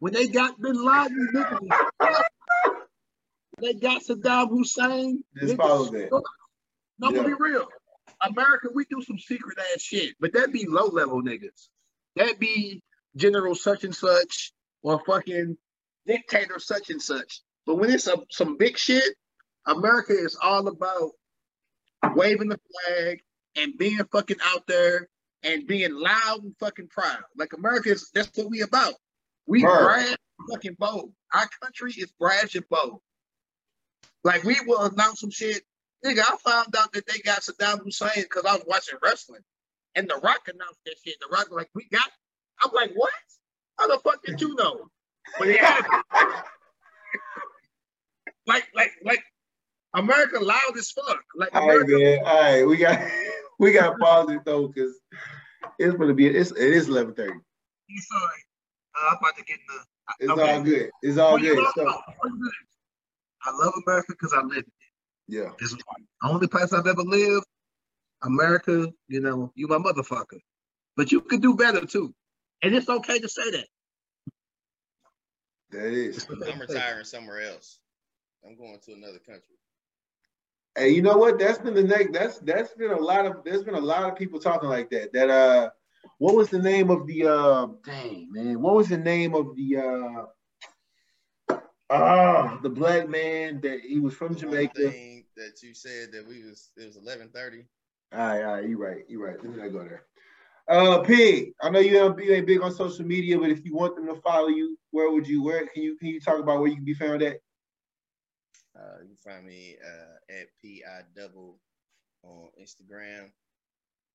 When they got Bin Laden, niggas they got Saddam Hussein. Just follow that. No, Yeah. to be real. America, we do some secret ass shit, but that be low level niggas. That be General such and such or fucking dictator such and such. But when it's a, some big shit, America is all about waving the flag and being fucking out there and being loud and fucking proud. Like America is that's what we about. We Right. brash fucking bold. Our country is brash and bold. Like we will announce some shit. Nigga, I found out that they got Saddam Hussein because I was watching wrestling. And The Rock announced that shit. The Rock like, we got I'm like, what? How the fuck did you know? But yeah, like, like, like America loud as fuck. Like All right, man. All right, we got we got to pause it though, because it's gonna be it's it is eleven thirty. I'm sorry. Uh, I'm about to get in the. It's Okay. all good. It's all Well, good. know, So, I love America because I live. In it. Yeah. It's the only place I've ever lived. America, you know, you my motherfucker. But you could do better too. And it's okay to say that. That is. I'm to say that. retiring somewhere else. I'm going to another country. Hey, you know what? That's been the next. That's that's been a lot of. There's been a lot of people talking like that. That uh, what was the name of the uh? Dang man, what was the name of the uh? Ah, the black man that he was from Jamaica. that you said that we was it was 11:30. All right, all right, you're right, you're right. Let me not go there. Uh, Pig, I know you ain't, you ain't big on social media, but if you want them to follow you, where would you? Where can you can you talk about where you can be found at? Uh, you can find me uh, at pi double on Instagram,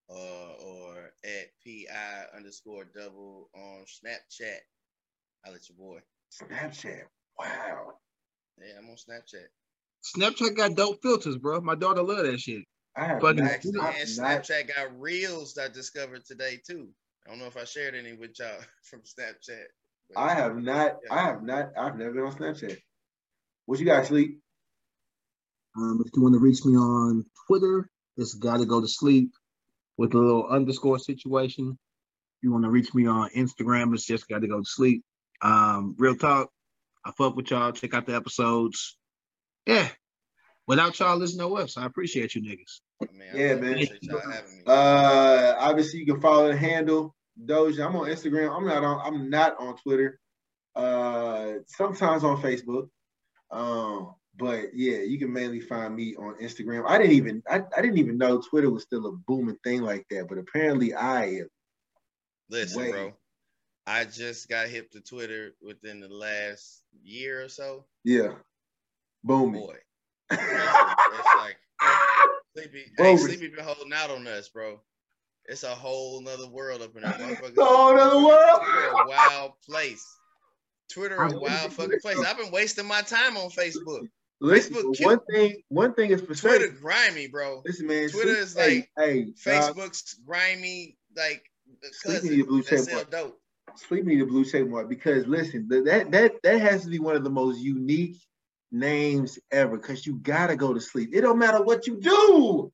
uh, or at pi underscore double on Snapchat. I'll let your boy. Snapchat. Wow. Yeah, I'm on Snapchat. Snapchat got dope filters, bro. My daughter love that shit. I have Fucking- not, Actually, I've not- Snapchat got reels that I discovered today too. I don't know if I shared any with y'all from Snapchat. I have not. I have not. I've never been on Snapchat. What you got, sleep? Um, if you want to reach me on Twitter, it's gotta go to sleep with a little underscore situation. If you want to reach me on Instagram, it's just gotta go to sleep. Um, real talk. I fuck with y'all. Check out the episodes. Yeah. Without y'all, there's no us. I appreciate you niggas. Man, Yeah, man. appreciate y'all having me. Uh, obviously you can follow the handle Doja. I'm on Instagram. I'm not on. I'm not on Twitter. Uh, sometimes on Facebook. Um, but yeah, you can mainly find me on Instagram. I didn't even. I, I didn't even know Twitter was still a booming thing like that. But apparently, I am. Listen, Wait. bro. I just got hip to Twitter within the last year or so. Yeah, booming. Boy, it's, it's like Sleepy. Hey, Sleepy been holding out on us, bro. It's a whole nother world up in there. Motherfuckers- The whole nother world. Twitter a wild place. Twitter a wild fucking place. I've been wasting my time on Facebook. Listen, Facebook one thing. One thing is for Twitter certain. grimy, bro. Listen, man. Twitter sleep- is like hey, dog, Facebook's grimy, like Sleepy cousin need blue that check sell mark. dope. Sleep need blue check mark because listen, that that that has to be one of the most unique names ever. Because you gotta go to sleep. It don't matter what you do,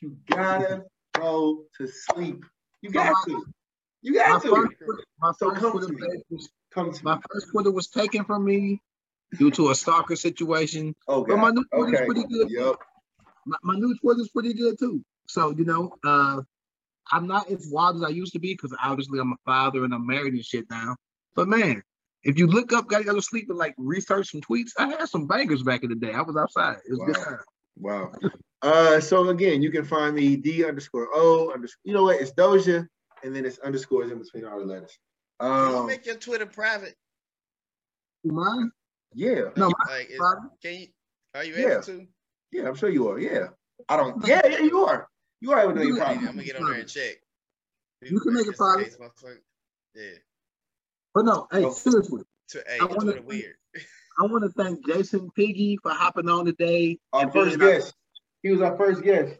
you gotta go to sleep. You got to. You got first, to. Twitter- my So first come Twitter to me. was Come to my me. first Twitter was taken from me due to a stalker situation. Oh But my new Twitter's Okay. pretty good. Yep. My, my new Twitter's pretty good too. So you know, uh, I'm not as wild as I used to be because obviously I'm a father and I'm married and shit now. But man, if you look up, gotta go to sleep and like research some tweets. I had some bangers back in the day. I was outside. It was a good Wow. time. Wow. Uh, so again, you can find me D underscore O underscore. You know what? It's Doja, and then it's underscores in between all the letters. Can you Um, make your Twitter private? You mind? Yeah, No, Like, is, can you? Are you Yeah. able to? yeah, I'm sure you are. Yeah, I don't. Yeah, yeah, you are. You are able to make You it I'm gonna get on there and check. You can make it Just in private. Yeah. But no, hey, Oh. seriously, Tw- hey, I wanna- Twitter weird. I want to thank Jason Piggy for hopping on today. Our and first being our guest. He was our first guest.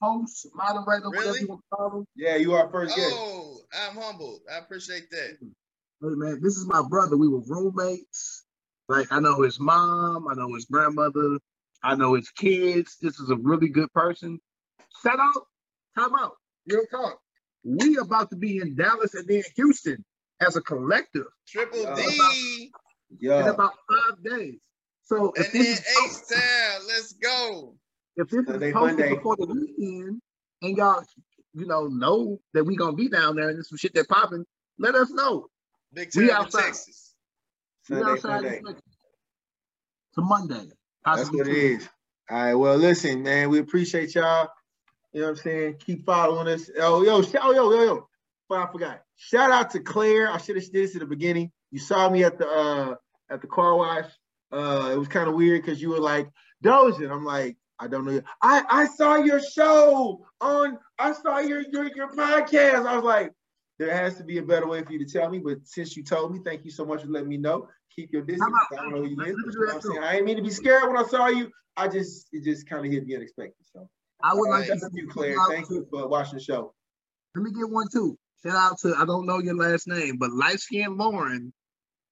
host, moderator, whatever you want to call him. Yeah, you are our first guest. Oh, I'm humbled. I appreciate that. Hey man, this is my brother. We were roommates. Like I know his mom, I know his grandmother, I know his kids. This is a really good person. Shout out, time out, real talk. We about to be in Dallas and then Houston as a collective Triple Yeah. D in Yeah. about five days. So if and this, then is, H Town. Let's go. if this Sunday, is posted Monday. before the weekend and y'all, you know, know that we gonna be down there and there's some shit that popping, let us know. Big We time from outside. Texas. Sunday, Sunday. to Monday. That's what it is. All right. Well, listen, man. We appreciate y'all. You know what I'm saying? Keep following us. Oh, yo, oh, yo, yo, yo. But I forgot. Shout out to Claire. I should have did this at the beginning. You saw me at the uh at the car wash. Uh, it was kind of weird because you were like Doja. I'm like, I don't know. you. I I saw your show on. I saw your your your podcast. I was like, there has to be a better way for you to tell me. But since you told me, thank you so much for letting me know. Keep your distance. I don't know who you is. you know I'm saying? I didn't mean to be scared when I saw you. I just it just kind of hit me unexpected. So I would like Right. to thank you, Claire. Thank you for watching the show. Let me get one too. Shout out to I don't know your last name, but light skinned Lauren.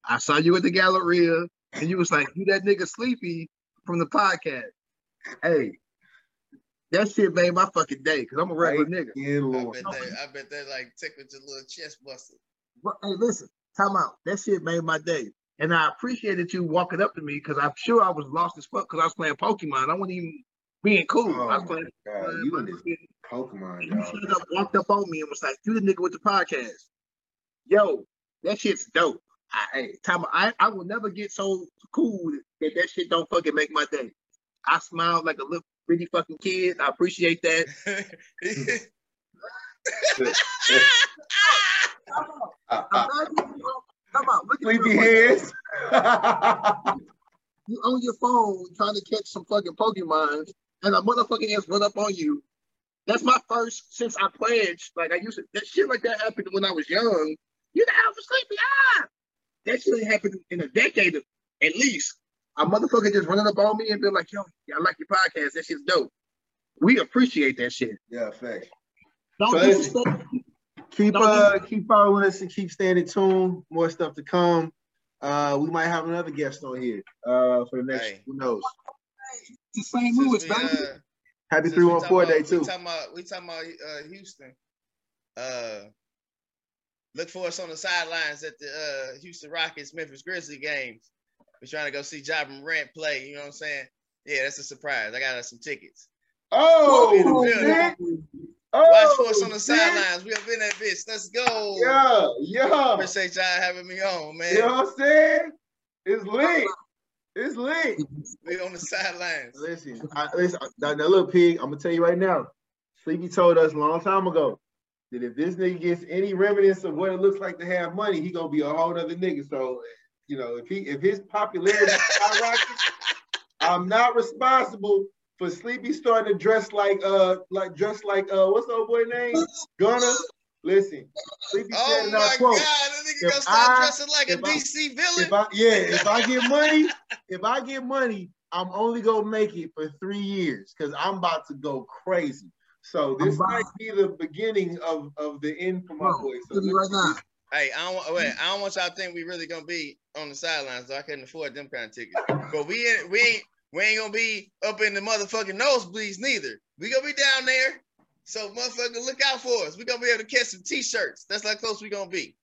I saw you at the Galleria, and you was like, "You that nigga sleepy from the podcast." Hey, that shit made my fucking day because I'm a regular nigga. Yeah, I Lord. bet that. I bet that like tickled your little chest buster. But hey, listen, time out. That shit made my day, and I appreciated you walking up to me because I'm sure I was lost as fuck because I was playing Pokemon. I wasn't even being cool. Oh I was playing. God, you in this Pokemon, You dog. straight up walked up on me and was like, "You the nigga with the podcast." Yo, that shit's dope. I, hey, time I, I will never get so cool that that shit don't fucking make my day. I smiled like a little pretty fucking kid. I appreciate that. Come on, Uh, uh, come on, look at Sleepy heads. You on your phone trying to catch some fucking Pokemon, and a motherfucking ass run up on you. That's my first since I pledged. Like I used to, that shit like that happened when I was young. You're the alpha sleepy, ah! That shit happened in a decade at least. A motherfucker just running up on me and be like, yo, I like your podcast. That shit's dope. We appreciate that shit. yeah, facts. Don't So disrespect. Keep Don't uh keep following us and keep staying in tune. More stuff to come. Uh, we might have another guest on here. Uh, for the next. Hey. Who knows? to St. Since Louis, we, baby. uh, Happy since three we one talking four about- day too. We talking about we talking about uh, Houston. Uh, look for us on the sidelines at the uh, Houston Rockets Memphis Grizzly games. We're trying to go see Ja Morant play. You know what I'm saying? Yeah, that's a surprise. I got us some tickets. Oh, in the shit. building. Oh, Watch for us on the sidelines. We up in that bitch. Let's go. Yeah, yeah. Appreciate y'all having me on, man. You know what I'm saying? It's lit. It's lit. We on the sidelines. Listen, I, listen. That, that little pig. I'm gonna tell you right now. Sleepy told us a long time ago that if this nigga gets any remnants of what it looks like to have money, he gonna be a whole other nigga. So, you know, if he if his popularity skyrockets, I'm not responsible for Sleepy starting to dress like uh like dress like uh what's the old boy name? Gunna. Listen, Sleepy said Oh in my God, quote. that nigga gonna start I- dressing like a DC villain. If I yeah, if I get money, if I get money, I'm only gonna make it for three years because I'm about to go crazy. So this might be the beginning of, of the end for my Bro, boy. So tell right now. Hey, I don't want wait, I don't want y'all to think we really gonna be on the sidelines, so I couldn't afford them kind of tickets. But we ain't we ain't we ain't gonna be up in the motherfucking nosebleeds neither. We gonna be down there. So motherfucker, look out for us. We gonna be able to catch some t-shirts. That's how close we gonna be.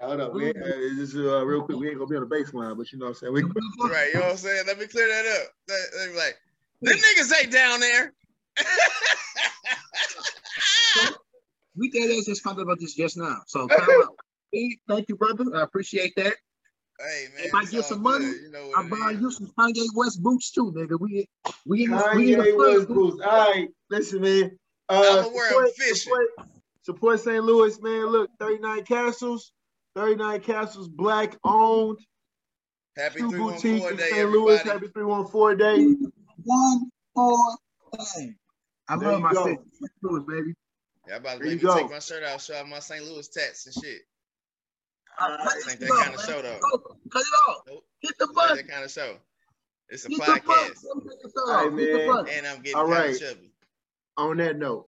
Hold up, we, uh, this is uh, real quick. We ain't gonna be on the baseline, but you know what I'm saying. We, Right, you know what I'm saying? Let me clear that up. Let, let me like, them niggas ain't down there. We did us just found about this just now. So time out. Hey, Thank you, brother. I appreciate that. Hey man, If I get some money, you know I'm it you some Kanye West boots too, nigga. We we in the, we in the Kanye West club. boots. All right, listen, man. Uh, I'ma wear 'em support, fishing. support, support St. Louis, man. Look, 39 Castles, 39 Castles, black owned. Happy Shoe 314 boutique in day, St. Louis. Happy 314 day. One more thing. I There love my go. St. Louis, baby. Y'all about to you make me go. take my shirt off, show off my St. Louis tats and shit. Uh, cut Ain't that off, kind of man. show though. Cut it off. Nope. Hit the Not button. that kind of show. It's a Hit podcast, Hit the All right, button. Hit the man. and I'm getting All kind of chubby. On that note,